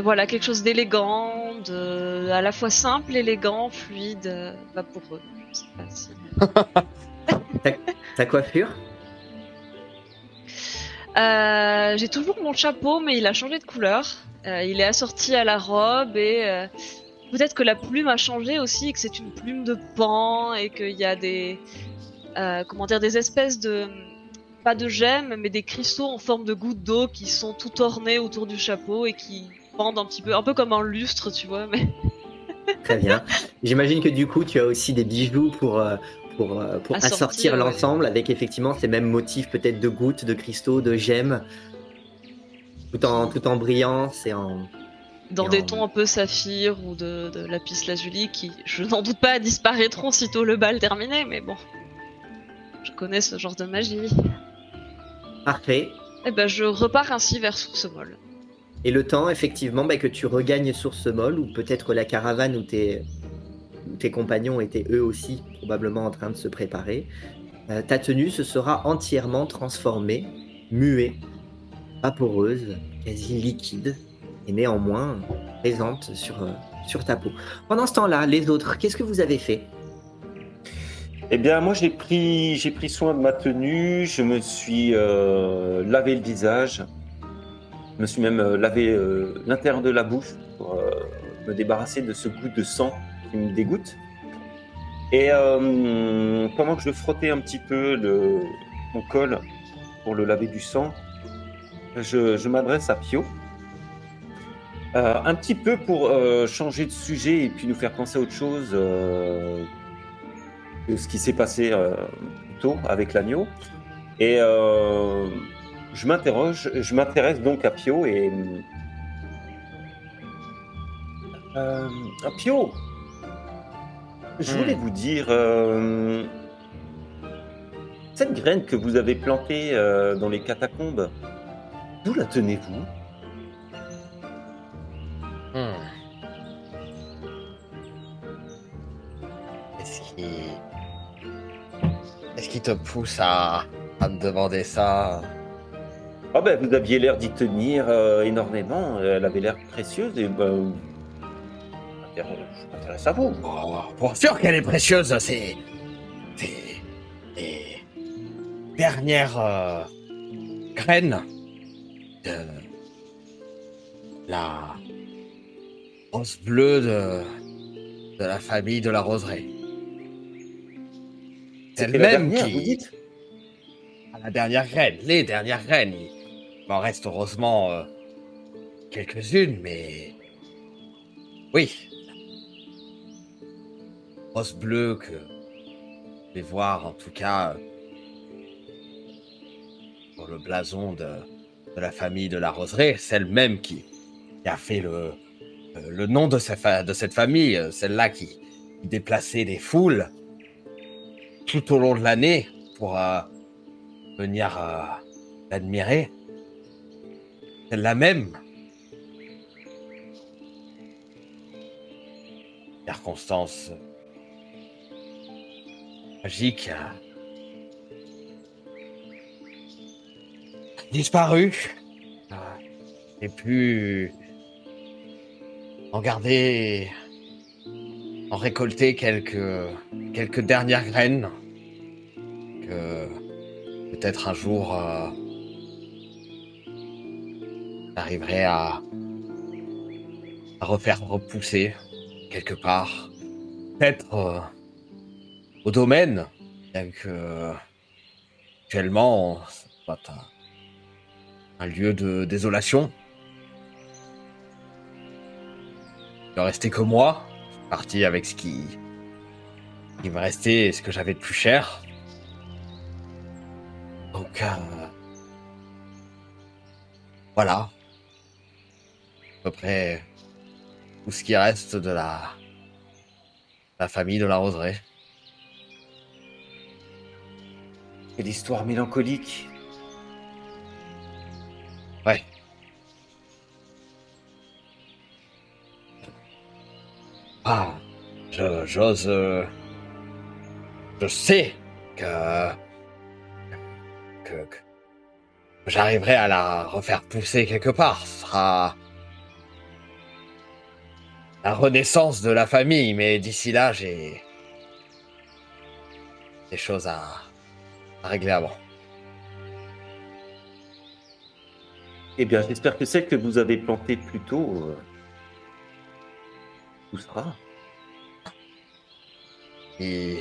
voilà, quelque chose d'élégant, de à la fois simple, élégant, fluide, euh, vaporeux. Je sais pas si- *laughs* Ta coiffure? Euh, j'ai toujours mon chapeau, mais il a changé de couleur. Il est assorti à la robe et peut-être que la plume a changé aussi, et que c'est une plume de pan et qu'il y a des euh, comment dire des espèces de pas de gemmes, mais des cristaux en forme de gouttes d'eau qui sont tout ornés autour du chapeau et qui pendent un petit peu, un peu comme un lustre, tu vois. Mais *laughs* Très bien. J'imagine que du coup, tu as aussi des bijoux pour, euh, pour, euh, pour Assortir, assortir ouais. l'ensemble avec effectivement ces mêmes motifs peut-être de gouttes, de cristaux, de gemmes. Tout en, tout en brillance et en. Dans des tons un peu saphir ou de, de lapis lazuli qui, je n'en doute pas, disparaîtront sitôt le bal terminé, mais bon. Je connais ce genre de magie. Parfait. Et ben je repars ainsi vers Source Molle. Et le temps, effectivement, bah, que tu regagnes Source Molle, ou peut-être la caravane où tes, où tes compagnons étaient eux aussi probablement en train de se préparer, euh, ta tenue se sera entièrement transformée, muée, vaporeuse, quasi liquide, néanmoins présente sur, euh, sur ta peau. Pendant ce temps-là, les autres, qu'est-ce que vous avez fait? Eh bien, moi, j'ai pris, j'ai pris soin de ma tenue. Je me suis euh, lavé le visage. Je me suis même euh, lavé l'intérieur de la bouche pour me débarrasser de ce goût de sang qui me dégoûte. Et pendant que je frottais un petit peu mon col pour le laver du sang, je m'adresse à Pio. Euh, un petit peu pour euh, changer de sujet et puis nous faire penser à autre chose. euh, de ce qui s'est passé euh, tôt avec l'agneau. Et je m'interroge, je m'intéresse donc à Pio et à Pio. Je voulais vous dire cette graine que vous avez plantée dans les catacombes. D'où la tenez-vous? Hmm. Qu'est-ce qui. Qu'est-ce qui te pousse à, à me demander ça? Ah ben, vous aviez l'air d'y tenir euh, énormément. Elle avait l'air précieuse et ben, je m'intéresse à vous. Oh, Pour sûr qu'elle est précieuse, c'est. C'est. Les dernières euh, graines de. La. Rose bleue de. de la famille de la roseraie. C'est C'était la elle-même dernière, qui. vous dites? À la dernière graine, les dernières graines. Il m'en reste heureusement euh, quelques-unes, mais oui. Rose bleue que je vais voir en tout cas sur le blason de, de la famille de la roseraie, celle même qui, qui a fait le, le nom de, sa de cette famille, euh, celle-là qui, déplaçait les foules tout au long de l'année pour euh, venir euh, l'admirer. Celle-là même. Circonstance magique. Disparu. Euh, J'ai pu en garder, en récolter quelques, quelques dernières graines que peut-être un jour euh, j'arriverai à, refaire repousser quelque part. Peut-être euh, au domaine, bien que actuellement un lieu de désolation. Ne restait que moi, je suis parti avec ce qui, qui me restait et ce que j'avais de plus cher. Donc, euh, voilà. À peu près tout ce qui reste de la, la famille de la roseraie. Quelle histoire mélancolique. Ouais. Ah, je- j'ose. euh, je sais que, j'arriverai à la refaire pousser quelque part. Ce sera la renaissance de la famille, mais d'ici là, j'ai des choses à, à régler avant. Eh bien, j'espère que celle que vous avez plantée plus tôt euh, poussera. Et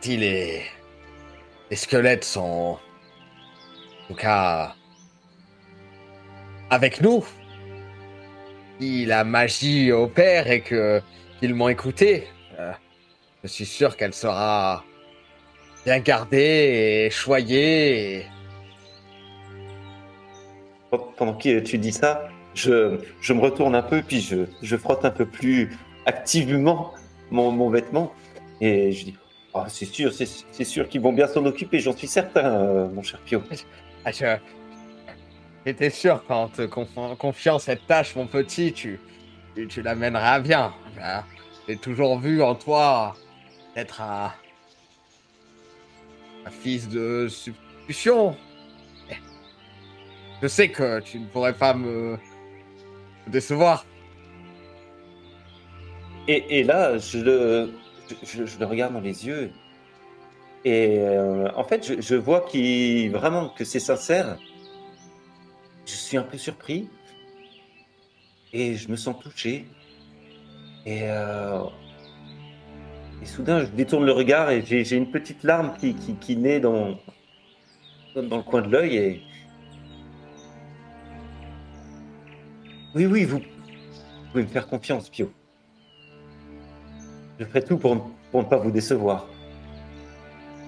si les, les squelettes sont en tout cas avec nous, si la magie opère et que qu'ils m'ont écouté, euh, je suis sûr qu'elle sera bien gardée et choyée. Pendant que tu dis ça, je, me retourne un peu, puis je, frotte un peu plus activement mon, vêtement. Et je dis Ah, C'est sûr, c'est sûr qu'ils vont bien s'en occuper, j'en suis certain, euh, mon cher Pio. Ah, J'étais sûr qu'en te conf- confiant cette tâche, mon petit, tu, tu, tu l'amènerais à bien. Hein. J'ai toujours vu en toi être un, un fils de substitution. Je sais que tu ne pourrais pas me décevoir. Et, et là, je le, je, le regarde dans les yeux. Et euh, en fait, je, vois qu'il vraiment que c'est sincère. Je suis un peu surpris. Et je me sens touché. Et, euh, et soudain, je détourne le regard et j'ai une petite larme qui, qui, qui naît dans, dans le coin de l'œil. Et... Oui, oui, vous, pouvez me faire confiance, Pio. Je ferai tout pour, ne pas vous décevoir.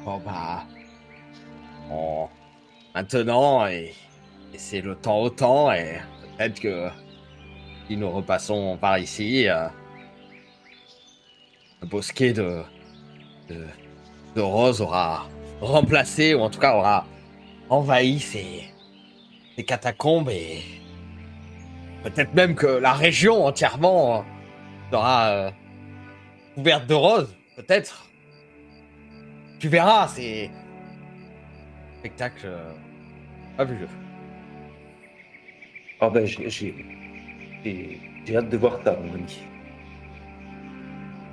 Bon bah, maintenant et, c'est le temps au temps et peut-être que si nous repassons par ici, euh, le bosquet de, de de Rose aura remplacé ou en tout cas aura envahi ces, ces catacombes et peut-être même que la région entièrement euh, sera euh, couverte de roses, peut-être. Tu verras, c'est un spectacle euh, fabuleux. Ah ben, j'ai- hâte de voir ça, mon ami.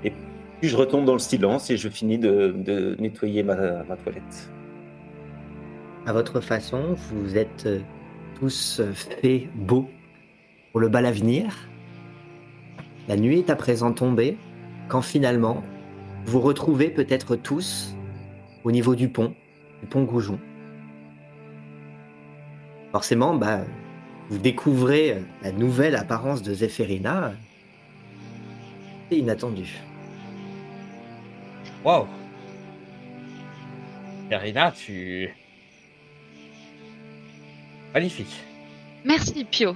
Et puis je retombe dans le silence et je finis de, de nettoyer ma, ma toilette. À votre façon, vous êtes tous faits beaux pour le bal à venir. La nuit est à présent tombée quand finalement vous retrouvez peut-être tous au niveau du pont, du pont Goujon. Forcément, bah, vous découvrez euh, la nouvelle apparence de Zéphérina. C'est inattendu. Waouh Karina, tu... Magnifique. Merci Pio.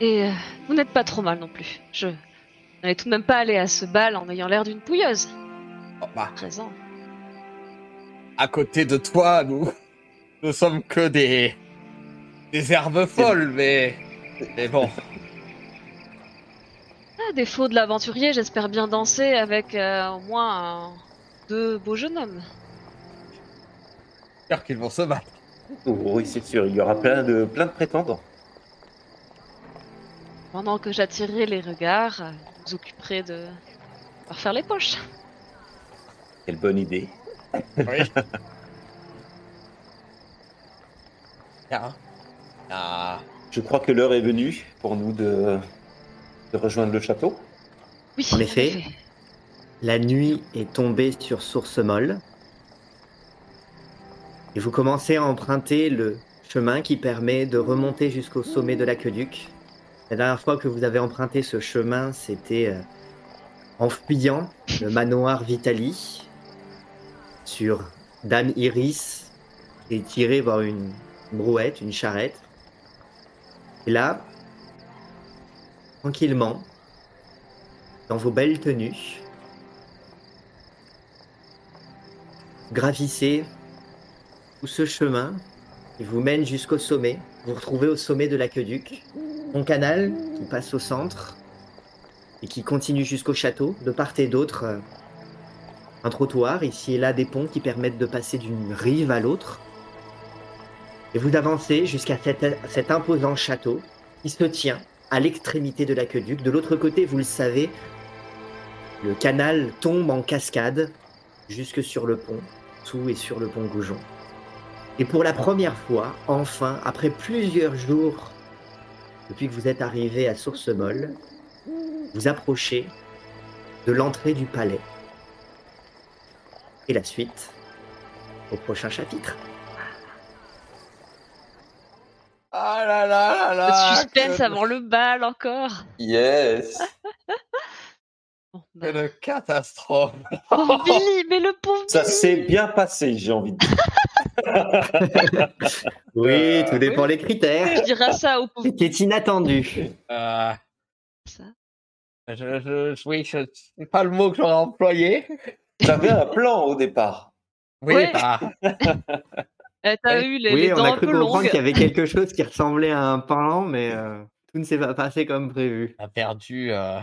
Et euh, vous n'êtes pas trop mal non plus. Je n'allais tout de même pas aller à ce bal en ayant l'air d'une pouilleuse. Oh, bah, Présent. à côté de toi, nous, *laughs* nous sommes que des, des herbes folles, mais, mais bon. À défaut de l'aventurier, j'espère bien danser avec euh, au moins deux beaux jeunes hommes. J'espère qu'ils vont se battre. Oui, c'est sûr, il y aura plein de, plein de prétendants. Pendant que j'attirerai les regards, vous occuperez de leur faire les poches. Quelle bonne idée. Oui. Bien. *laughs* Ah, Je crois que l'heure est venue pour nous de, de rejoindre le château. Oui, En effet. La nuit est tombée sur Source Molle. Et vous commencez à emprunter le chemin qui permet de remonter jusqu'au sommet de l'aqueduc. La dernière fois que vous avez emprunté ce chemin, c'était euh, en fuyant le manoir Vitali sur Dame Iris et tiré vers une brouette, une charrette. Et là, tranquillement, dans vos belles tenues, gravissez tout ce chemin qui vous mène jusqu'au sommet. Vous vous retrouvez au sommet de l'aqueduc. Un canal qui passe au centre et qui continue jusqu'au château. De part et d'autre, euh, un trottoir, ici et là des ponts qui permettent de passer d'une rive à l'autre. Et vous avancez jusqu'à cet, imposant château qui se tient à l'extrémité de l'aqueduc. De l'autre côté, vous le savez, le canal tombe en cascade jusque sur le pont, sous et sur le pont Goujon. Et pour la première fois, enfin, après plusieurs jours depuis que vous êtes arrivé à Source Molle, vous approchez de l'entrée du palais. Et la suite au prochain chapitre. Ah là là là Le là suspense que- avant le bal encore. Yes *laughs* Bon, bah. Quelle catastrophe Oh, Billy, mais le pauvre Ça s'est bien passé, j'ai envie de dire. *laughs* *laughs* Oui, Euh, tout dépend des critères. Je dirais ça au pauvre. C'était inattendu. Euh, Ça. je, je, oui, je- c'est pas le mot que j'aurais employé. J'avais un plan au départ. Oui, Ouais. bah, *laughs* T'as Oui. eu les, Oui, les on a un cru peu comprendre longues. qu'il y avait quelque chose qui ressemblait à un pain, mais euh, tout ne s'est pas passé comme prévu. on a perdu euh,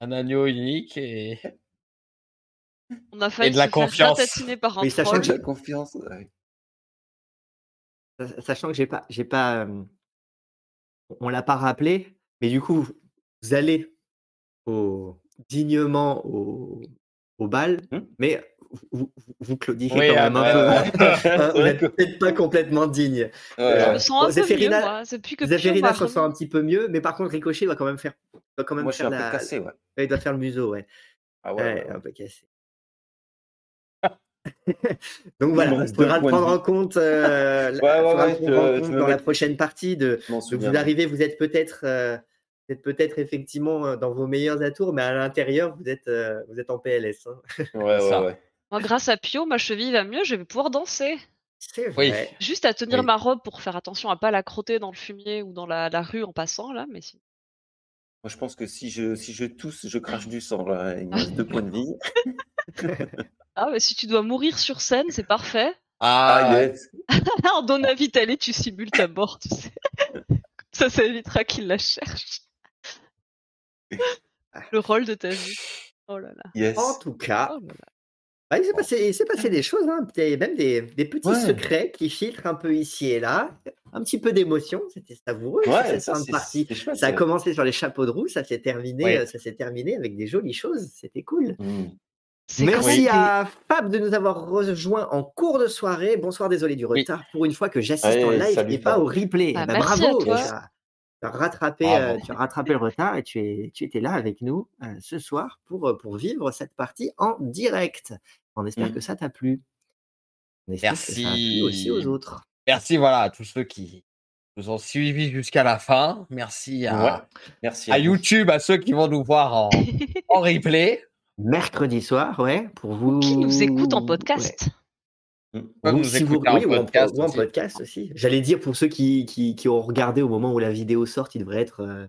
un agneau unique et On a failli de la se faire confiance. par un Oui, sachant que la confiance. ouais. Sa- Sachant que j'ai pas, j'ai pas, euh, on l'a pas rappelé, mais du coup, vous allez au, dignement au, au bal, Hmm. mais vous, vous, vous claudifiez Oui, quand même un euh, peu. euh, hein. C'est vous n'êtes peut-être pas complètement digne. Ouais. Je me sens un peu mieux, moi. Plus que se sent un petit peu mieux, mais par contre, Ricochet doit quand même faire, doit quand même Moi, je suis faire un peu la- cassé, ouais. il doit faire le museau, ouais. Ah Ouais, ouais, ouais. un peu cassé. Donc voilà, reste faudra le prendre en compte, euh, *laughs* Ouais, ouais, ouais, en dans la prochaine partie. De, vous arrivez, vous êtes peut-être euh, vous êtes peut-être effectivement euh, dans vos meilleurs atours, mais à l'intérieur, vous êtes, euh, vous êtes en PLS. hein. Ouais, Ça. ouais, ouais. Moi, grâce à Pio, ma cheville va mieux, je vais pouvoir danser. C'est Oui. vrai. Juste à tenir Oui. ma robe pour faire attention à pas la crotter dans le fumier ou dans la, la rue en passant, là. Mais si- Moi, je pense que si je, si je tousse, je crache du sang. Là. Il me reste deux points de vie. *laughs* *laughs* Ah, mais si tu dois mourir sur scène, c'est parfait. ah, Ah, yes. en Donna Vitale, tu simules ta mort, tu sais. *laughs* ça, ça évitera qu'il la cherche. Le rôle de ta vie. Oh là là. Yes. En tout cas, Oh là là. bah, il s'est passé, passé des choses, hein, il y a même des, des petits Ouais. secrets qui filtrent un peu ici et là. Un petit peu d'émotion, c'était savoureux Ouais, ça, partie. chouette. Ça a commencé sur les chapeaux de roue, ça s'est terminé, euh, ça s'est terminé avec des jolies choses. C'était cool. Mm. Merci à Fab de nous avoir rejoint en cours de soirée. Bonsoir, désolé du Oui. retard. Pour une fois que j'assiste Allez, en live salut, et pas au replay. Bah, ben, merci bravo, à toi. tu as, tu as rattrapé, euh, tu as rattrapé le retard et tu, es, tu étais là avec nous euh, ce soir pour, euh, pour vivre cette partie en direct. On espère Mm. que ça t'a plu. On espère que ça a plu Merci. aussi aux autres. merci voilà à tous ceux qui nous ont suivis jusqu'à la fin. Merci à, Ouais. Merci. à. YouTube, à ceux qui vont nous voir en, en replay. Mercredi soir, ouais, pour vous. Qui nous écoute en podcast? Comme Ou nous si vous- écouter en oui, ou en, podcast ou en aussi. podcast aussi. J'allais dire pour ceux qui, qui, qui ont regardé au moment où la vidéo sort, il devrait être euh,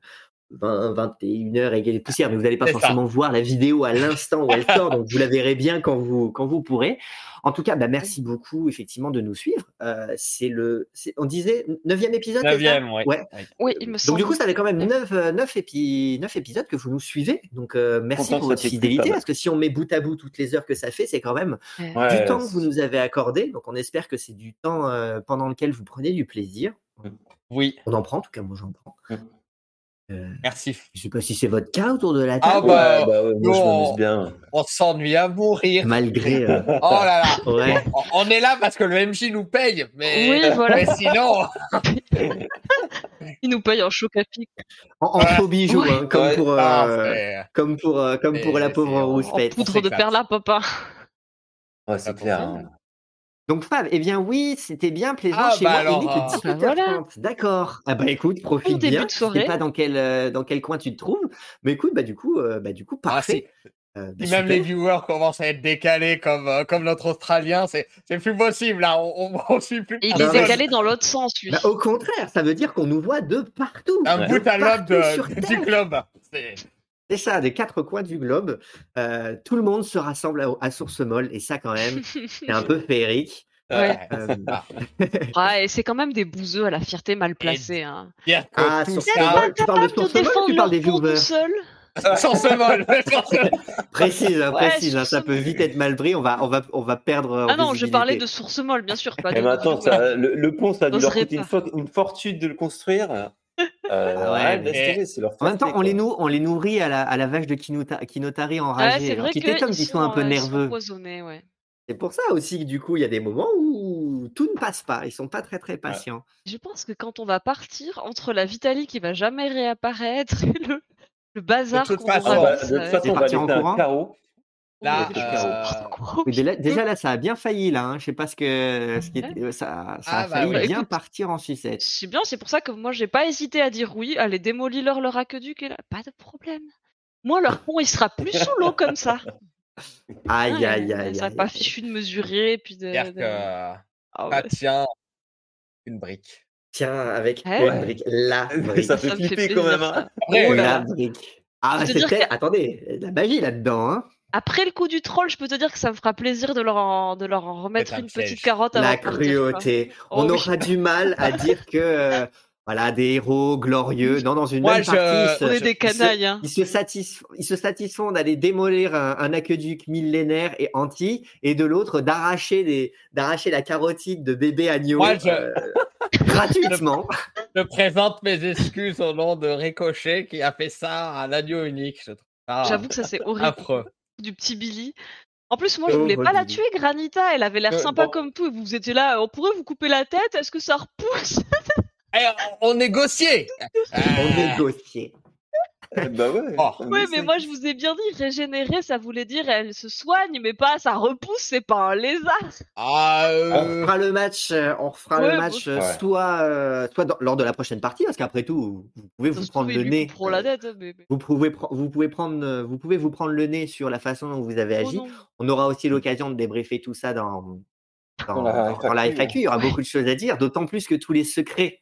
20, 21h et quelques poussières, mais vous n'allez pas ça. forcément voir la vidéo à l'instant où elle sort, donc vous la verrez bien quand vous, quand vous pourrez. En tout cas, bah, merci beaucoup effectivement de nous suivre. Euh, c'est le, on disait neuvième épisode. Neuvième, ouais. Ouais. Oui, il me Donc du coup, ça fait quand même 9, épisodes que vous nous suivez. Donc euh, merci Content pour votre fidélité, parce que si on met bout à bout toutes les heures que ça fait, c'est quand même Ouais. Ouais, du temps que vous nous avez accordé. Donc on espère que c'est du temps euh, pendant lequel vous prenez du plaisir. Oui, On en prend, en tout cas moi j'en prends. Mm. Euh, merci. je sais pas si c'est votre cas autour de la Ah table, bah, Ouais, bah ouais, moi, je non. m'amuse bien. On s'ennuie à mourir. malgré. euh, *laughs* Oh là là. ouais. On, on est là parce que le MJ nous paye, mais, Oui, voilà. mais sinon, *laughs* Il nous paye en choc à pic. En, en Ouais. faux bijoux, hein, comme, Ouais. pour, euh, ah, comme pour euh, comme pour la pauvre Rousse En poudre de s'éclate. perlimpinpin. Ouais, c'est Ah, clair. hein. Donc Fab, eh bien oui, c'était bien plaisant Ah, chez bah moi. alors, il euh, que bah 18h30. voilà. D'accord. Ah bah écoute, profite début bien. de Je sais soirée. pas dans quel euh, dans quel coin tu te trouves, mais écoute, bah du coup, euh, bah du coup, Ah, parfait. Euh, bah, même super. les viewers commencent à être décalés comme, euh, comme notre Australien, c'est c'est plus possible là. On, on, *laughs* on suit plus. Et il est décalé dans l'autre sens, lui. Bah, au contraire, ça veut dire qu'on nous voit de partout. Un Ouais. bout à Terre. du club. C'est- ça, des quatre coins du globe, euh, tout le monde se rassemble à, à Source Molle, et ça quand même, c'est un *laughs* peu féerique. Ouais. *laughs* Euh, Ah, et c'est quand même des bouseux à la fierté mal placée. Hein. Ah, tout ça, pas Molle, tu parles de Source Molle tu parles des viewers seul? *laughs* sans ce vol. Précise, hein, Ouais, précise, hein, Source ça peut vite être mal pris, on va, on va, on va perdre. Ah non, je parlais de source molle, bien sûr. Pas de, Eh, mais attends, de- ça, le, le pont, ça a dû leur coûter une, fo- une fortune de le construire. Euh, Ah ouais, ouais, mais- c'est leur En même temps, on les, on les nourrit à la, à la vache de Kinota- Kinotari enragée. c'est qu'ils t'étonnes qu'ils sont, soient un peu euh, ils sont nerveux. empoisonnés, ouais. C'est pour ça aussi que du coup, il y a des moments où tout ne passe pas. Ils sont pas très très patients. Je pense que quand on va partir, entre la Vitalie qui va jamais réapparaître et le, le bazar qu'on Ah, mis, de ça toute va être- façon, on va parti en laisser un courant chaos. Là, euh. Oui, déjà, là, ça a bien failli là. Hein. Je sais pas ce que, ce qui est- euh, ça, ça Ah, a bah failli ouais. bien Écoute. partir en sucette. C'est bien, c'est pour ça que moi j'ai pas hésité à dire oui. Allez, démolis-leur leur aqueduc et là, pas de problème. Moi, leur pont il sera plus sous l'eau comme ça. Aïe Ah, aïe euh, aïe. Ça aïe, va pas aïe. fichu de mesurer puis de. dire de- que Ah Ah tiens, une brique. Tiens, avec Ouais. une brique, la *laughs* brique. Ça fait Ça fait flipper quand plaisir, même. hein. Après, Oh euh, La là. brique. Ah, c'est que- Attendez, il y a de la magie là-dedans. Hein. Après le coup du troll, je peux te dire que ça me fera plaisir de leur en, de leur en remettre une petite carotte avant La cruauté. Oh On oui. aura du mal à *laughs* dire que euh, voilà des héros glorieux. Non, dans une Moi, même je- partie, On ils est se- des ils se- canailles, hein. Ils se, satisf- ils se satisfont d'aller démolir un, un aqueduc millénaire et anti, et de l'autre d'arracher des, d'arracher la carotide de bébé agneau Moi, je- euh, *laughs* gratuitement. *laughs* je présente mes excuses au nom de Ricochet qui a fait ça à un agneau unique. Je J'avoue que ça c'est horrible. affreux. Du petit Billy. En plus, moi, je voulais Pauvre pas la tuer, Granita. Elle avait l'air Euh, sympa bon. comme tout. Et vous étiez là, on pourrait vous couper la tête Est-ce que ça repousse? Eh, on négociait. On Euh, négociait. *laughs* bah ouais. Oh. mais moi, je vous ai bien dit, régénérer, ça voulait dire elle se soigne, mais pas ça repousse, c'est pas un lézard. Ah, On fera le match, euh, on fera Ouais, le match ouais. soit, euh, soit dans- lors de la prochaine partie, parce qu'après tout, vous pouvez vous prendre le nez. couperont la tête. Mais, mais- Vous pouvez, vous, pouvez prendre, vous pouvez vous prendre le nez sur la façon dont vous avez Oh agi. On aura aussi l'occasion de débriefer tout ça dans, dans, Dans la dans- dans la FAQ. Il y aura beaucoup de choses à dire, d'autant plus que tous les secrets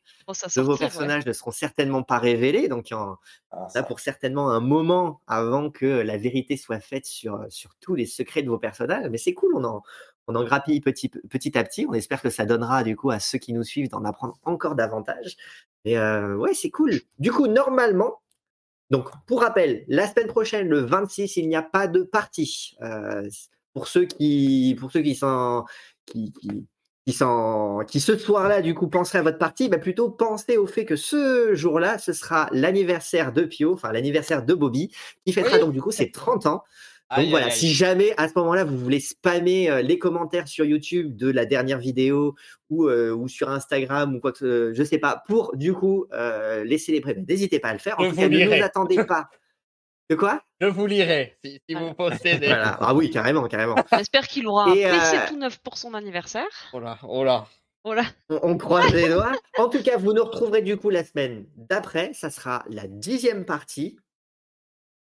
de vos ouais. personnages ne seront certainement pas révélés. Donc, en Ah, a ça. pour certainement un moment avant que la vérité soit faite sur, sur tous les secrets de vos personnages. Mais c'est cool, on en, on en grappille petit, petit à petit. On espère que ça donnera du coup à ceux qui nous suivent d'en apprendre encore davantage. Et euh, ouais, c'est cool. Du coup, normalement, donc pour rappel, la semaine prochaine, le 26, il n'y a pas de partie. Euh, pour ceux qui, pour ceux qui sont, qui, qui, qui, sont, qui ce soir-là, du coup, penseraient à votre partie, bah plutôt pensez au fait que ce jour-là, ce sera l'anniversaire de Pio, enfin l'anniversaire de Bobby, qui fêtera Oui. donc du coup ses 30 ans. Donc aïe, voilà, aïe, si jamais à ce moment-là vous voulez spammer euh, les commentaires sur YouTube de la dernière vidéo ou, euh, ou sur Instagram ou quoi que ce- je sais pas, pour du coup euh, les célébrer, n'hésitez pas à le faire. En Je tout cas, ne nous attendez pas. *laughs* De quoi? Je vous lirai si, si vous postez des. Voilà. Ah oui, carrément, carrément. *laughs* J'espère qu'il aura un Et, euh, PC tout neuf pour son anniversaire. Oh là, oh là. Voilà. On, on croise les doigts. En tout cas, vous nous retrouverez du coup la semaine d'après. Ça sera la dixième partie.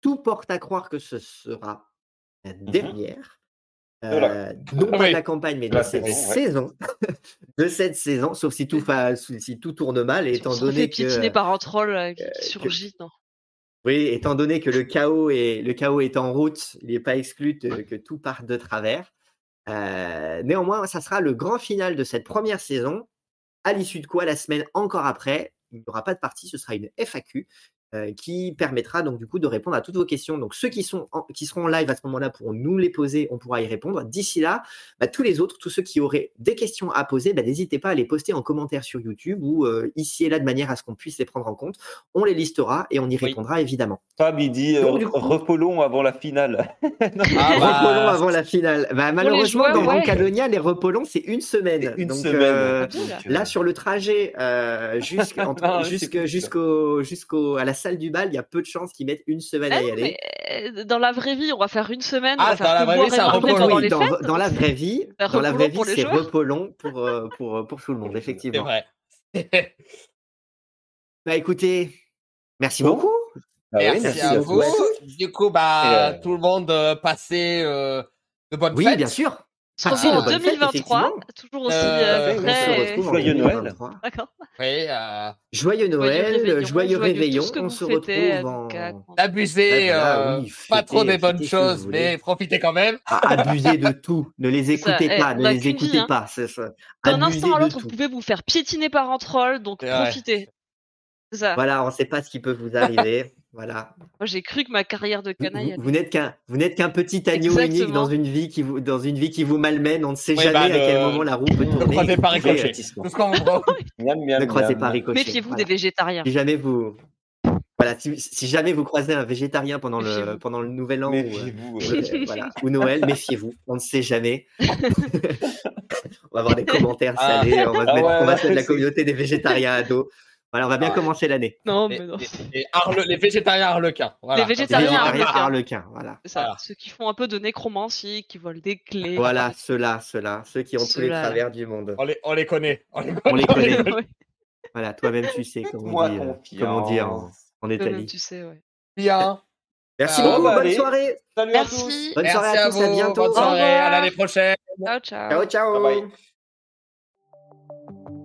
Tout porte à croire que ce sera la dernière. De la- Euh, non pas Oui. de la campagne, mais de La cette saison, ouais. *laughs* de cette saison, sauf si tout, fa- si tout tourne mal, et étant donné que. piétiner par un troll euh, qui, que- surgit. Non. Oui, étant donné que le chaos est, le chaos est en route, il n'est pas exclu que tout parte de travers. Euh, néanmoins, ça sera le grand final de cette première saison. À l'issue de quoi, la semaine encore après, il n'y aura pas de partie, ce sera une FAQ euh, qui permettra donc du coup de répondre à toutes vos questions. Donc ceux qui, sont en- qui seront en live à ce moment-là pourront nous les poser, on pourra y répondre. D'ici là, bah, tous les autres, tous ceux qui auraient des questions à poser, bah, n'hésitez pas à les poster en commentaire sur YouTube ou euh, ici et là de manière à ce qu'on puisse les prendre en compte. On les listera et on y Oui. répondra évidemment. Fab, il dit euh, Donc, coup- long avant la finale. *laughs* Ah, Repos bah, long avant la finale. Bah, malheureusement, joueurs, dans ouais. Calonia, les repos longs, c'est une semaine. Une Donc, semaine. euh, Bien, là. sur le trajet euh, jusqu'à- Ah, *laughs* jusqu'au jusqu'au à la salle du bal, il y a peu de chances qu'ils mettent une semaine à Eh y non, aller. mais, euh, dans la vraie vie, on va faire une semaine. on Ah, faire dans la vraie vie, c'est un repos long. Oui, dans, la vraie vie, Un dans la vraie vie, c'est repos long pour, euh, pour, euh, pour tout le monde, c'est effectivement. vrai. Bah écoutez, merci Bon. beaucoup. Ah oui, merci, merci à à vous. tous. Du coup, bah, euh, tout le monde euh, passez euh, de bonnes Oui, fêtes. bien sûr. On se Passez retrouve de en bonnes fêtes, 2023, effectivement. toujours aussi Euh, euh, Joyeux Noël. 2023. D'accord. Oui, euh, Joyeux Noël, réveillon, joyeux réveillon. On se fêtez, retrouve euh, en. euh, oui, pas trop des bonnes choses, mais profitez quand même. Ah, abusez de tout. Ne les ça, écoutez eh, pas. Ne a les écoutez vie, hein. pas. c'est ça. D'un Abusez instant à l'autre, vous pouvez vous faire piétiner par un troll, donc profitez. Ça. Voilà, on ne sait pas ce qui peut vous arriver. *laughs* voilà. Moi, j'ai cru que ma carrière de canaille. vous- vous n'êtes qu'un, vous n'êtes qu'un petit agneau unique dans une vie qui vous, dans une vie qui vous malmène. On ne sait Oui, jamais bah, à quel moment la roue *laughs* peut Ne tourner. croisez pas Ricochet. *laughs* Ne croisez pas Ricochet. Méfiez-vous Voilà. des végétariens. Si jamais vous, voilà, si, si jamais vous croisez un végétarien pendant le, pendant le Nouvel An ou, euh, ou le- voilà, ou Noël, méfiez-vous. On ne sait jamais. on va avoir des commentaires Ah. salés. On va, se Ah mettre, ouais, on va se mettre la communauté des végétariens à dos. Voilà, on va bien Ah. commencer l'année. Non, Les, mais non. les- les harle- les végétariens harlequins. Voilà. Les végétariens Végétariens harlequins. harlequins, voilà. C'est ça. Voilà. Ceux qui font un peu de nécromancie, qui volent des clés. Voilà, ceux-là, ceux-là, ceux qui ont tous les travers du monde. On les, on les connaît. On les On les connaît. *laughs* Ouais, Voilà, toi-même tu sais, comme on dit, euh, comme on dit en, Italie. tu sais, ouais. Bien. Merci Bon, beaucoup, bah, bonne allez. soirée. Salut à tous. Merci. Bonne Merci soirée à tous, à bientôt. Bonne soirée. À l'année prochaine. Ciao, ciao. Ciao, ciao. Bye bye.